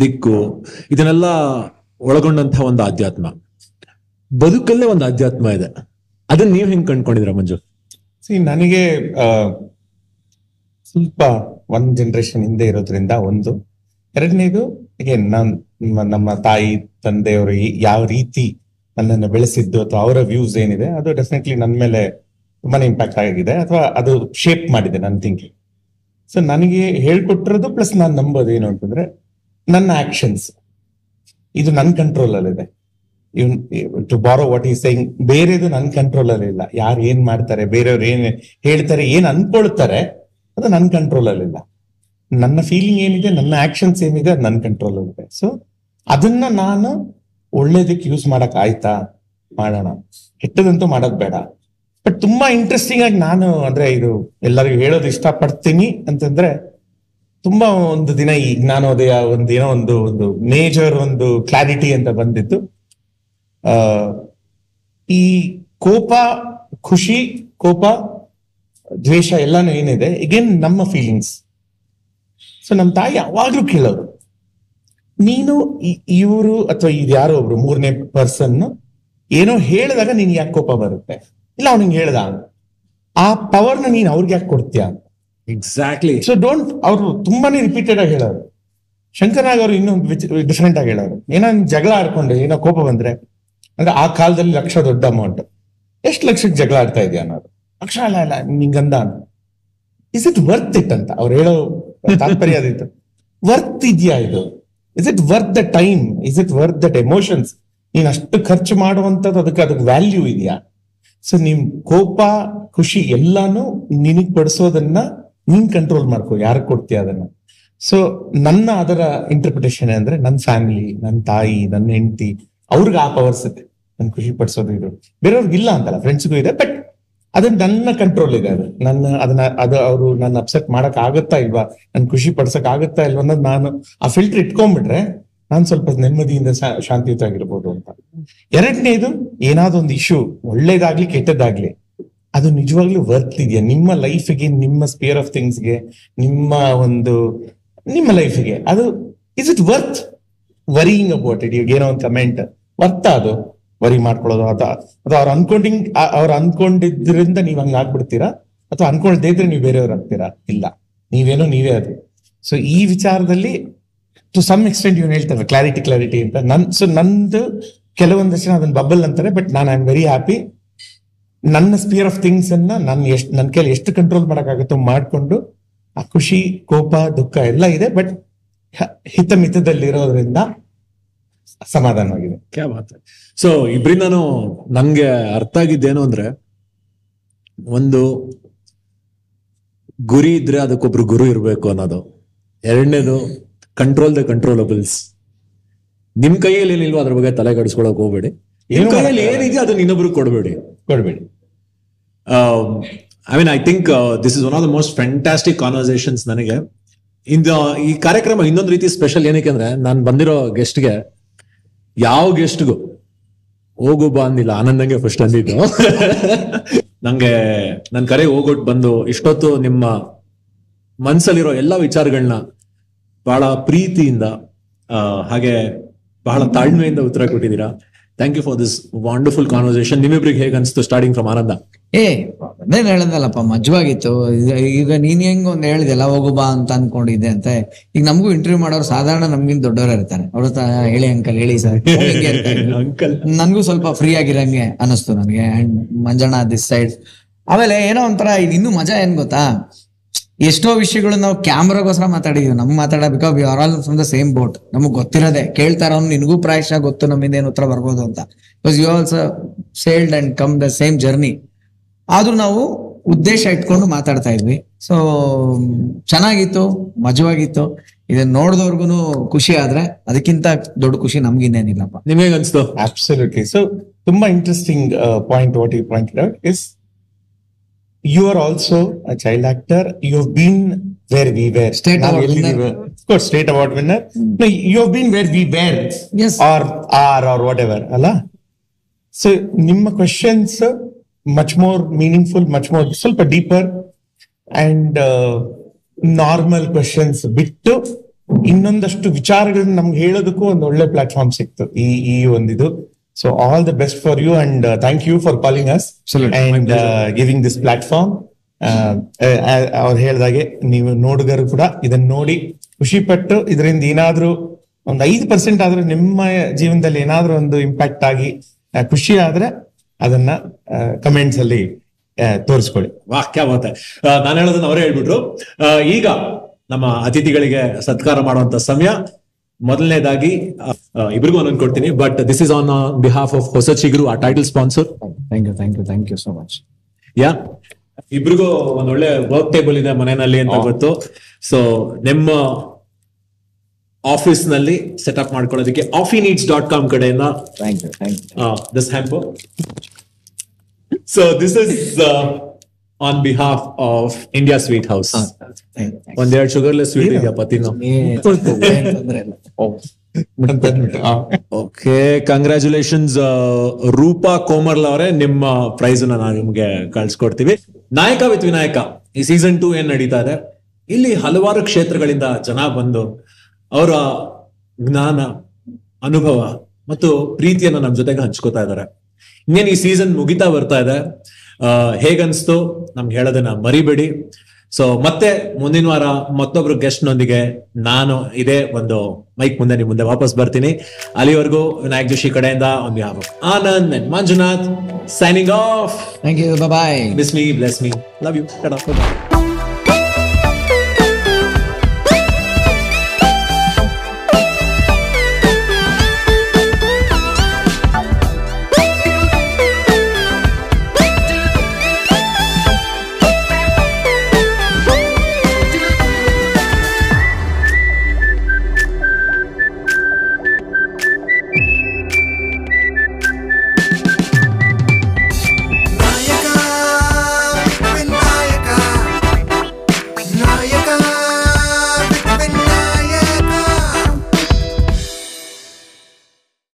ದಿಕ್ಕು ಇದನ್ನೆಲ್ಲ ಒಳಗೊಂಡಂತ ಒಂದು ಆಧ್ಯಾತ್ಮ. ಬದುಕಲ್ಲೇ ಒಂದು ಆಧ್ಯಾತ್ಮ ಇದೆ. ಅದನ್ನ ನೀವ್ ಹೆಂಗ್ ಕಂಡ್ಕೊಂಡಿದ್ರ ಮಂಜು? ಸಿ ನನಗೆ ಸ್ವಲ್ಪ ಒಂದ್ ಜನರೇಷನ್ ಹಿಂದೆ ಇರೋದ್ರಿಂದ ಒಂದು. ಎರಡನೇದು again, ನಾನ್ ನಮ್ಮ- ತಾಯಿ, ತಂದೆಯವರು ಯಾವ ರೀತಿ ನನ್ನನ್ನು ಬೆಳೆಸಿದ್ದು ಅಥವಾ ಅವರ ವ್ಯೂಸ್ ಏನಿದೆ, ಅದು ಡೆಫಿನೆಟ್ಲಿ ನನ್ನ ಮೇಲೆ ತುಂಬಾನೇ ಇಂಪ್ಯಾಕ್ಟ್ ಆಗಿದೆ ಅಥವಾ ಅದು ಶೇಪ್ ಮಾಡಿದೆ ನನ್ನ ಥಿಂಕಿಂಗ್ ಸೊ ನನಗೆ ಹೇಳ್ಕೊಟ್ಟಿರೋದು ಪ್ಲಸ್ ನಾನು ನಂಬೋದು ಏನು ಅಂತಂದ್ರೆ, ನನ್ನ ಆಕ್ಷನ್ಸ್ ಇದು ನನ್ನ ಕಂಟ್ರೋಲ್ ಅಲ್ಲಿದೆ to borrow what is saying ಬೇರೆದು ನನ್ನ ಕಂಟ್ರೋಲ್ ಅಲ್ಲಿ ಇಲ್ಲ. ಯಾರು ಏನ್ ಮಾಡ್ತಾರೆ, ಬೇರೆಯವ್ರು ಏನ್ ಹೇಳ್ತಾರೆ, ಏನ್ ಅನ್ಕೊಳ್ತಾರೆ, ಅದು ನನ್ನ ಕಂಟ್ರೋಲ್ ಅಲ್ಲಿಲ್ಲ ನನ್ನ ಫೀಲಿಂಗ್ ಏನಿದೆ, ನನ್ನ ಆಕ್ಷನ್ಸ್ ಏನಿದೆ ನನ್ನ ಕಂಟ್ರೋಲ್ ಇದೆ ಸೊ ಅದನ್ನ ನಾನು ಒಳ್ಳೇದಕ್ಕೆ ಯೂಸ್ ಮಾಡಕ್ ಆಯ್ತಾ? ಮಾಡೋಣ. ಕೆಟ್ಟದಂತೂ ಮಾಡೋದ್ ಬೇಡ. ಬಟ್ ತುಂಬಾ ಇಂಟ್ರೆಸ್ಟಿಂಗ್ ಆಗಿ ನಾನು, ಅಂದ್ರೆ ಇದು ಎಲ್ಲರಿಗೂ ಹೇಳೋದು ಇಷ್ಟಪಡ್ತೀನಿ ಅಂತಂದ್ರೆ, ತುಂಬಾ ಒಂದು ದಿನ ಈ ಜ್ಞಾನೋದಯ ಒಂದು ಏನೋ ಒಂದು ಒಂದು ಮೇಜರ್ ಒಂದು ಕ್ಲಾರಿಟಿ ಅಂತ ಬಂದಿತ್ತು. ಆ, ಈ ಕೋಪ, ಖುಷಿ, ಕೋಪ, ದ್ವೇಷ ಎಲ್ಲಾನು ಏನಿದೆ ಅಗೇನ್ ನಮ್ಮ ಫೀಲಿಂಗ್ಸ್ ಸೊ ನಮ್ಮ ತಾಯಿ ಯಾವಾಗ್ಲೂ ಕೇಳೋರು ನೀನು ಇವರು ಅಥವಾ ಇದು ಯಾರೋ ಒಬ್ರು ಮೂರನೇ ಪರ್ಸನ್ ಏನೋ ಹೇಳಿದಾಗ ನೀನ್ ಯಾಕೆ ಕೋಪ ಬರುತ್ತೆ? ಇಲ್ಲ ಅವ್ನಿಗೆ ಹೇಳ್ದ ಆ ಪವರ್ನ ನೀನ್ ಅವ್ರಿಗೆ ಯಾಕೆ ಕೊಡ್ತೀಯ ಎಕ್ಸಾಕ್ಟ್ಲಿ ಸೊ ಡೋಂಟ್ ಅವ್ರು ತುಂಬಾನೇ ರಿಪೀಟೆಡ್ ಆಗಿ ಹೇಳೋರು. ಶಂಕರ್ನಾಗ್ ಅವರು ಇನ್ನೊಂದು ಡಿಫ್ರೆಂಟ್ ಆಗಿ ಹೇಳೋರು. ಏನೋ ನೀನ್ ಜಗಳ ಆಡ್ಕೊಂಡ್ರೆ ಏನೋ ಕೋಪ ಬಂದ್ರೆ ಅಂದ್ರೆ ಆ ಕಾಲದಲ್ಲಿ ಲಕ್ಷ ದೊಡ್ಡ ಅಮೌಂಟ್ ಎಷ್ಟು ಲಕ್ಷಕ್ಕೆ ಜಗಳ ಆಡ್ತಾ ಇದೆಯಾ ಅನ್ನೋದು. ಲಕ್ಷ ಅಲ್ಲ ಅಲ್ಲ ನಿಂಗಂದ ಇಸ್ ಇಟ್ ವರ್ತ್ ಇಟ್ ಅಂತ. ಅವ್ರು ಹೇಳೋ ತಾತ್ಪರ್ಯ ಅದಿತ್ತು ವರ್ತ್ ಇದೆಯಾ ಇದು? Is it worth the time is it worth that emotions ನೀನ್ ಅಷ್ಟು ಖರ್ಚು ಮಾಡುವಂತದ್ದು ಅದಕ್ಕೆ ಅದಕ್ಕೆ ವ್ಯಾಲ್ಯೂ ಇದೆಯಾ? ಸೊ ನಿಮ್ ಕೋಪ, ಖುಷಿ ಎಲ್ಲಾನು ನಿನಗ್ ಪಡಿಸೋದನ್ನ ನೀನ್ ಕಂಟ್ರೋಲ್ ಮಾಡ್ಕೋ ಯಾರು ಕೊಡ್ತೀಯ ಅದನ್ನ? ಸೊ ನನ್ನ ಅದರ ಇಂಟರ್ಪ್ರಿಟೇಷನ್ ಅಂದ್ರೆ ನನ್ನ ಫ್ಯಾಮಿಲಿ ನನ್ನ ತಾಯಿ ನನ್ನ ಹೆಂಡತಿ, ಅವ್ರಿಗೆ ಆ ಪವರ್ಸ್ ಇದೆ. ನನ್ ಖುಷಿ ಪಡಿಸೋದು ಇದು. ಬೇರೆಯವ್ರಿಗೆ ಇಲ್ಲ ಅಂತಲ್ಲ ಫ್ರೆಂಡ್ಸ್ಗೂ ಇದೆ ಬಟ್ ಅದು ನನ್ನ ಕಂಟ್ರೋಲ್ ಇದೆ ಅದು ನನ್ನ ಅದನ್ನ, ಅದು ಅವರು ನನ್ನ ಅಪ್ಸೆಟ್ ಮಾಡಕ್ ಆಗುತ್ತಾ ಇಲ್ವಾ? ನನ್ ಖುಷಿ ಪಡ್ಸಕ್ ಆಗುತ್ತಾ ಇಲ್ವಾ ಅನ್ನೋದು ನಾನು ಆ ಫಿಲ್ಟರ್ ಇಟ್ಕೊಂಡ್ಬಿಟ್ರೆ ನಾನ್ ಸ್ವಲ್ಪ ನೆಮ್ಮದಿಯಿಂದ ಶಾಂತಿಯುತ ಶಾಂತಿಯುತವಾಗಿರ್ಬೋದು ಅಂತ. ಎರಡನೇದು ಏನಾದ್ರು ಒಂದು ಇಶ್ಯೂ ಒಳ್ಳೇದಾಗ್ಲಿ ಕೆಟ್ಟದಾಗ್ಲಿ ಅದು ನಿಜವಾಗ್ಲೂ ವರ್ತ್ ಇದೆಯಾ? ನಿಮ್ಮ ಲೈಫ್ಗೆ ನಿಮ್ಮ ಸ್ಪಿಯರ್ ಆಫ್ ಥಿಂಗ್ಸ್ಗೆ ನಿಮ್ಮ ಒಂದು, ನಿಮ್ಮ ಲೈಫ್ಗೆ ಅದು is it worth worrying about it ಈಗ ಏನೋ ಒಂದು ಕಮೆಂಟ್ ವರ್ತ ಅದು? ವರಿ ಮಾಡ್ಕೊಳ್ಳೋದು ಅಥವಾ ಅಥವಾ ಅವ್ರು ಅನ್ಕೊಂಡಿಂಗ್ ಅವ್ರು ಅನ್ಕೊಂಡಿದ್ರಿಂದ ನೀವ್ ಹಂಗ ಆಗ್ಬಿಡ್ತೀರಾ? ಅಥವಾ ಅನ್ಕೊಳ್ದೇ ಇದ್ರೆ ನೀವು ಬೇರೆಯವ್ರು ಆಗ್ತೀರಾ? ಇಲ್ಲ. ನೀವೇನು ನೀವೇ ಅದು. ಸೊ ಈ ವಿಚಾರದಲ್ಲಿ ಟು ಸಮ್ ಎಕ್ಸ್ಟೆಂಟ್ ಇವ್ನು ಹೇಳ್ತಾರೆ ಕ್ಲಾರಿಟಿ ಕ್ಲಾರಿಟಿ ಅಂತ. ನನ್ ಸೊ ನಂದು ಕೆಲವೊಂದಷ್ಟು ಜನ ಅದನ್ನ ಬಬಲ್ ಅಂತಾರೆ ಬಟ್ ನಾನು ಐ ಆಮ್ ವೆರಿ ಹ್ಯಾಪಿ ನನ್ನ ಸ್ಪಿಯರ್ ಆಫ್ ಥಿಂಗ್ಸ್ ಅನ್ನ ನಾನು ಎಷ್ಟು ನನ್ನ ಕೈಲಿ ಎಷ್ಟು ಕಂಟ್ರೋಲ್ ಮಾಡೋಕ್ಕಾಗುತ್ತೋ ಮಾಡ್ಕೊಂಡು, ಆ ಖುಷಿ, ಕೋಪ, ದುಃಖ ಎಲ್ಲ ಇದೆ ಬಟ್ ಹಿತಮಿತದಲ್ಲಿರೋದ್ರಿಂದ ಸಮಾಧಾನವಾಗಿದೆ. ಕ್ಯಾ ಬಾತ್. ಸೊ ಇಬ್ರಿಂದನೂ ನಂಗೆ ಅರ್ಥ ಆಗಿದ್ದೇನು ಅಂದ್ರೆ ಒಂದು ಗುರಿ ಇದ್ರೆ ಅದಕ್ಕೊಬ್ರು ಗುರು ಇರಬೇಕು ಅನ್ನೋದು. ಎರಡನೇದು ಕಂಟ್ರೋಲ್ ದ ಕಂಟ್ರೋಲಬಲ್ಸ್ ನಿಮ್ ಕೈಯಲ್ಲಿ ಏನಿಲ್ವೋ ಅದ್ರ ಬಗ್ಗೆ ತಲೆ ಕಡಿಸ್ಕೊಳಕ್ ಹೋಗ್ಬೇಡಿ. ನಿಮ್ ಕೈಯಲ್ಲಿ. ಏನಿದೆ ಅದನ್ನ ಇನ್ನೊಬ್ರು ಕೊಡ್ಬೇಡಿ. ಕೊಡ್ಬೇಡಿ. I mean I think this is one of the most fantastic conversations ನನಗೆ. ಇಂದ ಈ ಕಾರ್ಯಕ್ರಮ ಇನ್ನೊಂದು ರೀತಿ ಸ್ಪೆಷಲ್ ಏನಕ್ಕೆ ಅಂದ್ರೆ ನಾನು ಬಂದಿರೋ ಗೆಸ್ಟ್ಗೆ ಯಾವ ಗೆಸ್ಟ್ಗೂ ಹೋಗು ಬಾ ಅಂದಿಲ್ಲ. ಆನಂದಂಗೆ ಫಸ್ಟ್ ಅಂದಿದ್ದು. <laughs> ನಂಗೆ, ನನ್ ಕರೆ ಹೋಗೊಟ್ಟು ಬಂದು ಇಷ್ಟೊತ್ತು ನಿಮ್ಮ ಮನ್ಸಲ್ಲಿರೋ ಎಲ್ಲಾ ವಿಚಾರಗಳನ್ನ ಬಹಳ ಪ್ರೀತಿಯಿಂದ ಹಾಗೆ ಬಹಳ ತಾಳ್ಮೆಯಿಂದ ಉತ್ತರ ಕೊಟ್ಟಿದ್ದೀರಾ. Thank you for this wonderful conversation ನಿಮ್ಮಿಬ್ರಿಗೆ ಹೇಗೆ ಅನಿಸ್ತು ಸ್ಟಾರ್ಟಿಂಗ್ ಫ್ರಮ್ ಆನಂದ? ಏ ಅದೇ ಹೇಳದಲ್ಲಪ್ಪ ಮಜ್ವಾಗಿತ್ತು. ಈಗ- ನೀನ್ ಹೆಂಗ್ ಒಂದ್ ಹೇಳಿದೆಲ್ಲ ಹೋಗು ಬಾ ಅಂತ ಅನ್ಕೊಂಡಿದ್ದೆ ಅಂತ. ಈಗ ನಮಗೂ ಇಂಟರ್ವ್ಯೂ ಮಾಡೋರು ಸಾಧಾರಣ ನಮ್ಗಿಂತ ದೊಡ್ಡವರು ಇರ್ತಾರೆ. ಅವ್ರ ಹೇಳಿ ಅಂಕಲ್ ಹೇಳಿ ಸರ್ <laughs> ಅಂಕಲ್ ನನ್ಗೂ ಸ್ವಲ್ಪ ಫ್ರೀ ಆಗಿರಂಗೆ ಅನಿಸ್ತು ನನಗೆ. ಅಂಡ್ ಮಂಜಣ್ಣ ದಿಸ್ ಸೈಡ್ ಆಮೇಲೆ ಏನೋ ಒಂಥರ ಇದು ಇನ್ನೂ ಮಜಾ ಏನ್ ಗೊತ್ತಾ? ಎಷ್ಟೋ ವಿಷಯಗಳು ನಾವು ಕ್ಯಾಮ್ರಾಗೋಸ್ಕರ ಮಾತಾಡಿದ್ವಿ. ನಮ್ ಮಾತಾಡ because we are all from the same boat ನಮಗ್ ಗೊತ್ತಿರೋದೆ. ಕೇಳ್ತಾರ ನಿನಗೂ ಪ್ರಾಯಶಃ ಗೊತ್ತು ನಮ್ಮಿಂದ ಏನು ಉತ್ತರ ಬರ್ಬೋದು ಅಂತ. Because you also sailed and come the same journey ಆದ್ರೂ ನಾವು ಉದ್ದೇಶ ಇಟ್ಕೊಂಡು ಮಾತಾಡ್ತಾ ಇದ್ವಿ. ಸೊ ಚೆನ್ನಾಗಿತ್ತು ಮಜವಾಗಿತ್ತು. ಇದನ್ನ ನೋಡಿದವ್ರಿಗೂ ಖುಷಿ ಆದ್ರೆ ಅದಕ್ಕಿಂತ ದೊಡ್ಡ ಖುಷಿ ನಮ್ಗೆ ಇನ್ನೇನಿಲ್ಲಪ್ಪ. ನಿಮಗೆ ಅನ್ಸ್ತು? ಅಬ್ಸಲ್ಯೂಟ್ಲಿ ಸೊ ತುಂಬಾ interesting point what you point is you are also a child actor you been where we were state award winner state award winner you been where we were are are are what ever ಅಲ್ಲ so ನಿಮ್ಮ questions much more meaningful much more ಸ್ವಲ್ಪ deeper and normal questions ಬಿಟ್ಟು ಇನ್ನೊಂದಷ್ಟು ವಿಚಾರಗಳನ್ನ ನಮ್ಗೆ ಹೇಳೋದಕ್ಕೂ ಒಂದು ಒಳ್ಳೆ platform ಸಿಕ್ತು ಈ ಈ ಒಂದಿದು. So all the best for you and thank you for calling us. And giving this platform ಅವ್ರು ಹೇಳ್ದಾಗೆ ನೀವು ನೋಡುಗರು ಕೂಡ ಇದನ್ನ ನೋಡಿ ಖುಷಿ ಪಟ್ಟು ಇದರಿಂದ ಏನಾದ್ರೂ ಒಂದು ಐದು ಪರ್ಸೆಂಟ್ ಆದ್ರೂ ನಿಮ್ಮ ಜೀವನದಲ್ಲಿ ಏನಾದ್ರೂ ಒಂದು ಇಂಪ್ಯಾಕ್ಟ್ ಆಗಿ ಖುಷಿ ಆದ್ರೆ ಅದನ್ನ ಕಮೆಂಟ್ಸ್ ಅಲ್ಲಿ ತೋರಿಸ್ಕೊಳ್ಳಿ. ವಾಕ್ಯ ಮಾತ ನಾನು ಹೇಳೋದನ್ನ ಅವರೇ ಹೇಳ್ಬಿಟ್ರು. ಈಗ ನಮ್ಮ ಅತಿಥಿಗಳಿಗೆ ಸತ್ಕಾರ ಮಾಡುವಂತ ಸಮಯ. ಮೊದಲನೇದಾಗಿ ಇಬ್ರಿಗೂ ಒಂದೊಂದು ಕೊಡ್ತೀನಿ. But this is on behalf of ಹೊಸ ಚಿಗುರು ಆ title sponsor thank you thank you thank you so much ಯಾ ಇಬ್ರಿಗೂ ಒಂದೊಳ್ಳೆ ಒಳ್ಳೆ ವರ್ಕ್ ಟೇಬಲ್ ಇದೆ ಮನೆಯಲ್ಲಿ ಅಂತ ಗೊತ್ತು. ಸೊ ನಿಮ್ಮ ಆಫೀಸ್ನಲ್ಲಿ ಸೆಟಪ್ ಮಾಡ್ಕೊಳ್ಳೋದಕ್ಕೆ ಆಫಿ ನೀಡ್ಸ್ ಡಾಟ್ ಕಾಮ್ ಕಡೆಯಿಂದ this hamper so this is on behalf of India Sweet House ಒಂದೆರಡು ಶುಗರ್ಲೆಸ್ ಸ್ವೀಟ್ ಇದೆಯಪ್ಪ ತಿನ್ನು. ಓಕೆ ಕಂಗ್ರ್ಯಾಚುಲೇಷನ್ಸ್ ರೂಪಾ ಕೋಮರ್ಲ್ ಅವರೇ. ನಿಮ್ಮ ಪ್ರೈಸ್ ನಾವು ನಿಮ್ಗೆ ಕಳ್ಸಿಕೊಡ್ತೀವಿ. ನಾಯಕ ವಿತ್ ವಿನಾಯಕ ಈ ಸೀಸನ್ ಟೂ ಏನ್ ನಡೀತಾ ಇದೆ? ಇಲ್ಲಿ ಹಲವಾರು ಕ್ಷೇತ್ರಗಳಿಂದ ಜನ ಬಂದು ಅವರ ಜ್ಞಾನ ಅನುಭವ ಮತ್ತು ಪ್ರೀತಿಯನ್ನ ನಮ್ಮ ಜೊತೆಗೆ ಹಂಚ್ಕೋತಾ ಇದ್ದಾರೆ ಇನ್ನೇನು ಈ ಸೀಸನ್ ಮುಗಿತಾ ಬರ್ತಾ ಇದೆ ಆ, ಹೇಗನ್ಸ್ತು? ನಮ್ಗೆ ಹೇಳೋದನ್ನ ಮರಿಬೇಡಿ. ಸೊ ಮತ್ತೆ ಮುಂದಿನ ವಾರ ಮತ್ತೊಬ್ರು ಗೆಸ್ಟ್ ನೊಂದಿಗೆ ನಾನು ಇದೇ ಒಂದು ಮೈಕ್ ಮುಂದೆ ನಿಮ್ ಮುಂದೆ ವಾಪಸ್ ಬರ್ತೀನಿ. ಅಲ್ಲಿವರೆಗೂ ವಿನಾಯಕ್ ಜೋಶಿ ಕಡೆಯಿಂದ ಒಂದು ಯಾವ Anand and Manjunath signing off thank you bye miss me bless me love you